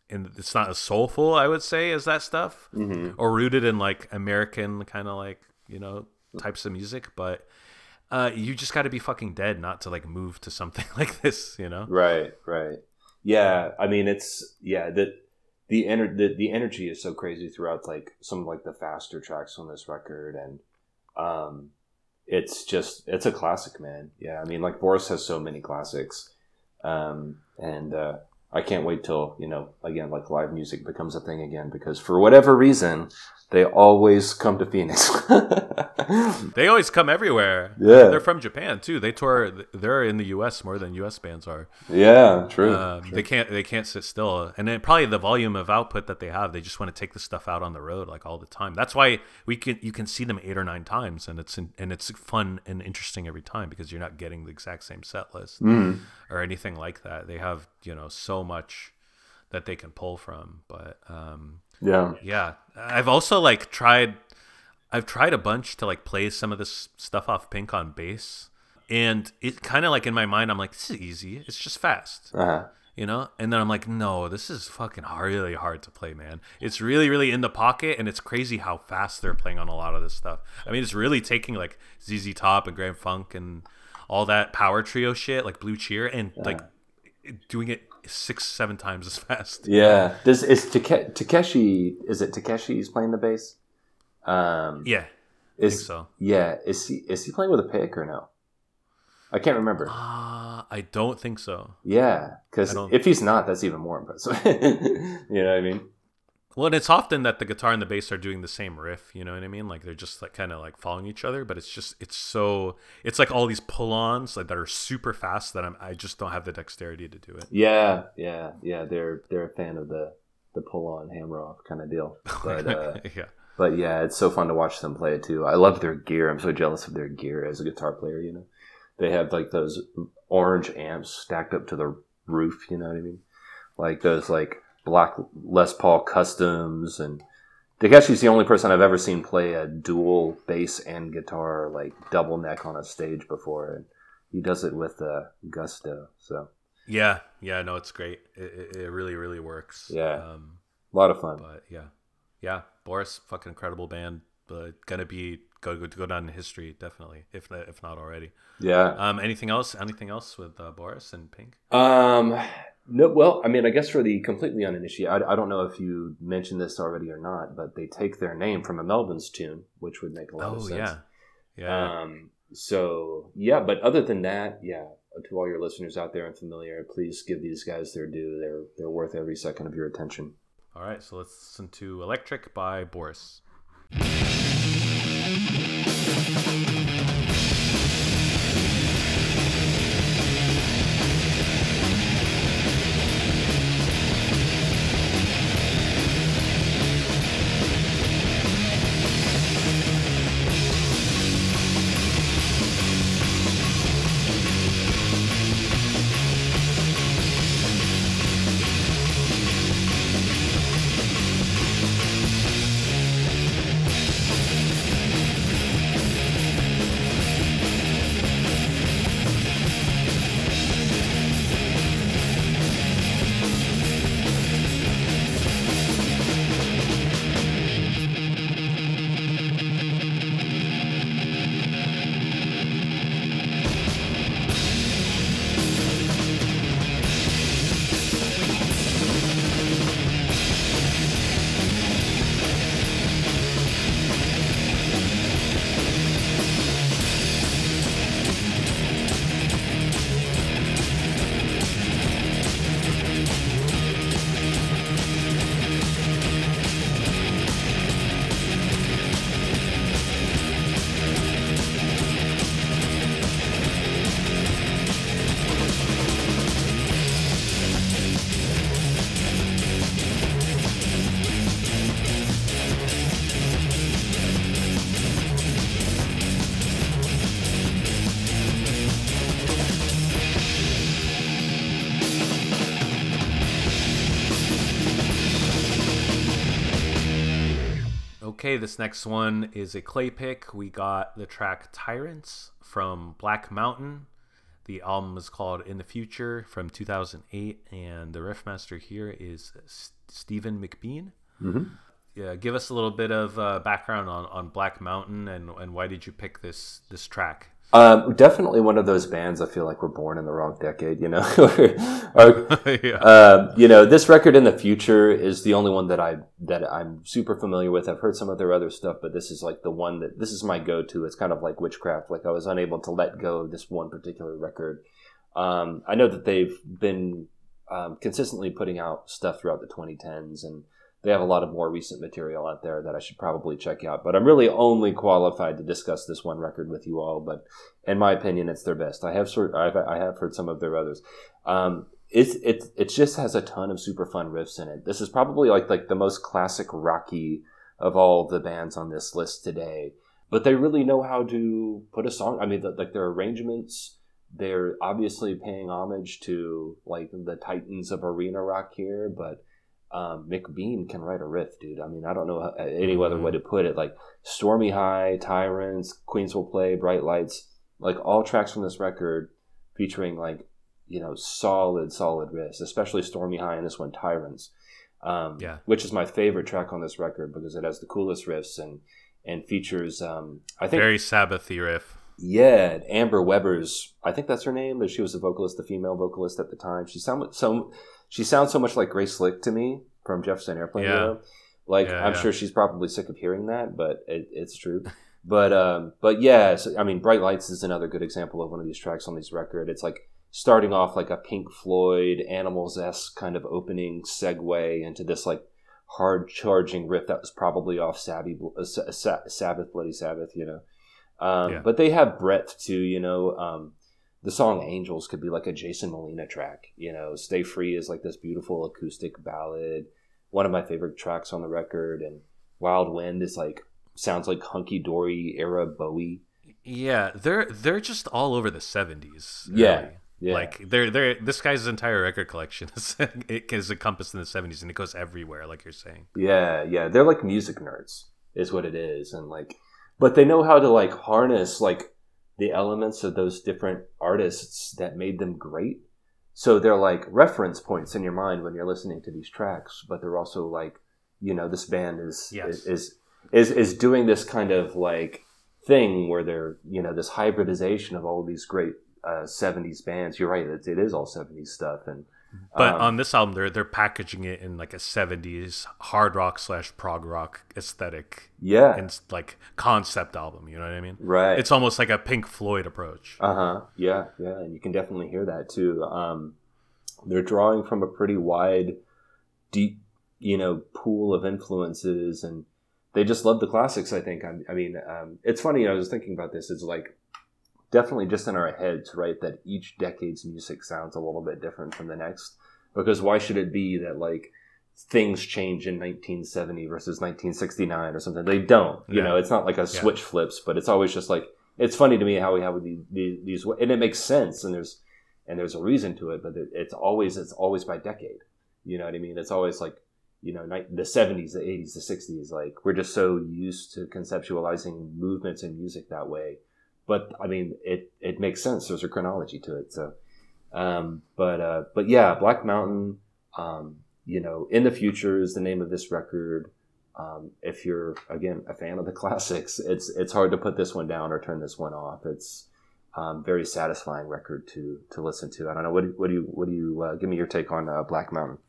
in, it's not as soulful, I would say, as that stuff, hmm or rooted in like American kind of like you know types of music, but. Uh, you just got to be fucking dead not to like move to something *laughs* like this, you know? right, right. Yeah, I mean, it's yeah the the ener- the the energy is so crazy throughout like some of like the faster tracks on this record, and um, it's just it's a classic, man. Yeah, I mean, like Boris has so many classics, um, and uh, I can't wait till you know again like live music becomes a thing again because for whatever reason they always come to Phoenix. *laughs* They always come everywhere. Yeah. they're from Japan too. They tour. They're in the U.S. more than U.S. bands are. yeah, true. Um, They can't. They can't sit still. And then probably the volume of output that they have, they just want to take the stuff out on the road like all the time. That's why we can. You can see them eight or nine times, and it's and it's fun and interesting every time because you're not getting the exact same set list Mm. or anything like that. They have you know so much that they can pull from, but. um Yeah. yeah. I've also like tried i've tried a bunch to like play some of this stuff off pink on bass and it kind of like in my mind i'm like this is easy. It's just fast. Uh-huh. you know? And then i'm like no this is fucking really hard to play man. It's really really in the pocket and it's crazy how fast they're playing on a lot of this stuff. I mean it's really taking like zz top and grand funk and all that power trio shit like blue cheer and like doing it six seven times as *laughs* fast Yeah. Does is Take- Takeshi? Is it Takeshi's playing the bass? Um, yeah is think so. yeah. Is he is he playing with a pick or no? I can't remember. Uh, I don't think so. Yeah, because if he's not, that's even more impressive. *laughs* you know what I mean? Well, and it's often that the guitar and the bass are doing the same riff. You know what I mean? Like they're just like kind of like following each other, but it's just it's so it's like all these pull-ons like, that are super fast that I'm I just don't have the dexterity to do it. Yeah, yeah, yeah. They're they're a fan of the the pull on hammer off kind of deal. *laughs* But uh, yeah, but yeah, it's so fun to watch them play it too. I love their gear. I'm so jealous of their gear as a guitar player. You know, they have like those orange amps stacked up to the roof. You know what I mean? Like those like black Les Paul customs, and Takeshi's the only person I've ever seen play a dual bass and guitar like double neck on a stage before, and he does it with uh, gusto. So Yeah, yeah, no, it's great. It, it, it really, really works. Yeah. Um, a lot of fun. but yeah, yeah, Boris, fucking incredible band. But gonna be go go go down in history definitely, if not, if not already. Yeah. Um, anything else? Anything else with uh, Boris and Pink? Um, no, well, I mean, I guess for the completely uninitiated, I, I don't know if you mentioned this already or not, but they take their name from a Melvins tune, which would make a lot of Oh sense. yeah, yeah. Um, so yeah, but other than that, yeah, to all your listeners out there unfamiliar, please give these guys their due. They're they're worth every second of your attention. All right, so let's listen to Electric by Boris. Okay, this next one is a clay pick. We got the track Tyrants from Black Mountain. The album is called In the Future from 2008, and the riff master here is S- Stephen McBean. Mm-hmm. Yeah, give us a little bit of uh, background on, on Black Mountain and, and why did you pick this this track? Um, definitely one of those bands. I feel like we're born in the wrong decade. You know, *laughs* Or, *laughs* yeah. uh, you know, this record in the future is the only one that I that I'm super familiar with. I've heard some of their other stuff, but this is like the one that this is my go to. It's kind of like witchcraft. Like I was unable to let go of this one particular record. Um, I know that they've been um, consistently putting out stuff throughout the 2010s, and they have a lot of more recent material out there that I should probably check out. But I'm really only qualified to discuss this one record with you all. But in my opinion, it's their best. I have sort I've, I have heard some of their others. Um, it's it it just has a ton of super fun riffs in it. This is probably like like the most classic rocky of all the bands on this list today. But they really know how to put a song. I mean, the, like their arrangements. They're obviously paying homage to like the titans of arena rock here, but um, McBean can write a riff, dude. I mean, I don't know any other way to put it. Like Stormy High, Tyrants, Queens Will Play, Bright Lights, like all tracks from this record featuring like you know solid, solid riffs, especially Stormy High and this one Tyrants, um, Yeah. which is my favorite track on this record because it has the coolest riffs and and features. Um, I think Very Sabbathy riff. Yeah, Amber Webber's. I think that's her name, but she was the vocalist, the female vocalist at the time. She sound so. She sounds so much like Grace Slick to me from Jefferson Airplane. Yeah. You know? Like Yeah, I'm yeah. sure she's probably sick of hearing that, but it, it's true. But um, but yeah, so, I mean, Bright Lights is another good example of one of these tracks on this record. It's like starting off like a Pink Floyd, Animals esque kind of opening segue into this like hard charging riff that was probably off Sabby, uh, Sa- Sa- Sabbath, Bloody Sabbath, you know. Um, Yeah. But they have breadth too, you know. Um, the song Angels could be like a Jason Molina track, you know. Stay Free is like this beautiful acoustic ballad, one of my favorite tracks on the record. And Wild Wind is like, sounds like hunky dory era Bowie. Yeah, they're they're just all over the 70s. Yeah. really. Yeah. Like they're they're this guy's entire record collection is, *laughs* it is encompassed in the seventies and it goes everywhere, like you're saying. Yeah, yeah, they're like music nerds, is what it is, and like, but they know how to like harness like the elements of those different artists that made them great. So they're like reference points in your mind when you're listening to these tracks, but they're also like, you know, this band is Yes. is is is doing this kind of like thing where they're you know this hybridization of all these great uh, 70s bands. You're right, it, it is all 70s stuff, and But um, on this album, they're they're packaging it in like a '70s hard rock slash prog rock aesthetic yeah, and like concept album. You know what I mean? right. It's almost like a Pink Floyd approach. Uh huh. Yeah, yeah, and you can definitely hear that too. Um, they're drawing from a pretty wide, deep, you know, pool of influences, and they just love the classics. I think. I, I mean, um, it's funny. I was thinking about this. It's like definitely just in our heads, right? That each decade's music sounds a little bit different from the next. Because why should it be that like things change in 1970 versus 1969 or something? They don't. You Yeah. know, it's not like a switch flips, but it's always just like it's funny to me how we have these, these, and it makes sense and there's and there's a reason to it, but it, it's always it's always by decade. You know what I mean? It's always like you know the 70s, the 80s, the 60s. Like we're just so used to conceptualizing movements in music that way. But I mean, it it makes sense. There's a chronology to it. So, um, but uh, but yeah, Black Mountain. Um, you know, in the future is the name of this record. Um, if you're again a fan of the *laughs* classics, it's it's hard to put this one down or turn this one off. It's um, very satisfying record to to listen to. I don't know what do- what do you what do you uh, give me your take on uh, Black Mountain?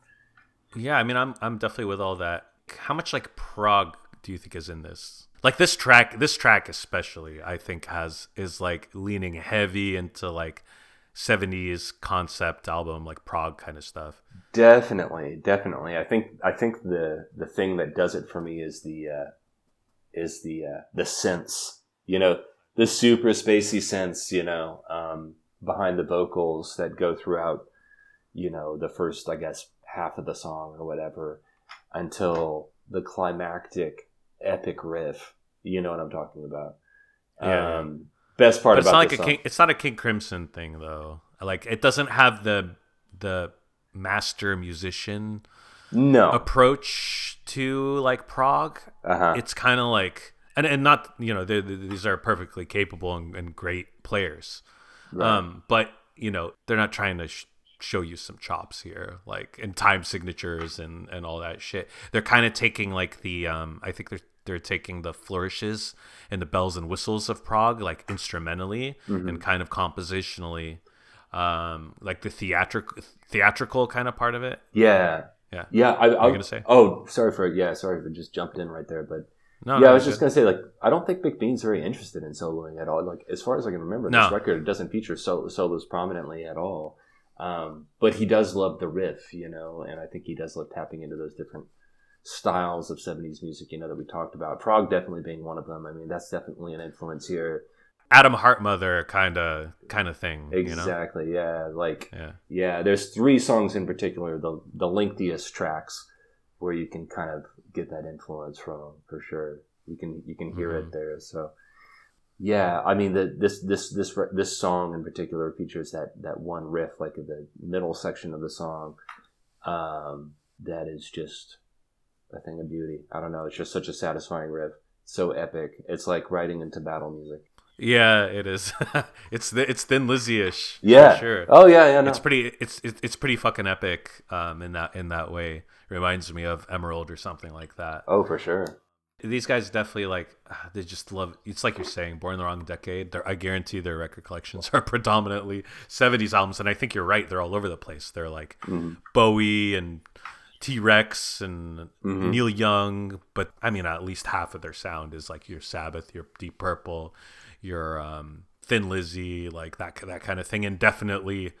Yeah, I mean, I'm I'm definitely with all that. How much like prog do you think is in this? Like this track, this track especially, I think has is like leaning heavy into like 70s concept album, like prog kind of stuff. Definitely, definitely. I think I think the the thing that does it for me is the uh, is the uh, the synths. You know, the super spacey synths. You know, um, behind the vocals that go throughout. You know, the first I guess half of the song or whatever, until the climactic epic riff. You know what I'm talking about. Yeah. Um, best part But it's about not like a song- King, it's not a King Crimson thing though. Like it doesn't have the the master musician no. approach to like prog. Uh-huh. It's kind of like and and not you know they they- these are perfectly capable and, and great players. Um, but you know they're not trying to sh- show you some chops here, like and time signatures and and all that shit. They're kind of taking like the um, I think they're they're taking the flourishes and the bells and whistles of prog, like instrumentally and kind of compositionally, um, like the theatrical theatrical kind of part of it. Yeah. Yeah. Yeah. I, I, gonna say? Oh, sorry for yeah, sorry for just jumped in right there, but No, yeah, no, I was just good. gonna say like I don't think McBean's very interested in soloing at all. Like as far as I can remember, No. this record doesn't feature solo, solos prominently at all. Um, but he does love the riff, you know, and I think he does love tapping into those different styles of '70s music, you know, that we talked about. prog definitely being one of them. I mean, that's definitely an influence here. Atom Heart Mother kind of kind of thing. You know? Exactly. Yeah. Like Yeah. Yeah, there's three songs in particular, the the lengthiest tracks, where you can kind of get that influence from for sure. You can you can hear Mhm. it there. So, yeah, I mean the this this this this song in particular features that that one riff, like the middle section of the song, um, that is just a thing of beauty. I don't know, it's just such a satisfying riff, so epic. It's like riding into battle music. Yeah, it is. *laughs* it's the, it's Thin Lizzy-ish. Yeah. sure. Oh yeah, yeah. No. It's pretty. It's it's it's pretty fucking epic. Um, in that in that way, reminds me of Emerald or something like that. oh, for sure. These guys definitely like ah, they just love. It's like you're saying, born in the wrong decade. They're, I guarantee their record collections *laughs* are predominantly '70s albums, and I think you're right. They're all over the place. They're like Mhm. Bowie and T Rex and Mhm. Neil Young, but I mean, at least half of their sound is like your Sabbath, your Deep Purple, your um, Thin Lizzy, like that that kind of thing, and definitely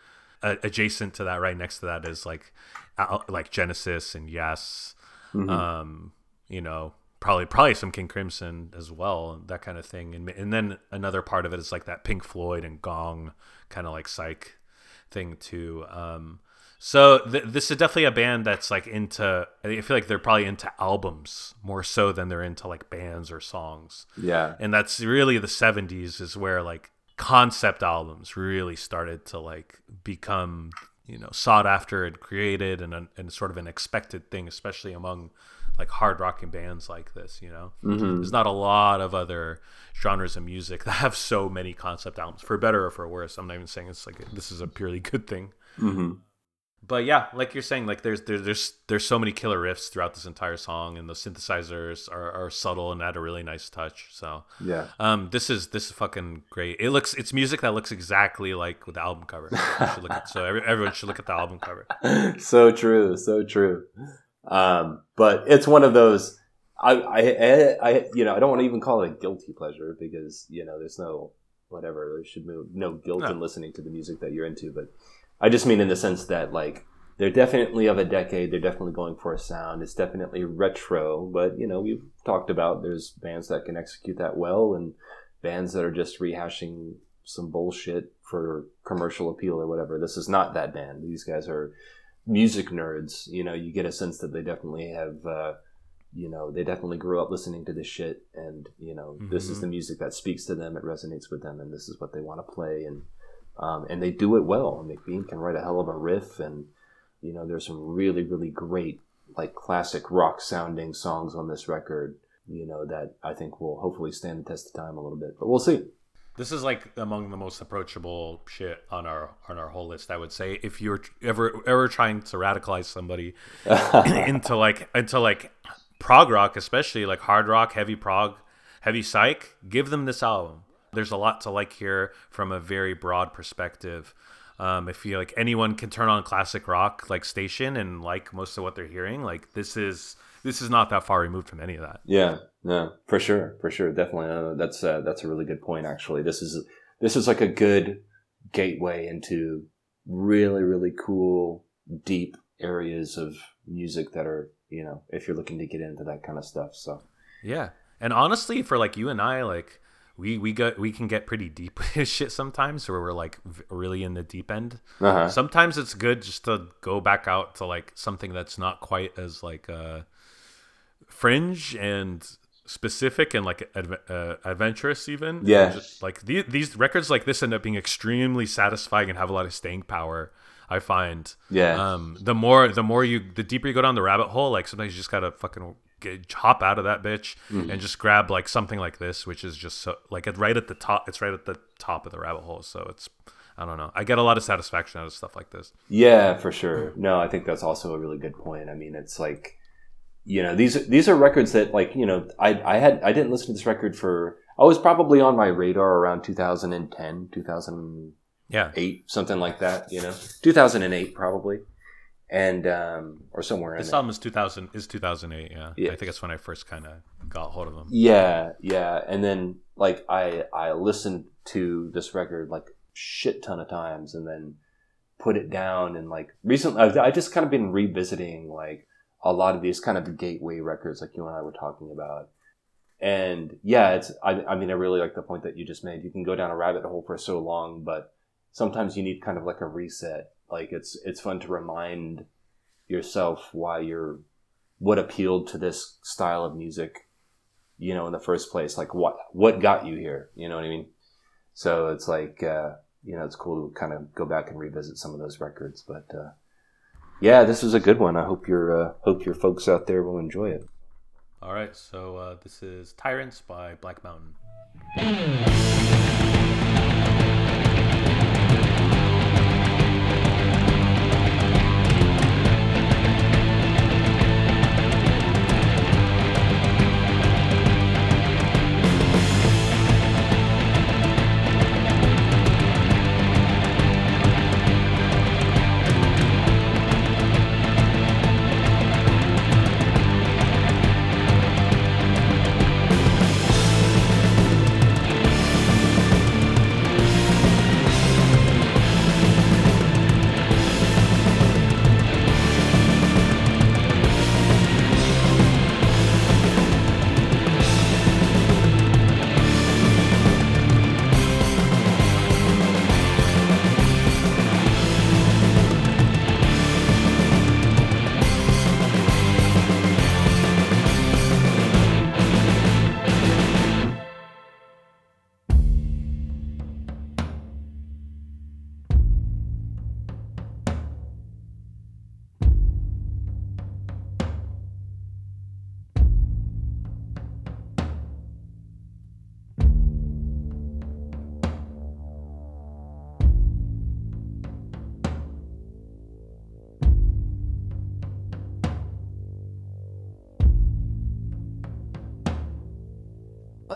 uh, adjacent to that, right next to that is like uh, like Genesis and Yes, Mhm. um, you know, probably probably some King Crimson as well, that kind of thing, and and then another part of it is like that Pink Floyd and Gong kind of like psych thing too. Um, so th- this is definitely a band that's like into. I feel like they're probably into albums more so than they're into like bands or songs, yeah. and that's really the '70s is where like concept albums really started to like become you know sought after and created and and sort of an expected thing, especially among like hard rocking bands like this. You know, mm-hmm. there's not a lot of other genres of music *laughs* that have so many concept albums, for better or for worse. I'm not even saying it's like this is a purely good thing. Mm-hmm. But yeah, like you're saying, like there's there's there's there's so many killer riffs throughout this entire song, and the synthesizers are, are subtle and add a really nice touch. So Yeah. um, this is this is fucking great. It looks it's music that looks exactly like with the album cover. Should look at, so every, everyone should look at the album cover. *laughs* so true, so true. Um, but it's one of those. I, I, I, I, you know, I don't want to even call it a guilty pleasure because you know, there's no whatever. There should be no guilt No. in listening to the music that you're into. But I just mean in the sense that like they're definitely of a decade. They're definitely going for a sound. It's definitely retro. But you know, we've talked about there's bands that can execute that well, and bands that are just rehashing some bullshit for commercial appeal or whatever. This is not that band. These guys are music nerds. You know, you get a sense that they definitely have. Uh, you know, they definitely grew up listening to this shit, and you know, this is Mhm. the music that speaks to them. It resonates with them, and this is what they want to play, and um, and they do it well. McBean can write a hell of a riff, and you know, there's some really, really great like classic rock sounding songs on this record. You know, that I think will hopefully stand the test of time a little bit, but we'll see. This is like among the most approachable shit on our on our whole list. I would say if you're ever ever trying to radicalize somebody *laughs* into like into like prog rock, especially like hard rock, heavy prog, heavy psych, give them this album. There's a lot to like here from a very broad perspective. Um, if you like anyone can turn on classic rock like station and like most of what they're hearing, like this is this is not that far removed from any of that. Yeah, no, for sure, for sure, definitely. Uh, that's uh, that's a really good point. Actually, this is this is like a good gateway into really, really cool, deep areas of music that are you know if you're looking to get into that kind of stuff. So Yeah, and honestly, for like you and I, like we we got we can get pretty deep *laughs* with shit sometimes, where we're like v- really in the deep end. uh-huh. Sometimes it's good just to go back out to like something that's not quite as like uh, fringe and specific and like adve- uh, adventurous even. Yeah. just, like the- these records like this end up being extremely satisfying and have a lot of staying power. I find. yeah, Um, the more the more you the deeper you go down the rabbit hole, like sometimes you just gotta fucking get, hop out of that bitch Mm-hmm. and just grab like something like this, which is just so like right at the top. It's right at the top of the rabbit hole. So it's I don't know. I get a lot of satisfaction out of stuff like this. Yeah, for sure. No, I think that's also a really good point. I mean, it's like, you know, these these are records that like, you know, I I had I didn't listen to this record for I was probably on my radar around 2010, 2008, Yeah, something like that, you know. 2008 probably. And um or somewhere in this album is two thousand is two thousand eight. Yeah. Yeah. I think that's when I first kind of got hold of them. Yeah, yeah. And then like I I listened to this record like shit ton of times and then put it down and like recently I've, I just kind of been revisiting like a lot of these kind of gateway records like you and I were talking about. And yeah, it's I I mean I really like the point that you just made. You can go down a rabbit hole for so long, but sometimes you need kind of like a reset. Like it's it's fun to remind yourself why you're what appealed to this style of music you know in the first place. Like what what got you here? You know what i mean? So it's like uh you know it's cool to kind of go back and revisit some of those records but uh yeah this was a good one. I hope your uh, hope your folks out there will enjoy it. All right, so uh, this is Tyrants by Black Mountain.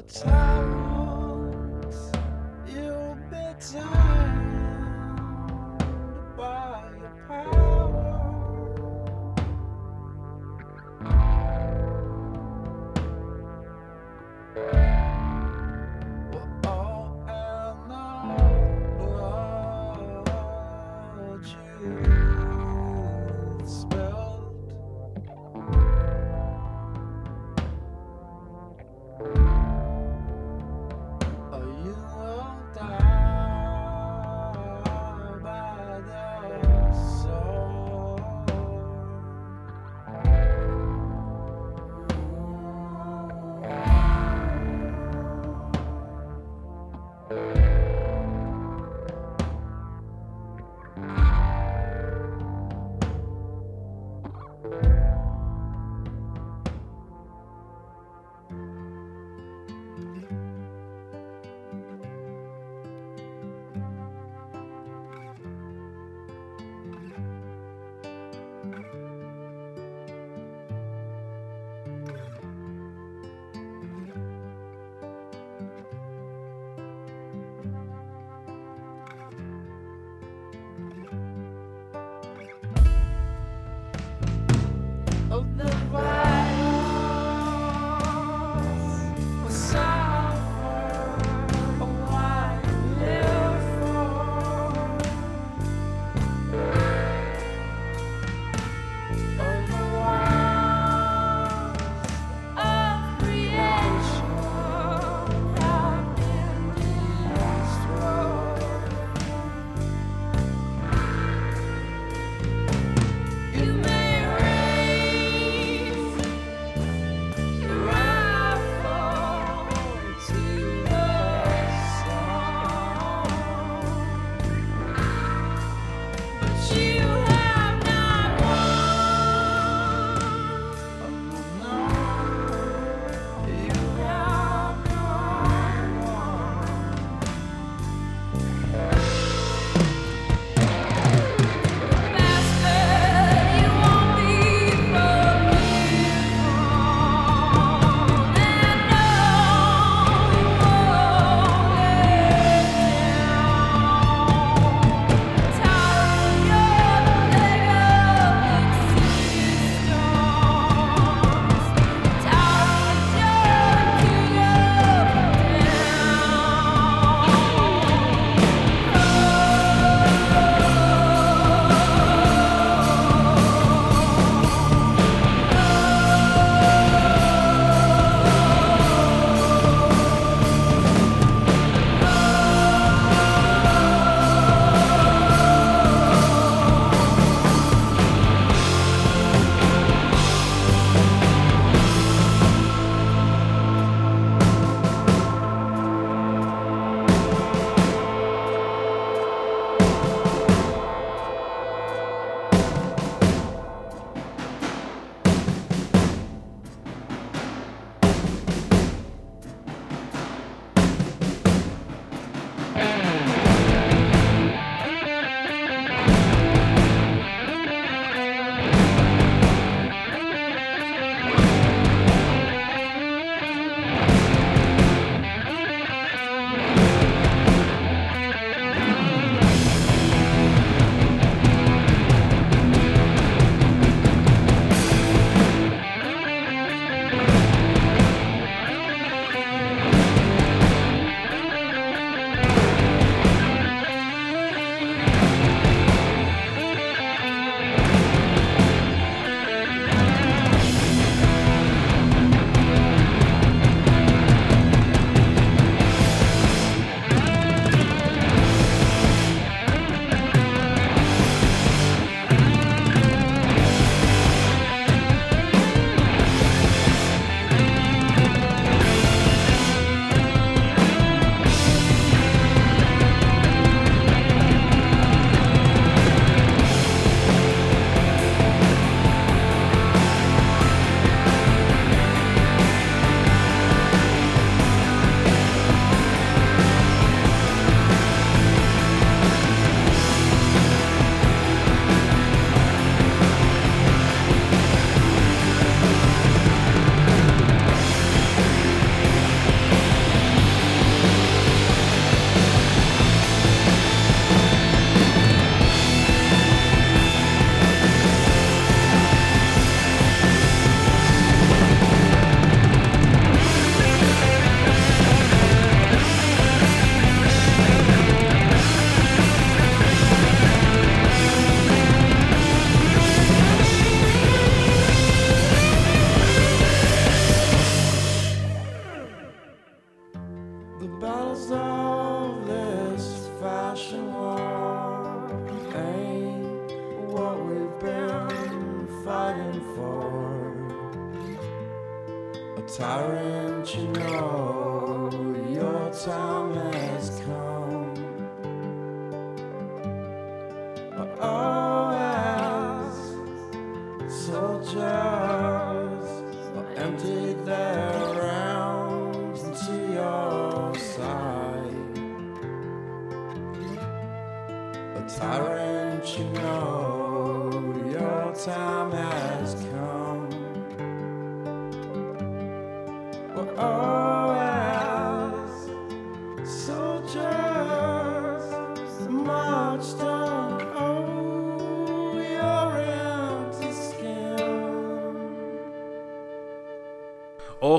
A you'll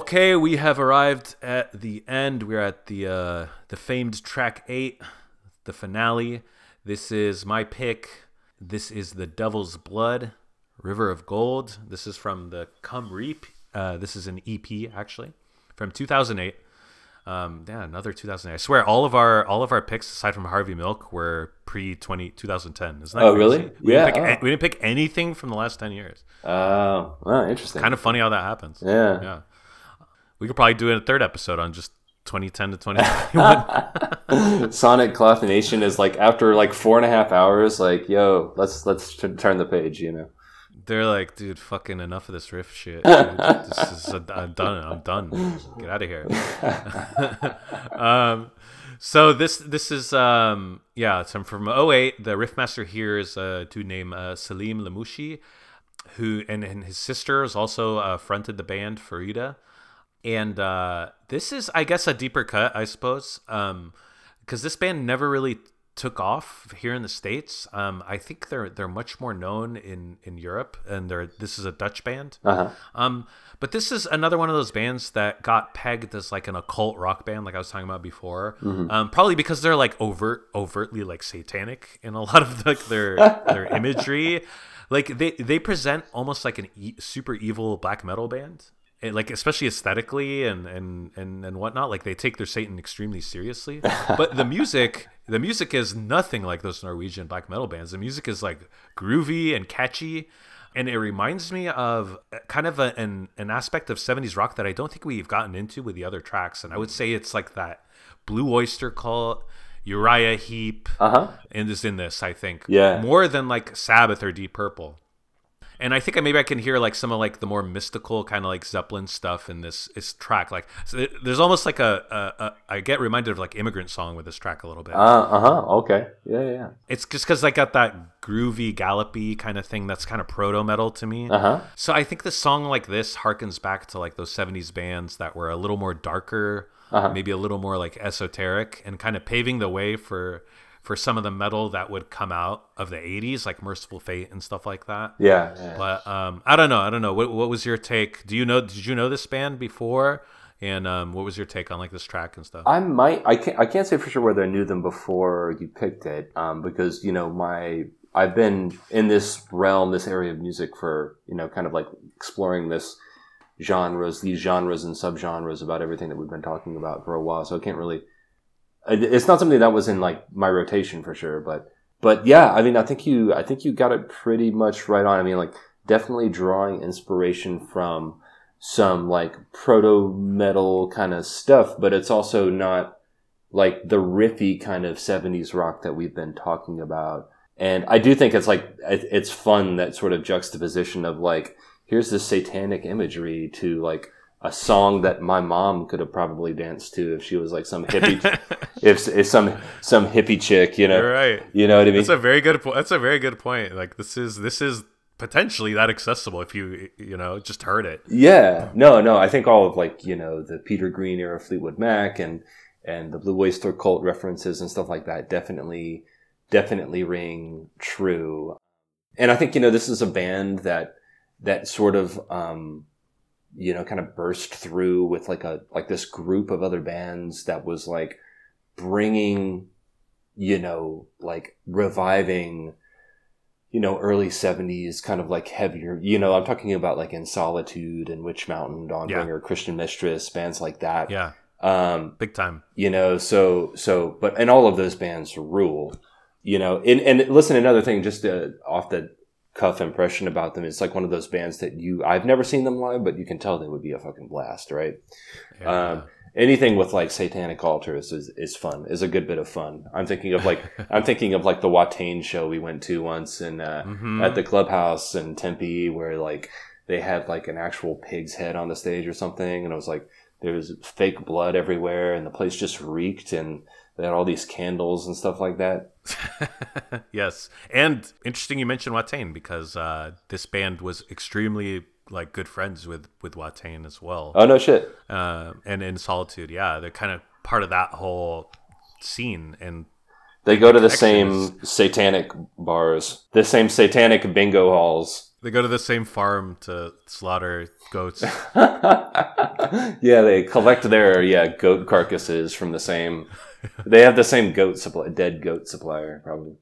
Okay, we have arrived at the end. We're at the uh, the famed track eight, the finale. This is my pick. This is the Devil's Blood, River of Gold. This is from the Come Reap. Uh, this is an EP actually from 2008. Um, yeah, another 2008. I swear, all of our all of our picks aside from Harvey Milk were pre 20 2010. Isn't that Oh, crazy? really? We Yeah, Didn't oh. we didn't pick anything from the last 10 years. Oh, wow, interesting. Kind of funny how that happens. yeah. Yeah. We could probably do it a third episode on just 2010 to 2021. *laughs* Sonic Cloth Nation is like after like four and a half hours, like, yo, let's let's t- turn the page, you know. They're like, dude, fucking enough of this riff shit. *laughs* This is I'm done. I'm done. Get out of here. *laughs* um, so this this is um yeah, it's from from 08. The riffmaster here is a dude named uh, Selim Lemouchi, who and, and his sister has also uh, fronted the band Farida. And uh, this is, I guess, a deeper cut, I suppose, because this band never really took off here in the states. Um, I think they're they're much more known in in Europe, and they're this is a Dutch band. Uh-huh. Um, but this is another one of those bands that got pegged as like an occult rock band, like I was talking about before. Um, probably because they're like overt, overtly like satanic in a *laughs* lot of like their their imagery. Like they they present almost like an e- super evil black metal band. And, like especially aesthetically and, and and and whatnot like they take their satan extremely seriously. But the music *laughs* the music is nothing like those norwegian black metal bands. The music is like groovy and catchy. And it reminds me of kind of a, an an aspect of 70s rock that I don't think we've gotten into with the other tracks. And I would say it's like that Blue Oyster Cult Uriah Heep Uh-huh. and is in this I think. Yeah. more than like Sabbath or Deep Purple and I think I- maybe I can hear like some of like the more mystical kind of like Zeppelin stuff in this this track like so there's almost like a, a, a I get reminded of like Immigrant Song with this track a little bit Uh huh. Okay. Yeah, yeah, it's just because I got that groovy, gallopy kind of thing that's kind of proto metal to me. Uh huh. So I think the song like this harkens back to like those 70s bands that were a little more darker, Uh-huh. maybe a little more like esoteric, and kind of paving the way for for some of the metal that would come out of the 80s, like Mercyful Fate and stuff like that. Yeah. yeah. But um, I don't know. I don't know. What, what was your take? Do you know? Did you know this band before? And um, what was your take on like this track and stuff? I might. I can't. I can't say for sure whether I knew them before you picked it, um, because you know my. I've been in this realm, this area of music for you know, kind of like exploring this genres, these genres and subgenres about everything that we've been talking about for a while. So I can't really. It- It's not something that was in like my rotation for sure, but but yeah, I mean, I think you, I think you got it pretty much right on. I mean, like definitely drawing inspiration from some like proto metal kind of stuff, but it's also not like the riffy kind of 70s rock that we've been talking about. And I do think it's like, it's fun that sort of juxtaposition of like, here's this satanic imagery to like a song that my mom could have probably danced to if she was like some hippie, *laughs* if, if some, some hippie chick, you know, You're right. you know what I mean? That's a very good. Po- that's a very good point. Like this is this is potentially that accessible if you you know just heard it. Yeah, no, no. I think all of like you know the Peter Green era Fleetwood Mac and and the Blue Oyster Cult references and stuff like that definitely definitely ring true. And I think you know this is a band that that sort of um, you know kind of burst through with like a like this group of other bands that was like bringing you know like reviving you know, early 70s, kind of like heavier, you know, I'm talking about like In Solitude and Witch Mountain, Dawnbringer, Christian Mistress, bands like that. Yeah, Um, big time. you know, so, so, but, and all of those bands rule, you know, and, and listen, another thing, just uh, off the cuff impression about them. It's like one of those bands that you I've never seen them live, but you can tell they would be a fucking blast, right? Yeah. Um, anything with like satanic altars is, is fun. Is a good bit of fun. I'm thinking of like *laughs* I'm thinking of like the Watain show we went to once in uh, Mhm. at the clubhouse in Tempe, where like they had like an actual pig's head on the stage or something, and it was like there was fake blood everywhere, and the place just reeked, and they had all these candles and stuff like that. *laughs* yes, and interesting you mentioned Watain because uh, this band was extremely like good friends with with Watain as well. Oh no shit! uh, and in solitude yeah they're kind of part of that whole scene and They go to the same satanic bars, the same satanic bingo halls. they go to the same farm to slaughter goats *laughs* yeah, they collect their yeah goat carcasses from the same. *laughs* They have the same goat supply, dead goat supplier, probably.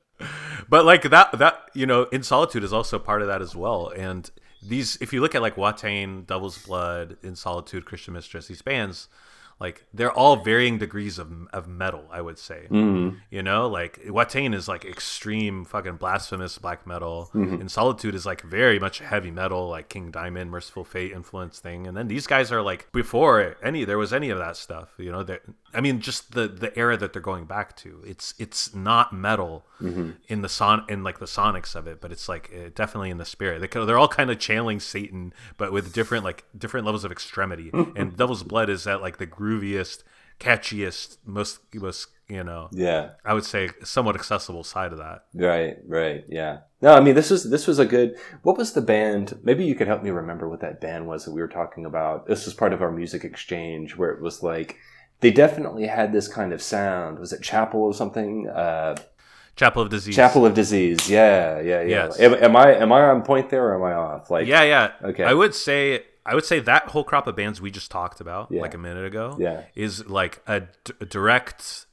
but like that that you know in solitude is also part of that as well and these if you look at like Watain, Devil's Blood, In Solitude, Christian Mistress, these bands, like they're all varying degrees of of metal, I would say. Mm-hmm. You know, like Watain is like extreme fucking blasphemous black metal. Mm-hmm. In Solitude is like very much heavy metal, like King Diamond, Mercyful Fate influence thing. And then these guys are like before any there was any of that stuff. You know, that I mean, just the the era that they're going back to. It's it's not metal Mm-hmm. in the son in like the sonics of it, but it's like uh, definitely in the spirit. They, they're all kind of channeling Satan, but with different like different levels of extremity. *laughs* and Devil's Blood is at like the grooviest, catchiest, most most you know. Yeah, I would say somewhat accessible side of that. right, right. Yeah. No, I mean this was this was a good. What was the band? Maybe you could help me remember what that band was that we were talking about. This was part of our music exchange where it was like they definitely had this kind of sound. Was it Chapel or something? Uh, Chapel of Disease. Chapel of Disease. Yeah, yeah, yeah. Yes. Am, am I am I on point there or am I off? Like, Yeah, yeah. Okay. I would say I would say that whole crop of bands we just talked about Yeah. like a minute ago Yeah. is like a, d- a direct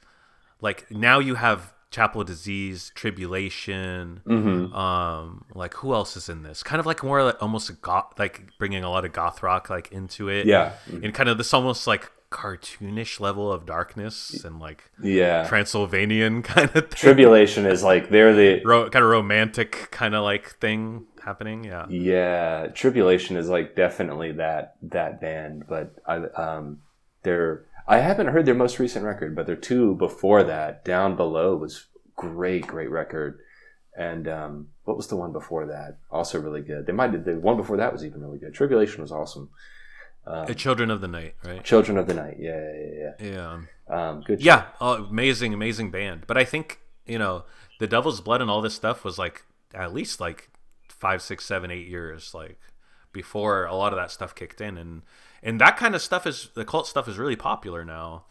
like now you have Chapel of Disease, Tribulation, Mm-hmm. um like who else is in this? Kind of like more like almost a goth like bringing a lot of goth rock like into it. Yeah. And kind of this almost like cartoonish level of darkness and like yeah. Transylvanian *laughs* kind of thing. Tribulation is like they're the Ro- kind of romantic kind of like thing happening. Yeah. Yeah, Tribulation is like definitely that that band, but I um they're I haven't heard their most recent record, but their two before that, Down Below was great, great record. And um what was the one before that? Also really good. They might the one before that was even really good. Tribulation was awesome. Uh, Children of the Night, right? Children of the Night. Yeah, yeah, Yeah. yeah. Um good. Yeah, oh, amazing, amazing band. But I think you know, the Devil's Blood and all this stuff was like at least like five, six, seven, eight years like before a lot of that stuff kicked in, and and that kind of stuff is the cult stuff is really popular now.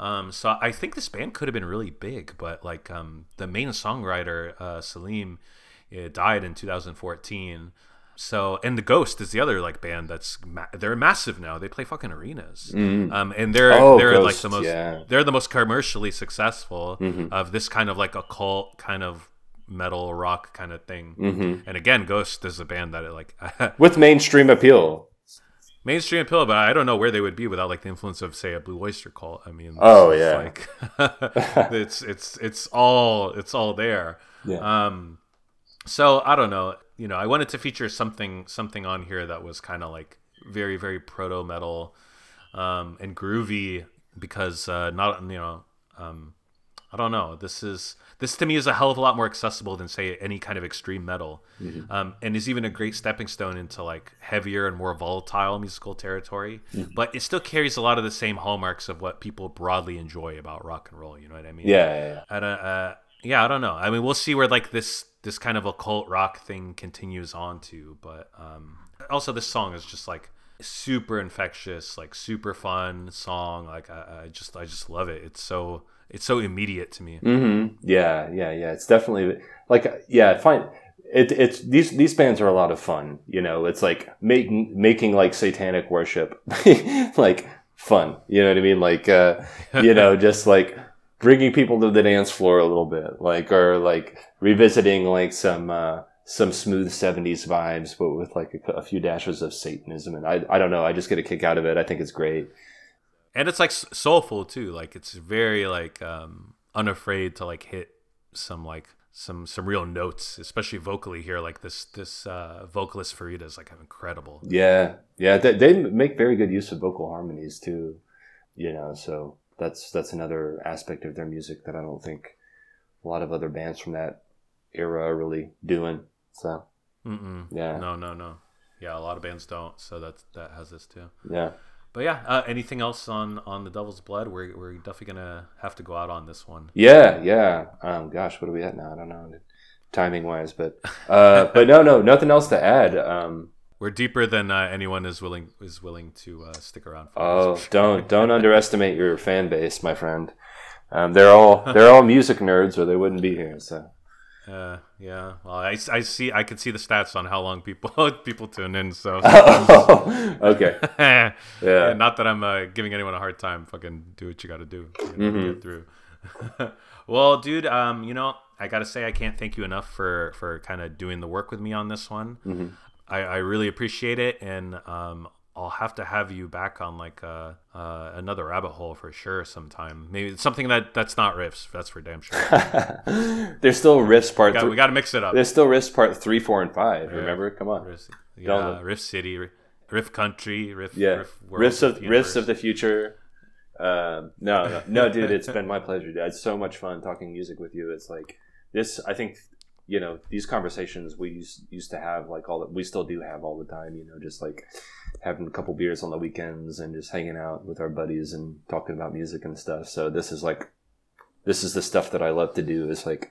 Um, so I think this band could have been really big, but like um, the main songwriter uh, Selim uh, died in 2014. So and the Ghost is the other like band that's ma- they're massive now. They play fucking arenas, um, and they're Oh, they're like the most yeah. Mm-hmm. they're the most commercially successful of this kind of like occult kind of metal rock kind of thing. Mm-hmm. And again, Ghost is a band that like *laughs* With mainstream appeal. mainstream appeal, but I don't know where they would be without like the influence of say a Blue Oyster Cult. I mean, Oh, yeah. like *laughs* it's it's it's all it's all there. Yeah. Um, so I don't know. You know, I wanted to feature something something on here that was kind of like very very proto metal um, and groovy because uh, not you know um, I don't know. This is this to me is a hell of a lot more accessible than say any kind of extreme metal, um, and is even a great stepping stone into like heavier and more volatile musical territory. But it still carries a lot of the same hallmarks of what people broadly enjoy about rock and roll. You know what I mean? Yeah, yeah, yeah. Don't, uh, yeah, I don't know. I mean, we'll see where like this this kind of occult rock thing continues on to, but um, also this song is just like super infectious, like super fun song. Like I, I just I just love it. It's so it's so immediate to me. hmm Yeah, yeah, yeah. It's definitely like yeah. Fine. It, it's these these bands are a lot of fun. You know, it's like making making like satanic worship *laughs* like fun. You know what I mean? Like uh, you *laughs* know, just like bringing people to the dance floor a little bit, like or like revisiting like some uh, some smooth '70s vibes, but with like a, a few dashes of Satanism. And I I don't know. I just get a kick out of it. I think it's great. and it's like soulful too like it's very like um unafraid to like hit some like some some real notes, especially vocally here. Like this this uh, vocalist Farida is like incredible. Yeah, yeah, they, they make very good use of vocal harmonies too. You know, so that's that's another aspect of their music that I don't think a lot of other bands from that era are really doing. So Mm-mm. Yeah. No, no, no. Yeah, a lot of bands don't. So that that has this too. yeah, But yeah, uh, anything else on on the Devil's Blood? We're we're definitely gonna have to go out on this one. yeah, yeah. Um, gosh, what are we at now? I don't know, timing wise, but uh, *laughs* but no, no, nothing else to add. Um, We're deeper than uh, anyone is willing is willing to uh, stick around for. oh, sure. *laughs* don't don't underestimate your fan base, my friend. Um, they're all they're all music nerds, or they wouldn't be here. So Uh, yeah. Well, I, I see. I can see the stats on how long people *laughs* people tune in. So. *laughs* okay, yeah. yeah, Not that I'm uh, giving anyone a hard time. Fucking do what you got to do. You know, Mhm. Get through. well, dude. Um, you know, I gotta say, I can't thank you enough for for kind of doing the work with me on this one. Mhm. I, I really appreciate it, and um, I'll have to have you back on like uh, uh, another rabbit hole for sure sometime. Maybe something that that's not riffs. That's for damn sure. *laughs* there's still riffs part. we, got, three- we got to mix it up. There's still riffs part three, four, and five. Remember? Come on. Riffs, Don't yeah. Riff City, Riff, Country, Riff. Yeah, Riff World, riffs of Riff riffs of the future. Um, no, no, no, dude, it's *laughs* been my pleasure. Dude. It's so much fun talking music with you. It's like this. I think you know these conversations we used, used to have like all that we still do have all the time. You know, just like having a couple beers on the weekends and just hanging out with our buddies and talking about music and stuff. So this is like this is the stuff that I love to do. Is like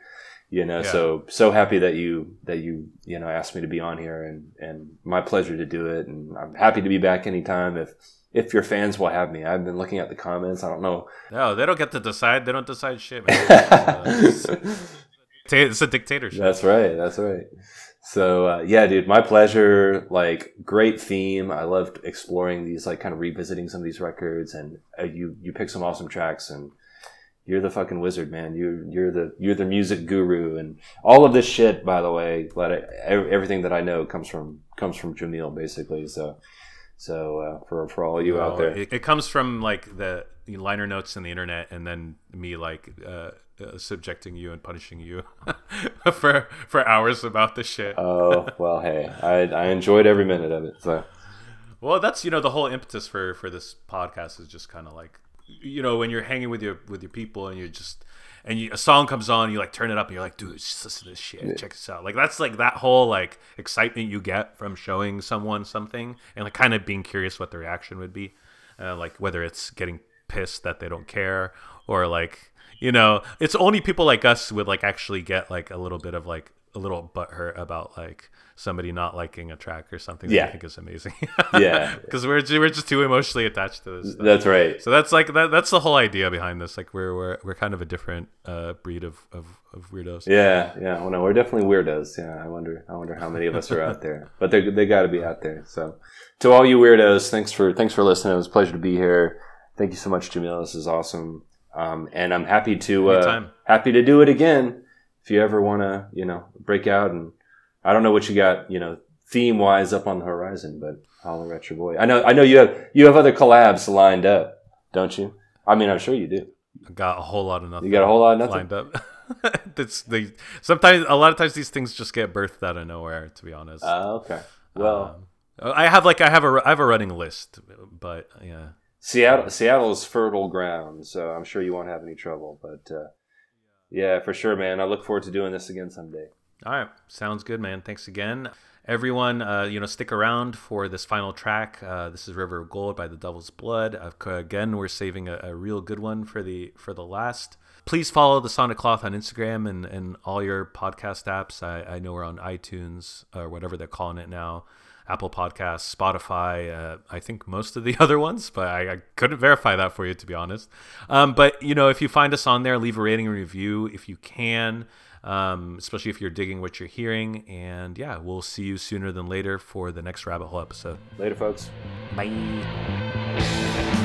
you know Yeah. so so happy that you that you you know asked me to be on here and and my pleasure to do it and i'm happy to be back anytime if if your fans will have me i've been looking at the comments i don't know No, they don't get to decide. They don't decide shit, man. *laughs* Uh, it's, it's a dictatorship. that's right that's right so uh, yeah dude my pleasure like great theme i loved exploring these like kind of revisiting some of these records and uh, you you pick some awesome tracks and you're the fucking wizard, man. You're you're the you're the music guru, and all of this shit. By the way, let it, everything that I know comes from comes from Jamil, basically. So, so uh, for for all you out there, It, it comes from like the, the liner notes in the internet, and then me like uh, uh, subjecting you and punishing you *laughs* for for hours about this shit. oh well, hey, I I enjoyed every minute of it. So Well, that's you know the whole impetus for for this podcast is just kind of like you know when you're hanging with your with your people and you're just and you, a song comes on, you like turn it up and you're like, dude, just listen to this shit, check this out. Like that's like that whole like excitement you get from showing someone something and like kind of being curious what the reaction would be, uh, like whether it's getting pissed that they don't care or like you know it's only people like us would like actually get like a little bit of like a little butthurt about like somebody not liking a track or something that Yeah. I think is amazing. *laughs* Yeah. *laughs* because we're we're just too emotionally attached to this. Stuff. that's right. So that's like that, that's the whole idea behind this. Like we're we're, we're kind of a different uh, breed of, of, of weirdos. Yeah, yeah. Well, no, we're definitely weirdos. Yeah, I wonder. I wonder how many of us are out there, but they they got to be out there. So, to all you weirdos, thanks for thanks for listening. It was a pleasure to be here. Thank you so much, Jamil. This is awesome, um, and I'm happy to uh, happy to do it again. If you ever want to, you know, break out and I don't know what you got, you know, theme wise up on the horizon, but holler at your boy. I know, I know you have you have other collabs lined up, don't you? I mean, I'm sure you do. I got a whole lot of nothing. You got a whole lot of nothing. lined up. *laughs* it's the sometimes a lot of times these things just get birthed out of nowhere. To be honest, Uh, okay. Well, Um, I have like I have a I have a running list, but yeah. Seattle Seattle's fertile ground, so I'm sure you won't have any trouble. But uh, yeah, for sure, man. I look forward to doing this again someday. All right, sounds good, man. Thanks again, everyone. Uh, you know, stick around for this final track. Uh, this is River of Gold by the Devil's Blood. Uh, again, we're saving a, a real good one for the for the last. Please follow the Sonic Cloth on Instagram and, and all your podcast apps. I, I know we're on iTunes or whatever they're calling it now. Apple Podcasts, Spotify, uh, I think most of the *laughs* other ones, but I, I couldn't verify that for you to be honest. Um, but you know, if you find us on there, leave a rating and review if you can, um, especially if you're digging what you're hearing. And yeah, we'll see you sooner than later for the next rabbit hole episode. Later, folks. Bye.